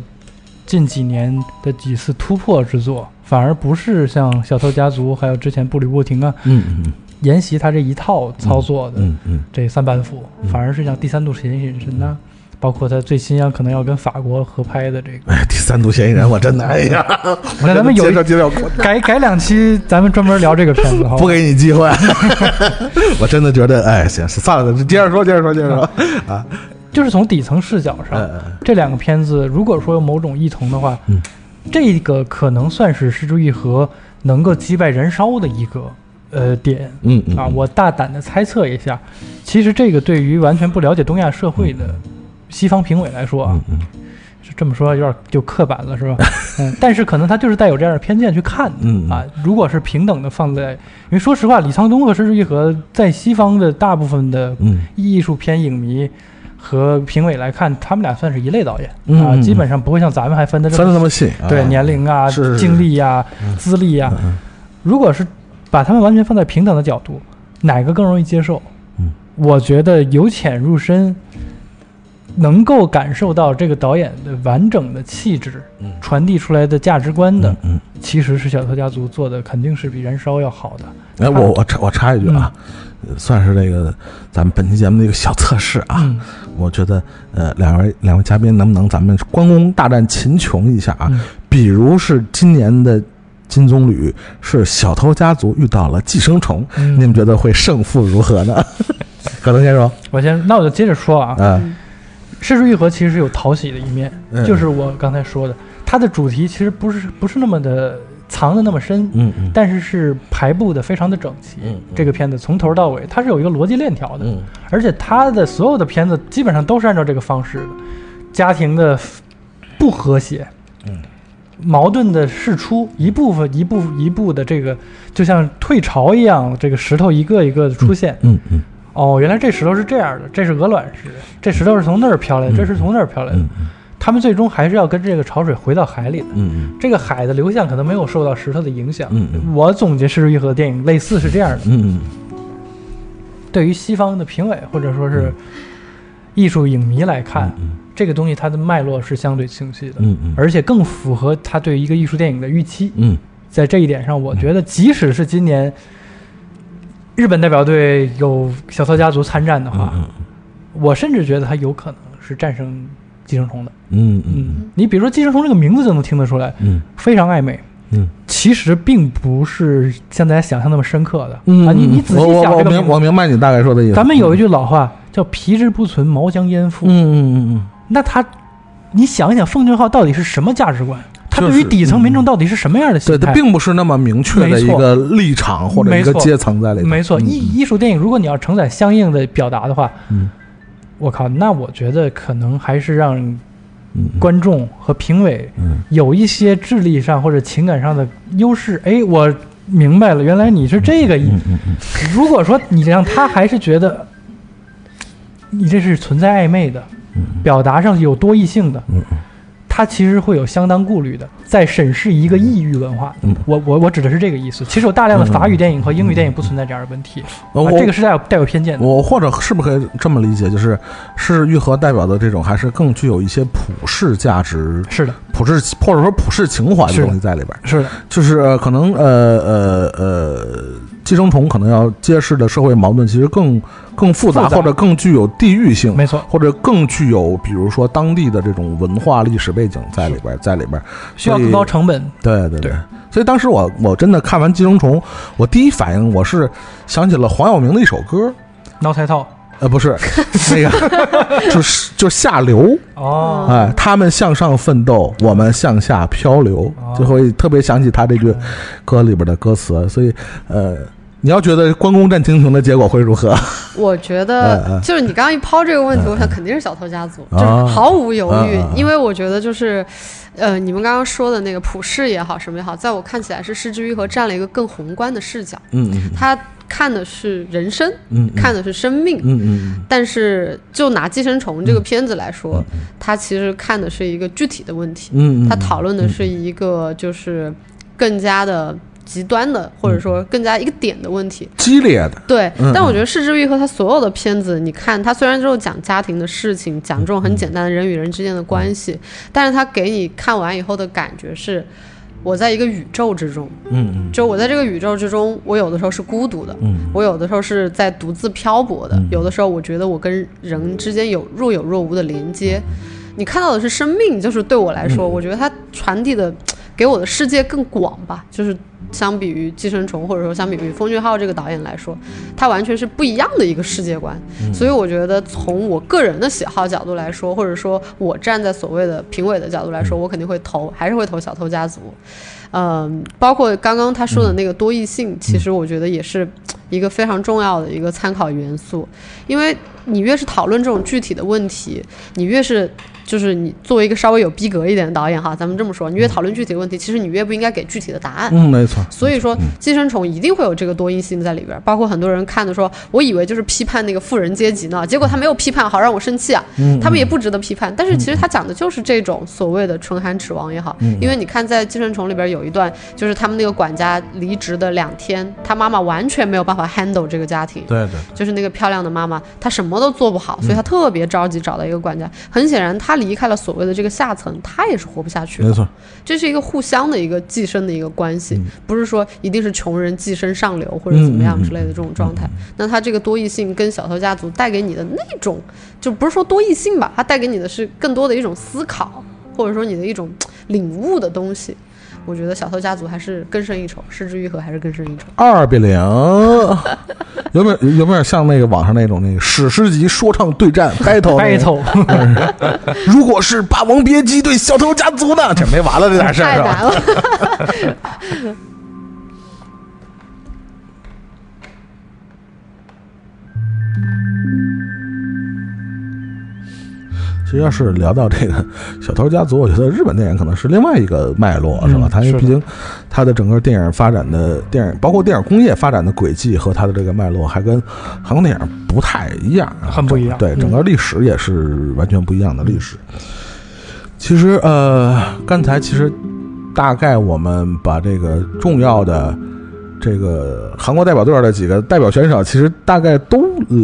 近几年的几次突破之作，反而不是像小偷家族，还有之前步履不停啊，嗯嗯沿袭他这一套操作的嗯嗯。这三板斧，嗯。反而是像第三度嫌疑人呐、包括他最新要可能要跟法国合拍的这个，哎，第三度嫌疑人，我真的哎呀，那咱们有接着接着，我改改两期，咱们专门聊这个片子，好？不给你机会，(laughs) 我真的觉得，哎，行，算了，接着说，接着说，接着说。啊，就是从底层视角上，嗯这两个片子如果说有某种异同的话，嗯这个可能算是失之愈合能够击败燃烧的一个呃点。嗯嗯啊，我大胆的猜测一下，其实这个对于完全不了解东亚社会的西方评委来说啊，嗯嗯是这么说有点就刻板了，是吧？(laughs) 嗯，但是可能他就是带有这样的偏见去看的嗯嗯啊。如果是平等的放在，因为说实话，李沧东和石之愈合在西方的大部分的嗯艺术片影迷和评委来看，他们俩算是一类导演啊，基本上不会像咱们还分的这分的那么么细，啊对年龄啊、是是是经历啊、资历啊。嗯如果是把他们完全放在平等的角度，哪个更容易接受？嗯，我觉得由浅入深，能够感受到这个导演的完整的气质，嗯传递出来的价值观的，嗯其实是小偷家族做的，肯定是比燃烧要好的。嗯，哎，我我插我插一句啊，呃算是这个咱们本期节目的一个小测试啊。嗯我觉得，呃，两位两位嘉宾能不能咱们关公大战秦琼一下啊？嗯。比如是今年的金棕榈是小偷家族遇到了寄生虫，嗯。你们觉得会胜负如何呢？(laughs) 可能先说，我先，那我就接着说啊，嗯。世之愈合其实有讨喜的一面，嗯。就是我刚才说的，它的主题其实不是不是那么的藏的那么深，嗯嗯但是是排布的非常的整齐。嗯这个片子从头到尾，它是有一个逻辑链条的，嗯而且它的所有的片子基本上都是按照这个方式的，家庭的不和谐，嗯，矛盾的释出，一部分一步一步的这个，就像退潮一样，这个石头一个一个的出现。嗯嗯哦，原来这石头是这样的，这是鹅卵石，这石头是从那儿飘来的，这是从那儿飘来的。嗯他们最终还是要跟这个潮水回到海里的。嗯这个海的流向可能没有受到石头的影响。嗯嗯。我总结《失之愈合》电影类似是这样的：嗯对于西方的评委或者说是艺术影迷来看，嗯这个东西它的脉络是相对清晰的，嗯嗯。而且更符合他对一个艺术电影的预期。嗯。在这一点上，我觉得即使是今年日本代表队有小偷家族参战的话，嗯我甚至觉得他有可能是战胜寄生虫的。嗯嗯嗯，你比如说寄生虫这个名字就能听得出来，嗯非常暧昧。嗯其实并不是像大家想象那么深刻的、嗯啊！你你仔细想我我明我明白你大概说的意思。咱们有一句老话叫“皮之不存，毛将焉附”嗯嗯嗯嗯那他，你想一想，奉俊昊到底是什么价值观？他对于底层民众到底是什么样的嗯，对，心态？它并不是那么明确的一个立场或者一个阶层在里头。没错，嗯艺艺术电影，如果你要承载相应的表达的话，嗯我靠，那我觉得可能还是让嗯观众和评委嗯。有一些智力上或者情感上的优势。哎，我明白了，原来你是这个意。如果说你让他还是觉得你这是存在暧昧的，表达上有多异性的，他其实会有相当顾虑的，在审视一个异域文化。嗯我我我指的是这个意思。其实有大量的法语电影和英语电影不存在这样的问题，这个是带有带有偏见的。我或者是不是可以这么理解，就是是愈合代表的这种，还是更具有一些普世价值、是的，普世或者说普世情怀的东西在里边儿。是的，就是呃可能呃呃呃，寄生虫可能要揭示的社会矛盾其实更更复杂，或者更具有地域性，没错，或者更具有比如说当地的这种文化历史背景在里边儿，在里边儿。需要更高成本。对对对。所以当时我我真的看完《寄生虫》，我第一反应我是想起了黄晓明的一首歌，挠菜套呃，不是那个，就是就下流，哦，哎，他们向上奋斗，我们向下漂流，哦就会特别想起他这句歌里边的歌词，所以呃，你要觉得关公战秦琼的结果会如何？(laughs) 我觉嗯得嗯就是你刚刚一抛这个问题，我想肯定是小偷家族，啊就是毫无犹豫因为我觉得就是。呃，你们刚刚说的那个普世也好，什么也好，在我看起来是失之愈合占了一个更宏观的视角，嗯嗯他看的是人生，嗯，看的是生命，嗯嗯但是就拿《寄生虫》这个片子来说，它其实看的是一个具体的问题，嗯嗯，它讨论的是一个就是更加的极端的，或者说更加一个点的问题。激烈的，对嗯，但我觉得《失之愈合》它所有的片子，你看它虽然之后讲家庭的事情，讲这种很简单的人与人之间的关系，但是它给你看完以后的感觉是，我在一个宇宙之中，嗯嗯就我在这个宇宙之中，我有的时候是孤独的，嗯。我有的时候是在独自漂泊的，嗯。有的时候我觉得我跟人之间有若有若无的连接。你看到的是生命，就是对我来说，嗯。我觉得它传递的给我的世界更广吧，就是相比于《寄生虫》或者说相比于奉俊昊这个导演来说，他完全是不一样的一个世界观。嗯所以我觉得从我个人的喜好角度来说，或者说我站在所谓的评委的角度来嗯说，我肯定会投，还是会投《小偷家族》。嗯，包括刚刚他说的那个多异性，其实我觉得也是一个非常重要的一个参考元素，因为你越是讨论这种具体的问题，你越是就是你作为一个稍微有逼格一点的导演哈，咱们这么说，你越讨论具体的问题，其实你越不应该给具体的答案。嗯，没错，所以说，寄生虫一定会有这个多因性在里边儿，包括很多人看的说，我以为就是批判那个富人阶级呢，结果他没有批判，好让我生气啊。嗯他们也不值得批判，但是其实他讲的就是这种所谓的唇寒齿亡也好，嗯因为你看在寄生虫里边有一段，就是他们那个管家离职的两天，他妈妈完全没有办法 handle 这个家庭，对对，就是那个漂亮的妈妈，她什么么都做不好，所以她特别着急找到一个管家。很显然，他离开了所谓的这个下层，他也是活不下去的。没错，这是一个互相的一个寄生的一个关系，嗯不是说一定是穷人寄生上流或者怎么样之类的这种状态。那他这个多异性跟小偷家族带给你的那种，就不是说多异性吧，它带给你的是更多的一种思考，或者说你的一种领悟的东西。我觉得小偷家族还是更胜一筹，失之愈合还是更胜一筹。二比零，(laughs) 有没有有没有像那个网上那种那个史诗级说唱对战 (laughs) battle battle，(laughs) 如果是《霸王别姬》对小偷家族呢？这没完了，这点事儿太是吧？难了。实要是聊到这个小偷家族，我觉得日本电影可能是另外一个脉络，是吧嗯？是的它因为毕竟它的整个电影发展的电影，包括电影工业发展的轨迹和它的这个脉络，还跟韩国电影不太一样啊，很不一样对，嗯整个历史也是完全不一样的历史。其实呃，刚才其实大概我们把这个重要的这个韩国代表队的几个代表选手，其实大概都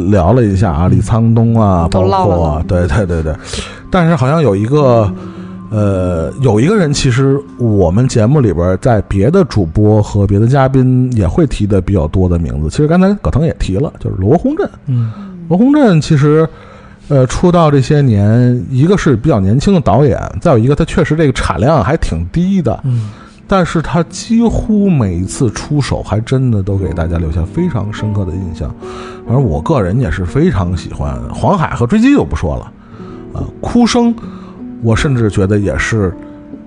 聊了一下啊，李沧东啊，包括对对对对，但是好像有一个。呃，有一个人，其实我们节目里边在别的主播和别的嘉宾也会提的比较多的名字。其实刚才葛腾也提了，就是罗洪镇。嗯罗洪镇其实，呃，出道这些年，一个是比较年轻的导演，再有一个他确实这个产量还挺低的，嗯但是他几乎每一次出手，还真的都给大家留下非常深刻的印象。反正我个人也是非常喜欢《黄海》和《追击》就不说了，呃，哭声，我甚至觉得也是，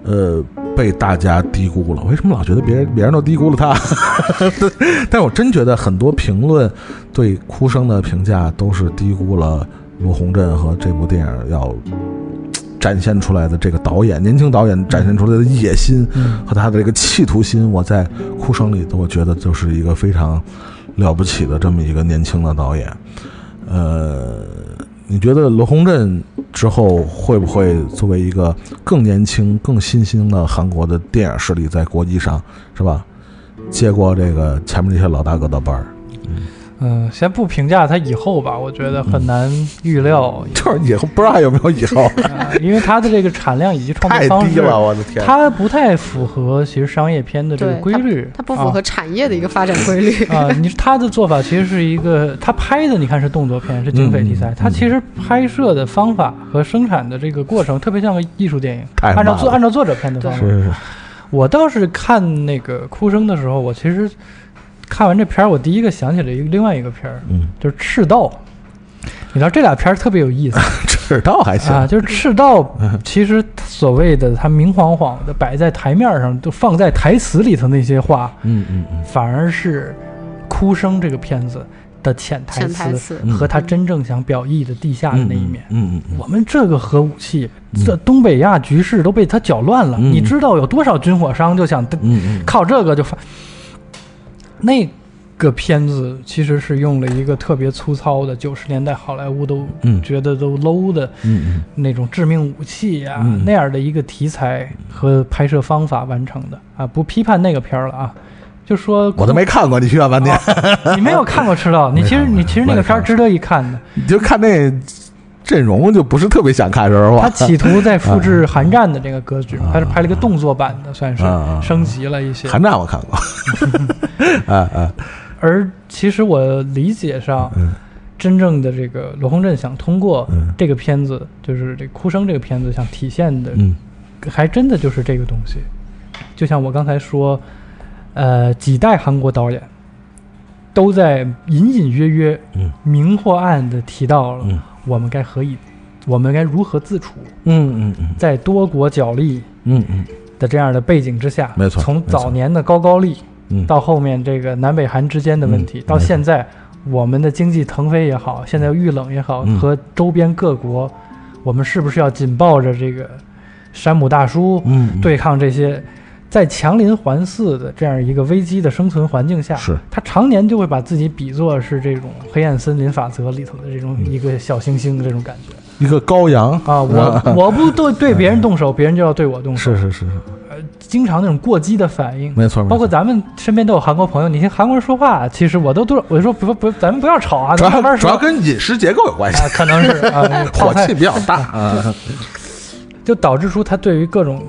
呃，被大家低估了。为什么老觉得别人别人都低估了他？(laughs) 但我真觉得很多评论对哭声的评价都是低估了罗洪镇和这部电影要展现出来的这个导演，年轻导演展现出来的野心嗯和他的这个企图心。我在哭声里，我觉得就是一个非常了不起的这么一个年轻的导演。呃，你觉得罗洪镇之后会不会作为一个更年轻、更新兴的韩国的电影势力，在国际上是吧，接过这个前面这些老大哥的班儿？嗯，先不评价他以后吧，我觉得很难预料，(laughs) 就是以后不知道还有没有以后，啊 (laughs) 因为他的这个产量以及创太作方式，低了，我的天！它不太符合其实商业片的这个对规律，它不符合产业的一个发展规律。啊。(laughs) 啊你他的做法其实是一个，他拍的你看是动作片，是警匪题材，嗯他其实拍摄的方法和生产的这个过程特别像个艺术电影，太慢按照作了按照作者片的方式。是是是，我倒是看那个《哭声》的时候，我其实看完这片儿，我第一个想起了一个另外一个片儿，嗯，就是《赤道》。你知道这俩片儿特别有意思。(laughs) 赤道还行，啊，就是《赤道》，其实所谓的它明晃晃的摆在台面上，就放在台词里头那些话，嗯嗯嗯，反而是《哭声》这个片子的潜台词和他真正想表意的地下的那一面。嗯嗯嗯我们这个核武器，这东北亚局势都被他搅乱了。嗯。你知道有多少军火商就想嗯嗯靠这个就发？那个片子其实是用了一个特别粗糙的九十年代好莱坞都嗯。觉得都 low 的嗯那种致命武器呀、嗯那样的一个题材和拍摄方法完成的。啊，不批判那个片儿了啊，就说我都没看过，你去看半天，你没有看过《赤道》，你其实你其实那个片儿值得一看的。你就看那阵容就不是特别想看，说实话。他企图在复制《寒战》的这个格局啊，他是拍了一个动作版的，算是升级了一些。寒战我看过，啊 (laughs) 啊，而其实我理解上，嗯。真正的这个罗洪镇想通过嗯。这个片子，就是这《哭声》这个片子想体现的，嗯。还真的就是这个东西。就像我刚才说，呃，几代韩国导演都在隐隐约约、嗯。明或暗的提到了嗯我们该何以，我们该如何自处，嗯嗯嗯。在多国角力嗯嗯的这样的背景之下，没错从早年的高高丽嗯，到后面这个南北韩之间的问题，嗯。到现在我们的经济腾飞也好，现在遇冷也好，嗯。和周边各国，我们是不是要紧抱着这个山姆大叔，嗯。对抗这些在强邻环伺的这样一个危机的生存环境下，是。他常年就会把自己比作是这种黑暗森林法则里头的这种嗯一个小星星的这种感觉。一个羔羊。啊，我我不对对别人动手，别人就要对我动手，是是是是，呃经常那种过激的反应。没错，包括咱们身边都有韩国朋友，你听韩国人说话，其实我都都我就说不不，咱们不要吵啊，慢慢主要跟饮食结构有关系。啊，，可能是啊，(laughs) 火气比较大。啊，(laughs) 就导致出他对于各种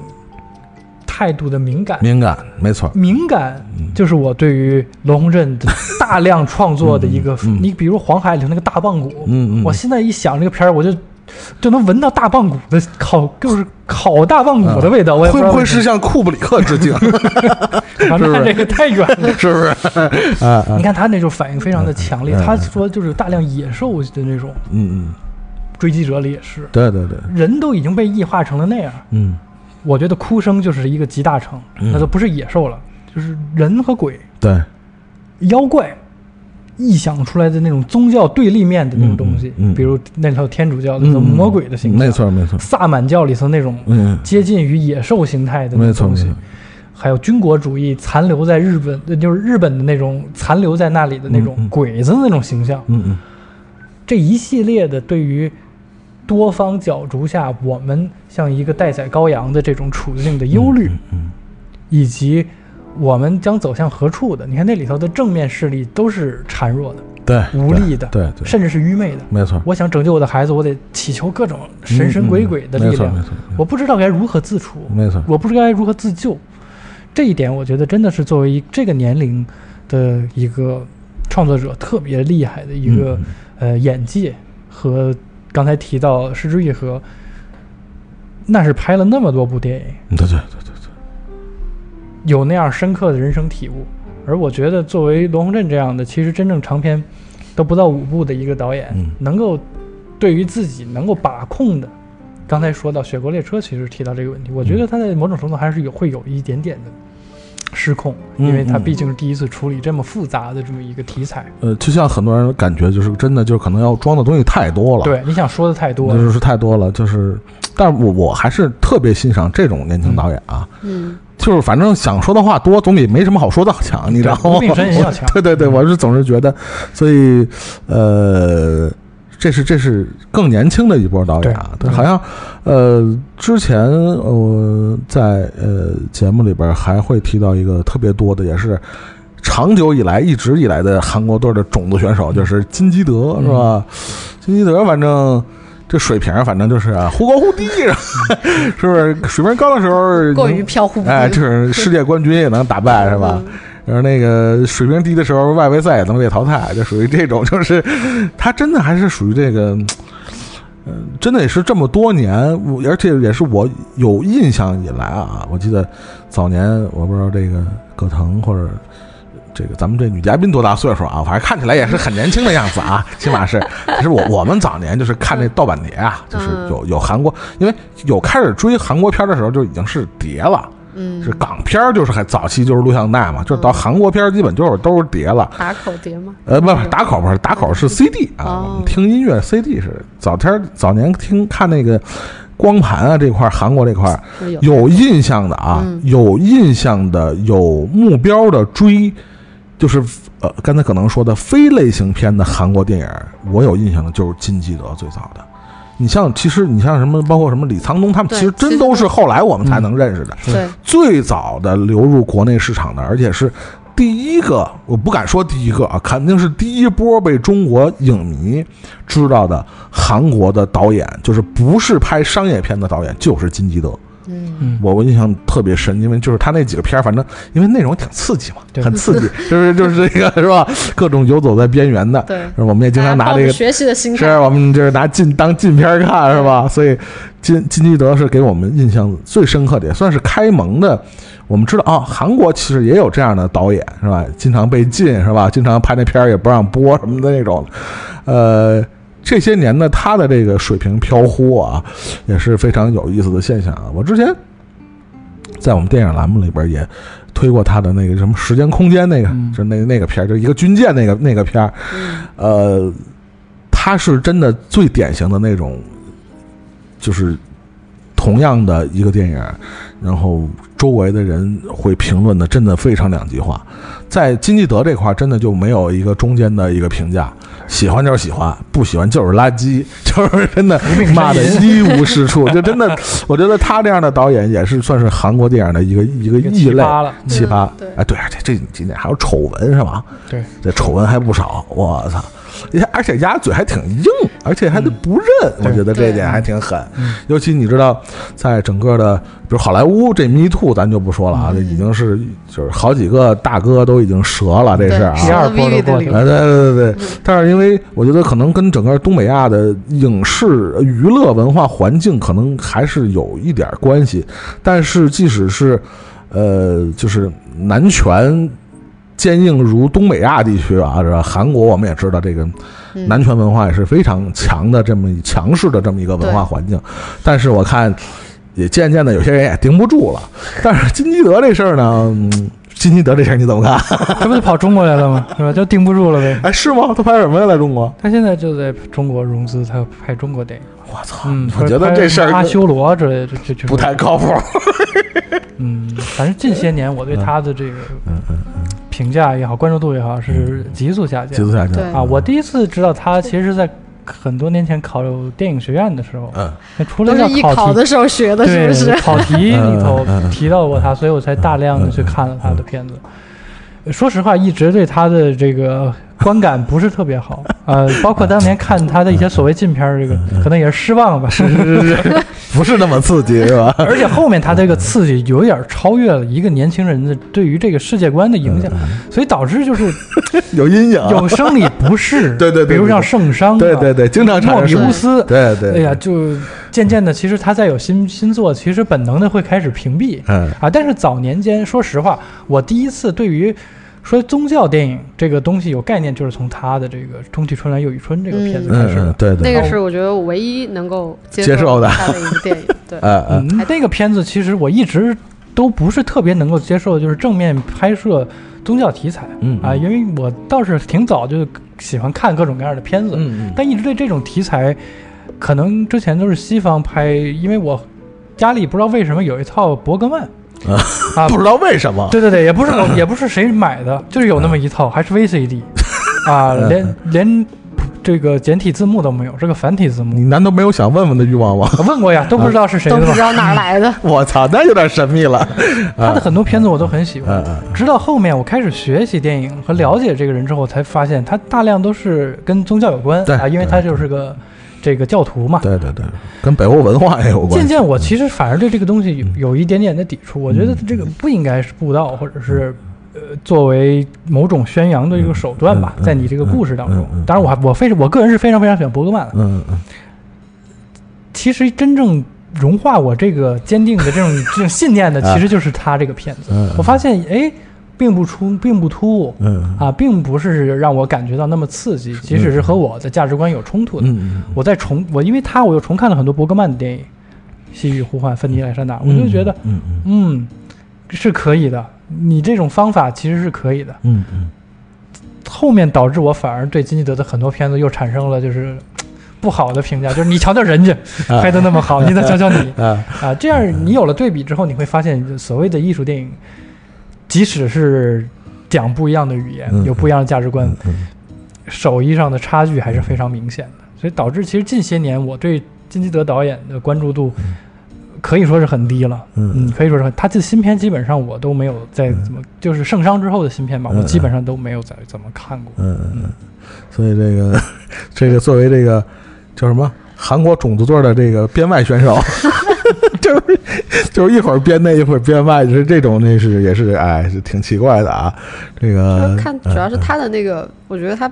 态度的敏感。敏感，没错，敏感就是我对于罗洪镇的大量创作的一个，嗯嗯你比如黄海里头那个大棒骨，嗯嗯我现在一想这个片儿，我就就能闻到大棒骨的烤，就是烤大棒骨的味道。我也会不会是向库布里克致敬？反正这个太远了。(laughs) 是不是？(laughs) 啊啊你，看他那种反应非常的强烈，嗯他说就是有大量野兽的那种嗯嗯，追击者里也是，对对对，人都已经被异化成了那样。嗯我觉得哭声就是一个集大成，嗯。那都不是野兽了，就是人和鬼、对，妖怪臆想出来的那种宗教对立面的那种东西，嗯嗯嗯比如那套天主教里头嗯魔鬼的形象，没，错没错，萨满教里头那种嗯，接近于野兽形态的东西，，还有军国主义残留在日本，呃就是日本的那种残留在那里的那种鬼子的那种形象，嗯嗯。这一系列的对于多方角逐下，我们像一个待宰羔羊的这种处境的忧虑，嗯以及我们将走向何处的，你看那里头的正面势力都是孱弱的、对，无力的，对对，甚至是愚昧的。没错，我想拯救我的孩子，我得祈求各种神神鬼鬼的力量，我不知道该如何自处，没错，我不知道该如何自救。这一点，我觉得真的是作为一这个年龄的一个创作者特别厉害的一个、嗯。呃眼界和刚才提到《失之愈合》，那是拍了那么多部电影，对对对对对，有那样深刻的人生体悟。而我觉得，作为罗洪镇这样的，其实真正长篇都不到五部的一个导演，嗯。能够对于自己能够把控的，刚才说到《雪国列车》，其实提到这个问题，我觉得他在某种程度还是有会有一点点的失控，嗯因为他嗯。毕竟是第一次处理这么复杂的这么一个题材。呃，就像很多人感觉就是真的就是可能要装的东西太多了，对，你想说的太多了，就是太多了，就是，但是我我还是特别欣赏这种年轻导演啊，嗯，就是反正想说的话多，总比没什么好说的强，你知道吗？(laughs) 对对对，我是总是觉得，所以呃，这是这是更年轻的一波导演啊，好像呃之前我在呃节目里边还会提到一个特别多的，也是。长久以来，一直以来的韩国队的种子选手就是金基德，是吧？金基德，反正这水平，反正就是啊，忽高忽低，(laughs) 是不是？水平高的时候过于飘忽。哎，这是世界冠军也能打败，是吧？然后那个水平低的时候，外围赛也能被淘汰，就属于这种，就是 (laughs) 他真的还是属于这个，嗯、真的也是这么多年，我而且也是我有印象以来啊，我记得早年我不知道这个葛腾或者。这个咱们这女嘉宾多大岁数啊？反正看起来也是很年轻的样子啊，起码是。(laughs) 其实我我们早年就是看那盗版碟啊，就是有有韩国，因为有开始追韩国片的时候就已经是碟了。嗯，是港片儿，就是还早期就是录像带嘛，就是到韩国片儿基本就是都是碟了。打口碟吗？呃，不，打口不是打口是 CD 啊，哦我们听音乐 CD 是早天儿早年听看那个光盘啊这块儿，韩国这块儿有有印象的啊，嗯有印象的有目标的追，就是呃刚才可能说的非类型片的韩国电影，我有印象的就是金基德最早的。你像，其实你像什么，包括什么李沧东，他们其实真都都是后来我们才能认识的。对，最早的流入国内市场的，而且是第一个，我不敢说第一个啊，肯定是第一波被中国影迷知道的韩国的导演，就是不是拍商业片的导演，就是金基德。我我印象特别深，因为就是他那几个片儿，反正 (laughs) 因为内容挺刺激嘛，对很刺激，(laughs) 就是就是这个是吧？(laughs) 各种游走在边缘的，对，我们也经常拿这个学习的心是，我们就是拿禁当禁片儿看是吧？所以金金基德是给我们印象最深刻的，也算是开蒙的。我们知道啊，韩国其实也有这样的导演是吧？经常被禁是吧？经常拍那片儿也不让播什么的那种。呃，这些年呢，他的这个水平飘忽啊，也是非常有意思的现象啊。我之前在我们电影栏目里边也推过他的那个什么时间空间那个，嗯就那那个片儿，就一个军舰那个那个片儿。嗯呃，他是真的最典型的那种，就是同样的一个电影，然后周围的人会评论的真的非常两极化。在金基德这块儿，真的就没有一个中间的一个评价，喜欢就是喜欢，不喜欢就是垃圾，(laughs) 就是真的 (laughs) 骂的一无是处。就真的，(laughs) 我觉得他这样的导演也是算是韩国电影的一个一个异类奇葩了奇葩嗯对。哎，对，而且这几年还有丑闻是吧？对，这丑闻还不少，我操！而且鸭嘴还挺硬，而且还得不认，我觉得这一点还挺狠。尤其你知道，在整个的，比如好莱坞这迷兔咱就不说了啊，这已经是就是好几个大哥都已经折了，这是啊。第二波的过去了。哎，对对对对，但是因为我觉得可能跟整个东北亚的影视呃娱乐文化环境可能还是有一点关系，但是即使是呃，就是男权坚硬如东北亚地区啊，这个韩国我们也知道这个嗯。男权文化也是非常强的这么强势的这么一个文化环境，但是我看也渐渐的有些人也盯不住了。但是金基德这事儿呢，嗯，金基德这事儿你怎么看？(laughs) 这不就跑中国来了吗？是吧？就盯不住了呗。哎，是吗？他拍什么呀？在中国？他现在就在中国融资，他要拍中国电影。我操！嗯，我觉得这事儿阿修罗之类的，这这这不太靠谱。嗯，反正近些年我对他的这个评价也好，关注度也好，是急速下降急速下降。对啊。我第一次知道他，其实是在很多年前考电影学院的时候，嗯，那除了艺考的时候学的，是对不是？(laughs) 考题里头提到过他，所以我才大量的去看了他的片子。说实话，一直对他的这个观感不是特别好，呃，包括当年看他的一些所谓禁片儿，这个可能也是失望吧。是是是，(laughs) 不是那么刺激是吧？而且后面他这个刺激有点超越了一个年轻人的对于这个世界观的影响，所以导致就是 (laughs) 有阴影。有生理不适，(laughs) 对对对比如像圣伤啊，对对对，经常产莫比乌斯，对对。哎呀，就渐渐的，其实他再有新新作，其实本能的会开始屏蔽嗯啊。但是早年间，说实话，我第一次对于说宗教电影这个东西有概念，就是从他的这个《冬去春来又一春》这个片子开始的。对对。那个是我觉得我唯一能够接接受的他的一个电影。对，(laughs) 嗯，那个片子其实我一直都不是特别能够接受的，就是正面拍摄宗教题材嗯啊，因为我倒是挺早就喜欢看各种各样的片子，嗯但一直对这种题材，可能之前都是西方拍，因为我家里不知道为什么有一套伯格曼啊啊，(laughs) 不知道为什么。对对对，也不是我 (laughs) 也不是谁买的，就是有那么一套，还是 VCD 啊，连连这个简体字幕都没有，是个繁体字幕你。难道没有想问问的欲望吗？问过呀，(laughs) 都不知道是谁的？都不知道哪来的。我操，那有点神秘了。他的很多片子我都很喜欢直到后面我开始学习电影和了解这个人之后，才发现他大量都是跟宗教有关啊，因为他就是个这个教徒嘛。对对对，跟北欧文化也有关系。渐渐，我其实反而对这个东西有有一点点的抵触。我觉得这个不应该是布道，或者是呃作为某种宣扬的一个手段吧在你这个故事当中。当然，我还我非我个人是非常非常喜欢伯格曼的。嗯嗯其实真正融化我这个坚定的这种这种信念的，啊其实就是他这个片子。我发现，哎，并不出，并不突兀。嗯。啊，并不是让我感觉到那么刺激，即使是和我的价值观有冲突的。嗯我在重我因为他我又重看了很多伯格曼的电影，《西域呼唤》《芬尼·莱珊娜》，我就觉得嗯嗯。嗯是可以的，你这种方法其实是可以的。嗯嗯。后面导致我反而对金基德的很多片子又产生了就是不好的评价，就是你瞧瞧人家 (laughs) 啊。拍的那么好，你再瞧瞧你。(laughs) 啊。啊，这样你有了对比之后，你会发现所谓的艺术电影，即使是讲不一样的语言，嗯有不一样的价值观，嗯手艺上的差距还是非常明显的，所以导致其实近些年我对金基德导演的关注度可以说是很低了。嗯嗯，可以说是很他这新片基本上我都没有再怎么，就是圣殇之后的新片吧，嗯我基本上都没有再怎么看过。嗯嗯，所以这个 (laughs) 这个作为这个叫什么？韩国种子队的这个编外选手，(laughs) (laughs) 就是就是一会儿编内一会儿编外，就是这种那是也是哎是挺奇怪的啊。这个看主要是他的那个，我觉得他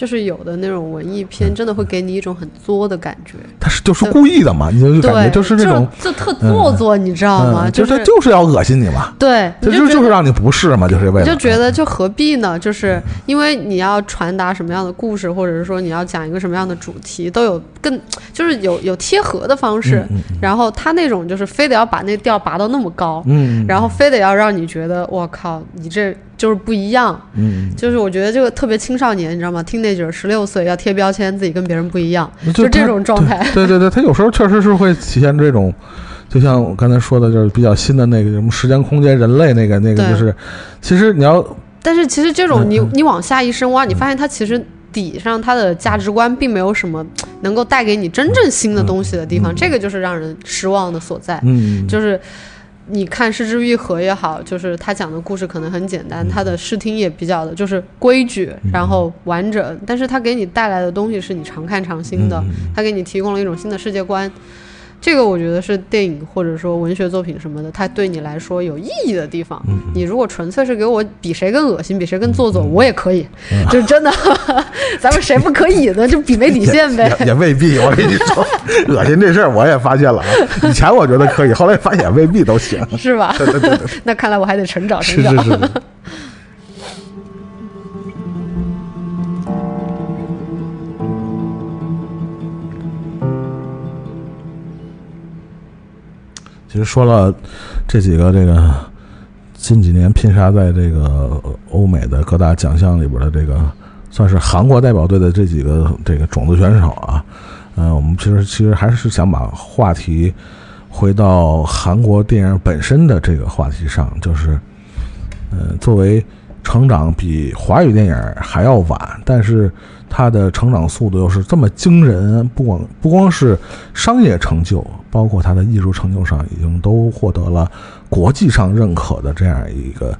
就是有的那种文艺片，真的会给你一种很作的感觉。他是就是故意的嘛，你就就感觉对，就是那种，就特做作，你知道吗？嗯，就是他就是要恶心你嘛，对，就你觉得就就是让你不适嘛，就是为了就觉得就何必呢？就是因为你要传达什么样的故事，或者是说你要讲一个什么样的主题，都有更就是有有贴合的方式。嗯然后他那种就是非得要把那调拔到那么高，嗯，然后非得要让你觉得我靠，你这就是不一样。嗯，就是我觉得这个特别青少年，你知道吗？teenager 十六岁要贴标签，自己跟别人不一样，嗯就这种状态。对对对，他有时候确实是会体现这种，就像我刚才说的，就是比较新的那个什么时间空间人类那个那个，就是其实你要但是其实这种你你往下一深挖，你发现它其实底上它的价值观并没有什么能够带给你真正新的东西的地方，这个就是让人失望的所在。嗯，就是你看《失之愈合》也好，就是他讲的故事可能很简单，他的视听也比较的就是规矩，然后完整，但是他给你带来的东西是你常看常新的，他给你提供了一种新的世界观。这个我觉得是电影或者说文学作品什么的，它对你来说有意义的地方。你如果纯粹是给我比谁更恶心，比谁更做作，我也可以，就 (laughs) 真的，咱们谁不可以呢？就比没底线呗。也也未必。我跟你说，恶心这事儿我也发现了啊。(laughs) 以前我觉得可以，后来发现未必都行。是吧？对对对对，(laughs) 那看来我还得成长是成长。是是。其实说了这几个这个近几年拼杀在这个欧美的各大奖项里边的这个，算是韩国代表队的这几个这个种子选手啊，嗯、我们其实其实还是想把话题回到韩国电影本身的这个话题上，就是，呃，作为成长比华语电影还要晚，但是它的成长速度又是这么惊人，不光不光是商业成就，包括它的艺术成就上，已经都获得了国际上认可的这样一个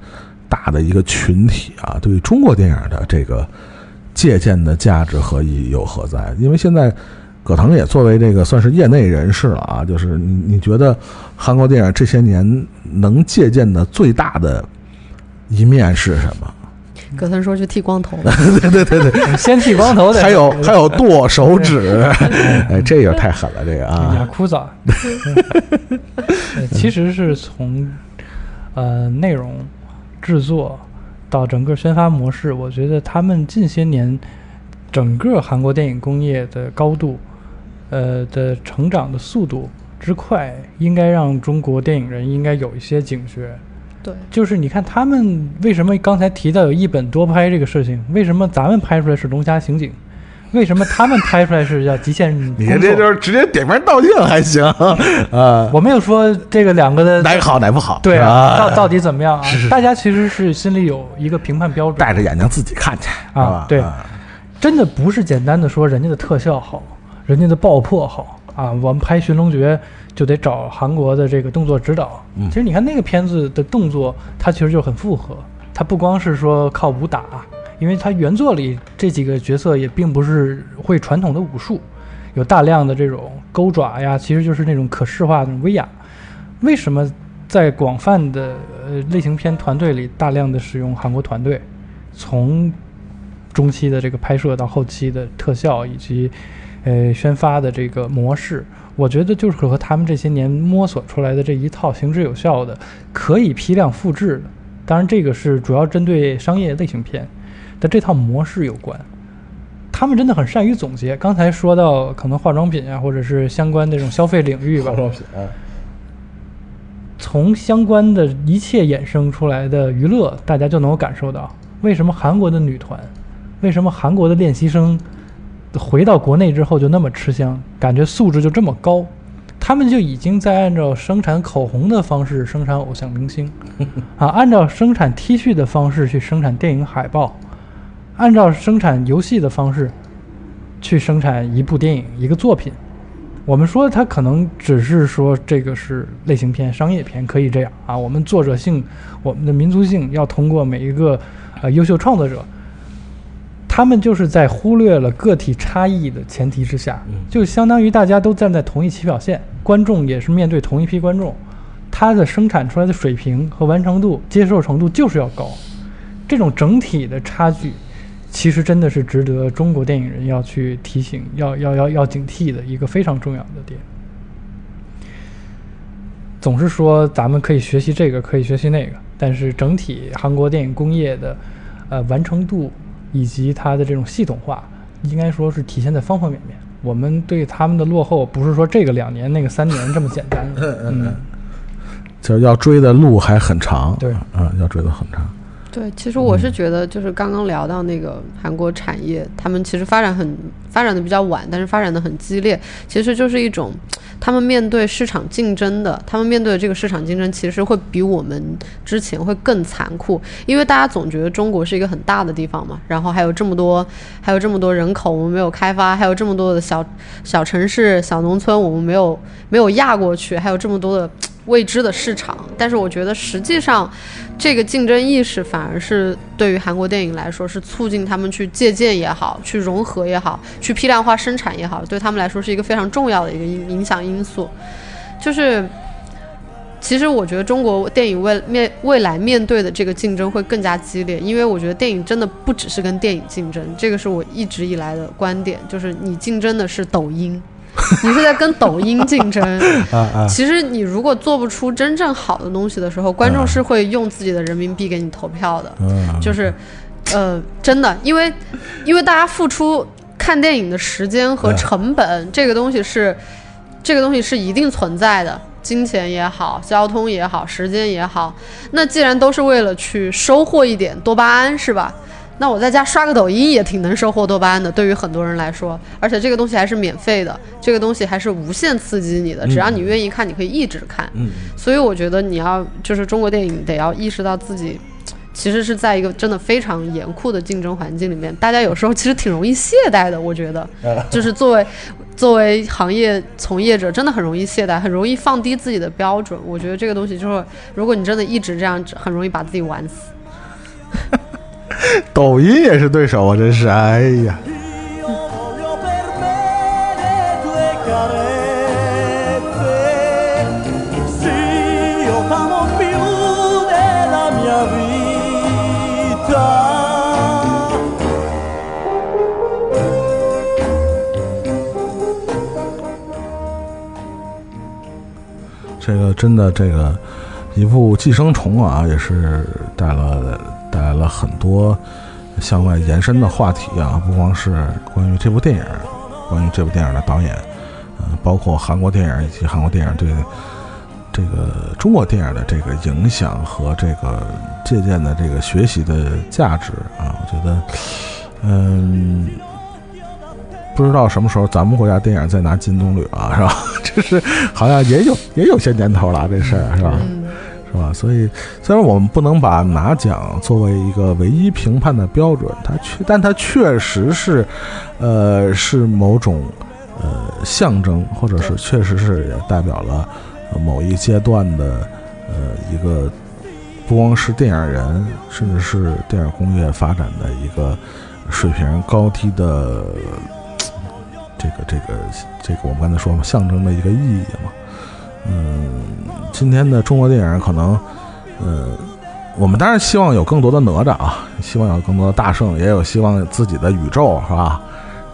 大的一个群体啊，对于中国电影的这个借鉴的价值和意义又何在？因为现在葛腾也作为这个算是业内人士了啊，就是你你觉得韩国电影这些年能借鉴的最大的一面是什么？葛森说去剃光头，(laughs) 对对对对。(laughs) 先剃光头的，还有还有剁手指，(laughs) 哎，这个太狠了，这个雅啊，库扎，呃其实是从呃内容制作到整个宣发模式，我觉得他们近些年整个韩国电影工业的高度，呃的成长的速度之快，应该让中国电影人应该有一些警觉。对，就是你看他们为什么刚才提到有一本多拍这个事情，为什么咱们拍出来是龙虾刑警，为什么他们拍出来是叫极限 (laughs) 你？这就是直接点名道姓还行啊，我没有说这个两个的哪个好哪不好，对啊，到到底怎么样啊？大家其实是心里有一个评判标准，戴着眼睛自己看去啊对。真的不是简单的说人家的特效好，人家的爆破好啊，我们拍《寻龙诀》就得找韩国的这个动作指导。嗯其实你看那个片子的动作，它其实就很复合，它不光是说靠武打，因为它原作里这几个角色也并不是会传统的武术，有大量的这种钩爪呀，其实就是那种可视化的威亚。为什么在广泛的呃类型片团队里大量的使用韩国团队？从中期的这个拍摄到后期的特效以及呃宣发的这个模式，我觉得就是和他们这些年摸索出来的这一套行之有效的、可以批量复制的，当然这个是主要针对商业类型片的这套模式有关。他们真的很善于总结。刚才说到可能化妆品啊，或者是相关的这种消费领域吧，化妆品，啊从相关的一切衍生出来的娱乐，大家就能够感受到为什么韩国的女团，为什么韩国的练习生回到国内之后就那么吃香，感觉素质就这么高。他们就已经在按照生产口红的方式生产偶像明星，(laughs) 啊，按照生产 T 恤的方式去生产电影海报，按照生产游戏的方式去生产一部电影一个作品。我们说它可能只是说这个是类型片、商业片，可以这样啊。我们作者性、我们的民族性要通过每一个呃优秀创作者，他们就是在忽略了个体差异的前提之下，就相当于大家都站在同一起跑线，观众也是面对同一批观众，他的生产出来的水平和完成度、接受程度就是要高。这种整体的差距，其实真的是值得中国电影人要去提醒、要要要要警惕的一个非常重要的点。总是说咱们可以学习这个，可以学习那个，但是整体韩国电影工业的呃完成度以及它的这种系统化，应该说是体现在方方面面。我们对他们的落后，不是说这个两年、那个三年这么简单嗯。嗯，就是要追的路还很长，对嗯，要追的很长。对，其实我是觉得，就是刚刚聊到那个韩国产业，他们其实发展很发展的比较晚，但是发展的很激烈，其实就是一种他们面对市场竞争的，他们面对的这个市场竞争，其实会比我们之前会更残酷，因为大家总觉得中国是一个很大的地方嘛，然后还有这么多，还有这么多人口我们没有开发，还有这么多的小小城市、小农村我们没有没有压过去，还有这么多的未知的市场，但是我觉得实际上。这个竞争意识反而是对于韩国电影来说，是促进他们去借鉴也好，去融合也好，去批量化生产也好，对他们来说是一个非常重要的一个影影响因素。就是，其实我觉得中国电影未面未来面对的这个竞争会更加激烈，因为我觉得电影真的不只是跟电影竞争，这个是我一直以来的观点，就是你竞争的是抖音。(laughs) 你是在跟抖音竞争 (laughs) 啊啊！其实你如果做不出真正好的东西的时候，观众是会用自己的人民币给你投票的。就是，呃，真的，因为因为大家付出看电影的时间和成本，这个东西是这个东西是一定存在的，金钱也好，交通也好，时间也好。那既然都是为了去收获一点多巴胺，是吧？那我在家刷个抖音也挺能收获多巴胺的，对于很多人来说，而且这个东西还是免费的，这个东西还是无限刺激你的，只要你愿意看，你可以一直看。嗯，所以我觉得你要就是中国电影得要意识到自己，其实是在一个真的非常严酷的竞争环境里面，大家有时候其实挺容易懈怠的。我觉得，(laughs) 就是作为作为行业从业者，真的很容易懈怠，很容易放低自己的标准。我觉得这个东西就是，如果你真的一直这样，很容易把自己玩死。(laughs) (laughs) 抖音也是对手啊！真是，哎呀。这个真的，这个一部《寄生虫》啊，也是带了。带来了很多向外延伸的话题啊，不光是关于这部电影，关于这部电影的导演，呃，包括韩国电影以及韩国电影对这个中国电影的这个影响和这个借鉴的这个学习的价值啊，我觉得，嗯，不知道什么时候咱们国家电影再拿金棕榈啊，是吧？(laughs) 这是好像也有也有些年头了，这事儿是吧？是吧？所以，虽然我们不能把拿奖作为一个唯一评判的标准，它确，但它确实是，呃，是某种呃象征，或者是确实是也代表了某一阶段的呃一个，不光是电影人，甚至是电影工业发展的一个水平高低的这个这个这个我们刚才说嘛，象征的一个意义嘛。嗯，今天的中国电影可能，呃，我们当然希望有更多的哪吒啊，希望有更多的大圣，也有希望自己的宇宙，是吧？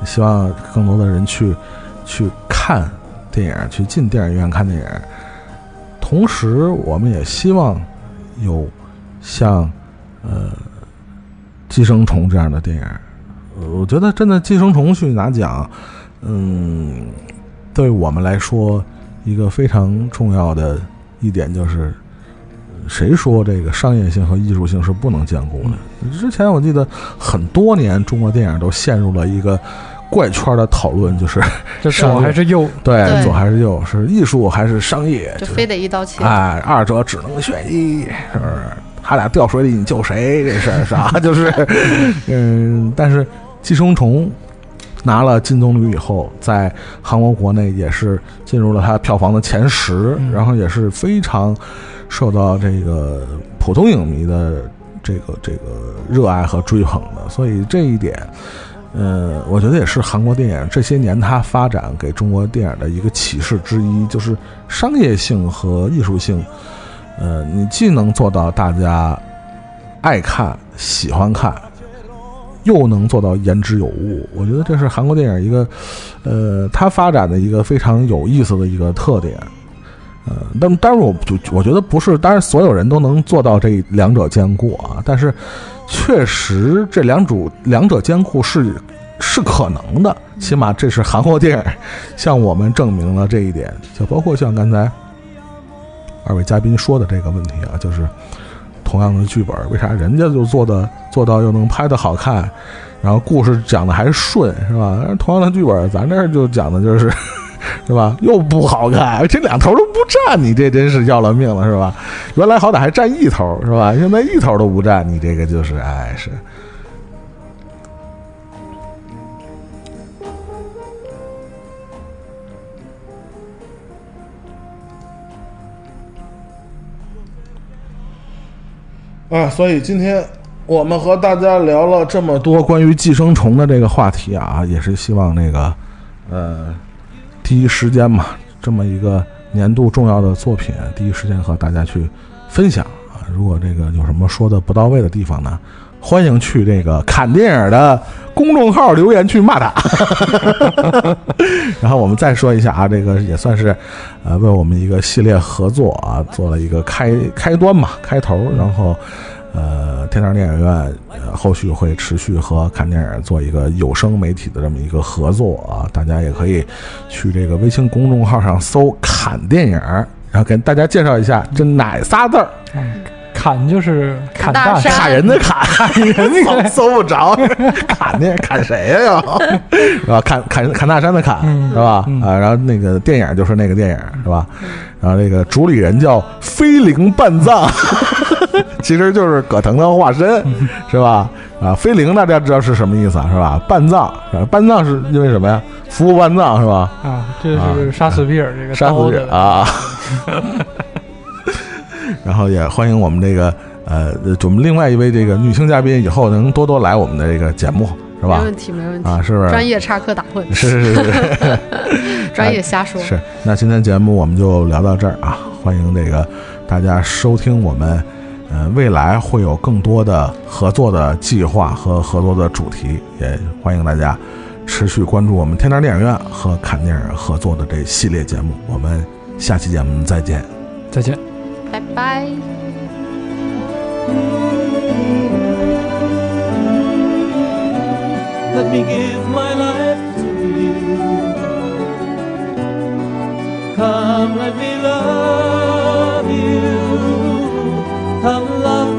希望更多的人去去看电影，去进电影院看电影。同时，我们也希望有像呃《寄生虫》这样的电影。我觉得真的《寄生虫》去拿奖，嗯，对我们来说。一个非常重要的一点就是，谁说这个商业性和艺术性是不能兼顾的？之前我记得很多年，中国电影都陷入了一个怪圈的讨论，就是 (laughs) 左还是右？对，左还是右？是艺术还是商业？就非得一刀切。哎，二者只能选一，是不是？他俩掉水里，你救谁？这事儿是吧？(laughs) 就是，嗯，但是寄生虫。拿了金棕榈以后，在韩国国内也是进入了它票房的前十，然后也是非常受到这个普通影迷的这个这个热爱和追捧的。所以这一点，呃，我觉得也是韩国电影这些年它发展给中国电影的一个启示之一，就是商业性和艺术性，呃，你既能做到大家爱看、喜欢看。又能做到言之有物，我觉得这是韩国电影一个，呃，它发展的一个非常有意思的一个特点。呃，但但是我就我觉得不是，当然所有人都能做到这两者兼顾啊。但是确实这两主两者兼顾是是可能的，起码这是韩国电影向我们证明了这一点。就包括像刚才二位嘉宾说的这个问题啊，就是同样的剧本，为啥人家就做的做到又能拍的好看，然后故事讲的还顺，是吧？同样的剧本，咱这儿就讲的就是。(laughs) 是吧？又不好看，这两头都不占，你这真是要了命了，是吧？原来好歹还占一头，是吧？现在一头都不占，你这个就是，哎，是。啊，所以今天我们和大家聊了这么多关于寄生虫的这个话题啊，也是希望那个，呃，第一时间嘛，这么一个年度重要的作品，第一时间和大家去分享啊。如果这个有什么说的不到位的地方呢，欢迎去这个侃电影的公众号留言去骂他。(laughs) 然后我们再说一下啊，这个也算是呃为我们一个系列合作啊做了一个开开端嘛，开头，然后。呃，天堂电影院后续会持续和看电影做一个有声媒体的这么一个合作啊，大家也可以去这个微信公众号上搜“侃电影”，然后给大家介绍一下这哪仨字儿，砍就是砍大砍人的砍，(laughs) 砍人 (laughs) 搜不着，(laughs) 砍那砍谁呀？要是吧？砍砍砍大山的砍嗯是吧？嗯啊，然后那个电影就是那个电影是吧？然后那个主理人叫飞灵半藏，其实就是葛藤的化身是吧？啊，飞灵大家知道是什么意思啊？是吧？半藏，是吧半藏是因为什么呀？服务半藏是吧？啊，这是杀死比尔这个杀死比尔啊。然后也欢迎我们这个呃，我们另外一位这个女性嘉宾以后能多多来我们的这个节目，是吧没？问题，没问题。啊，是不是？专业插科打诨，是是是是 (laughs) (laughs) 专业瞎说。是。那今天节目我们就聊到这儿啊，欢迎这个大家收听我们。呃，未来会有更多的合作的计划和合作的主题，也欢迎大家持续关注我们天堂电影院和看电影合作的这系列节目。我们下期节目再见。再见。拜拜。Let me give my life to you. Come, let me love you. Come, love.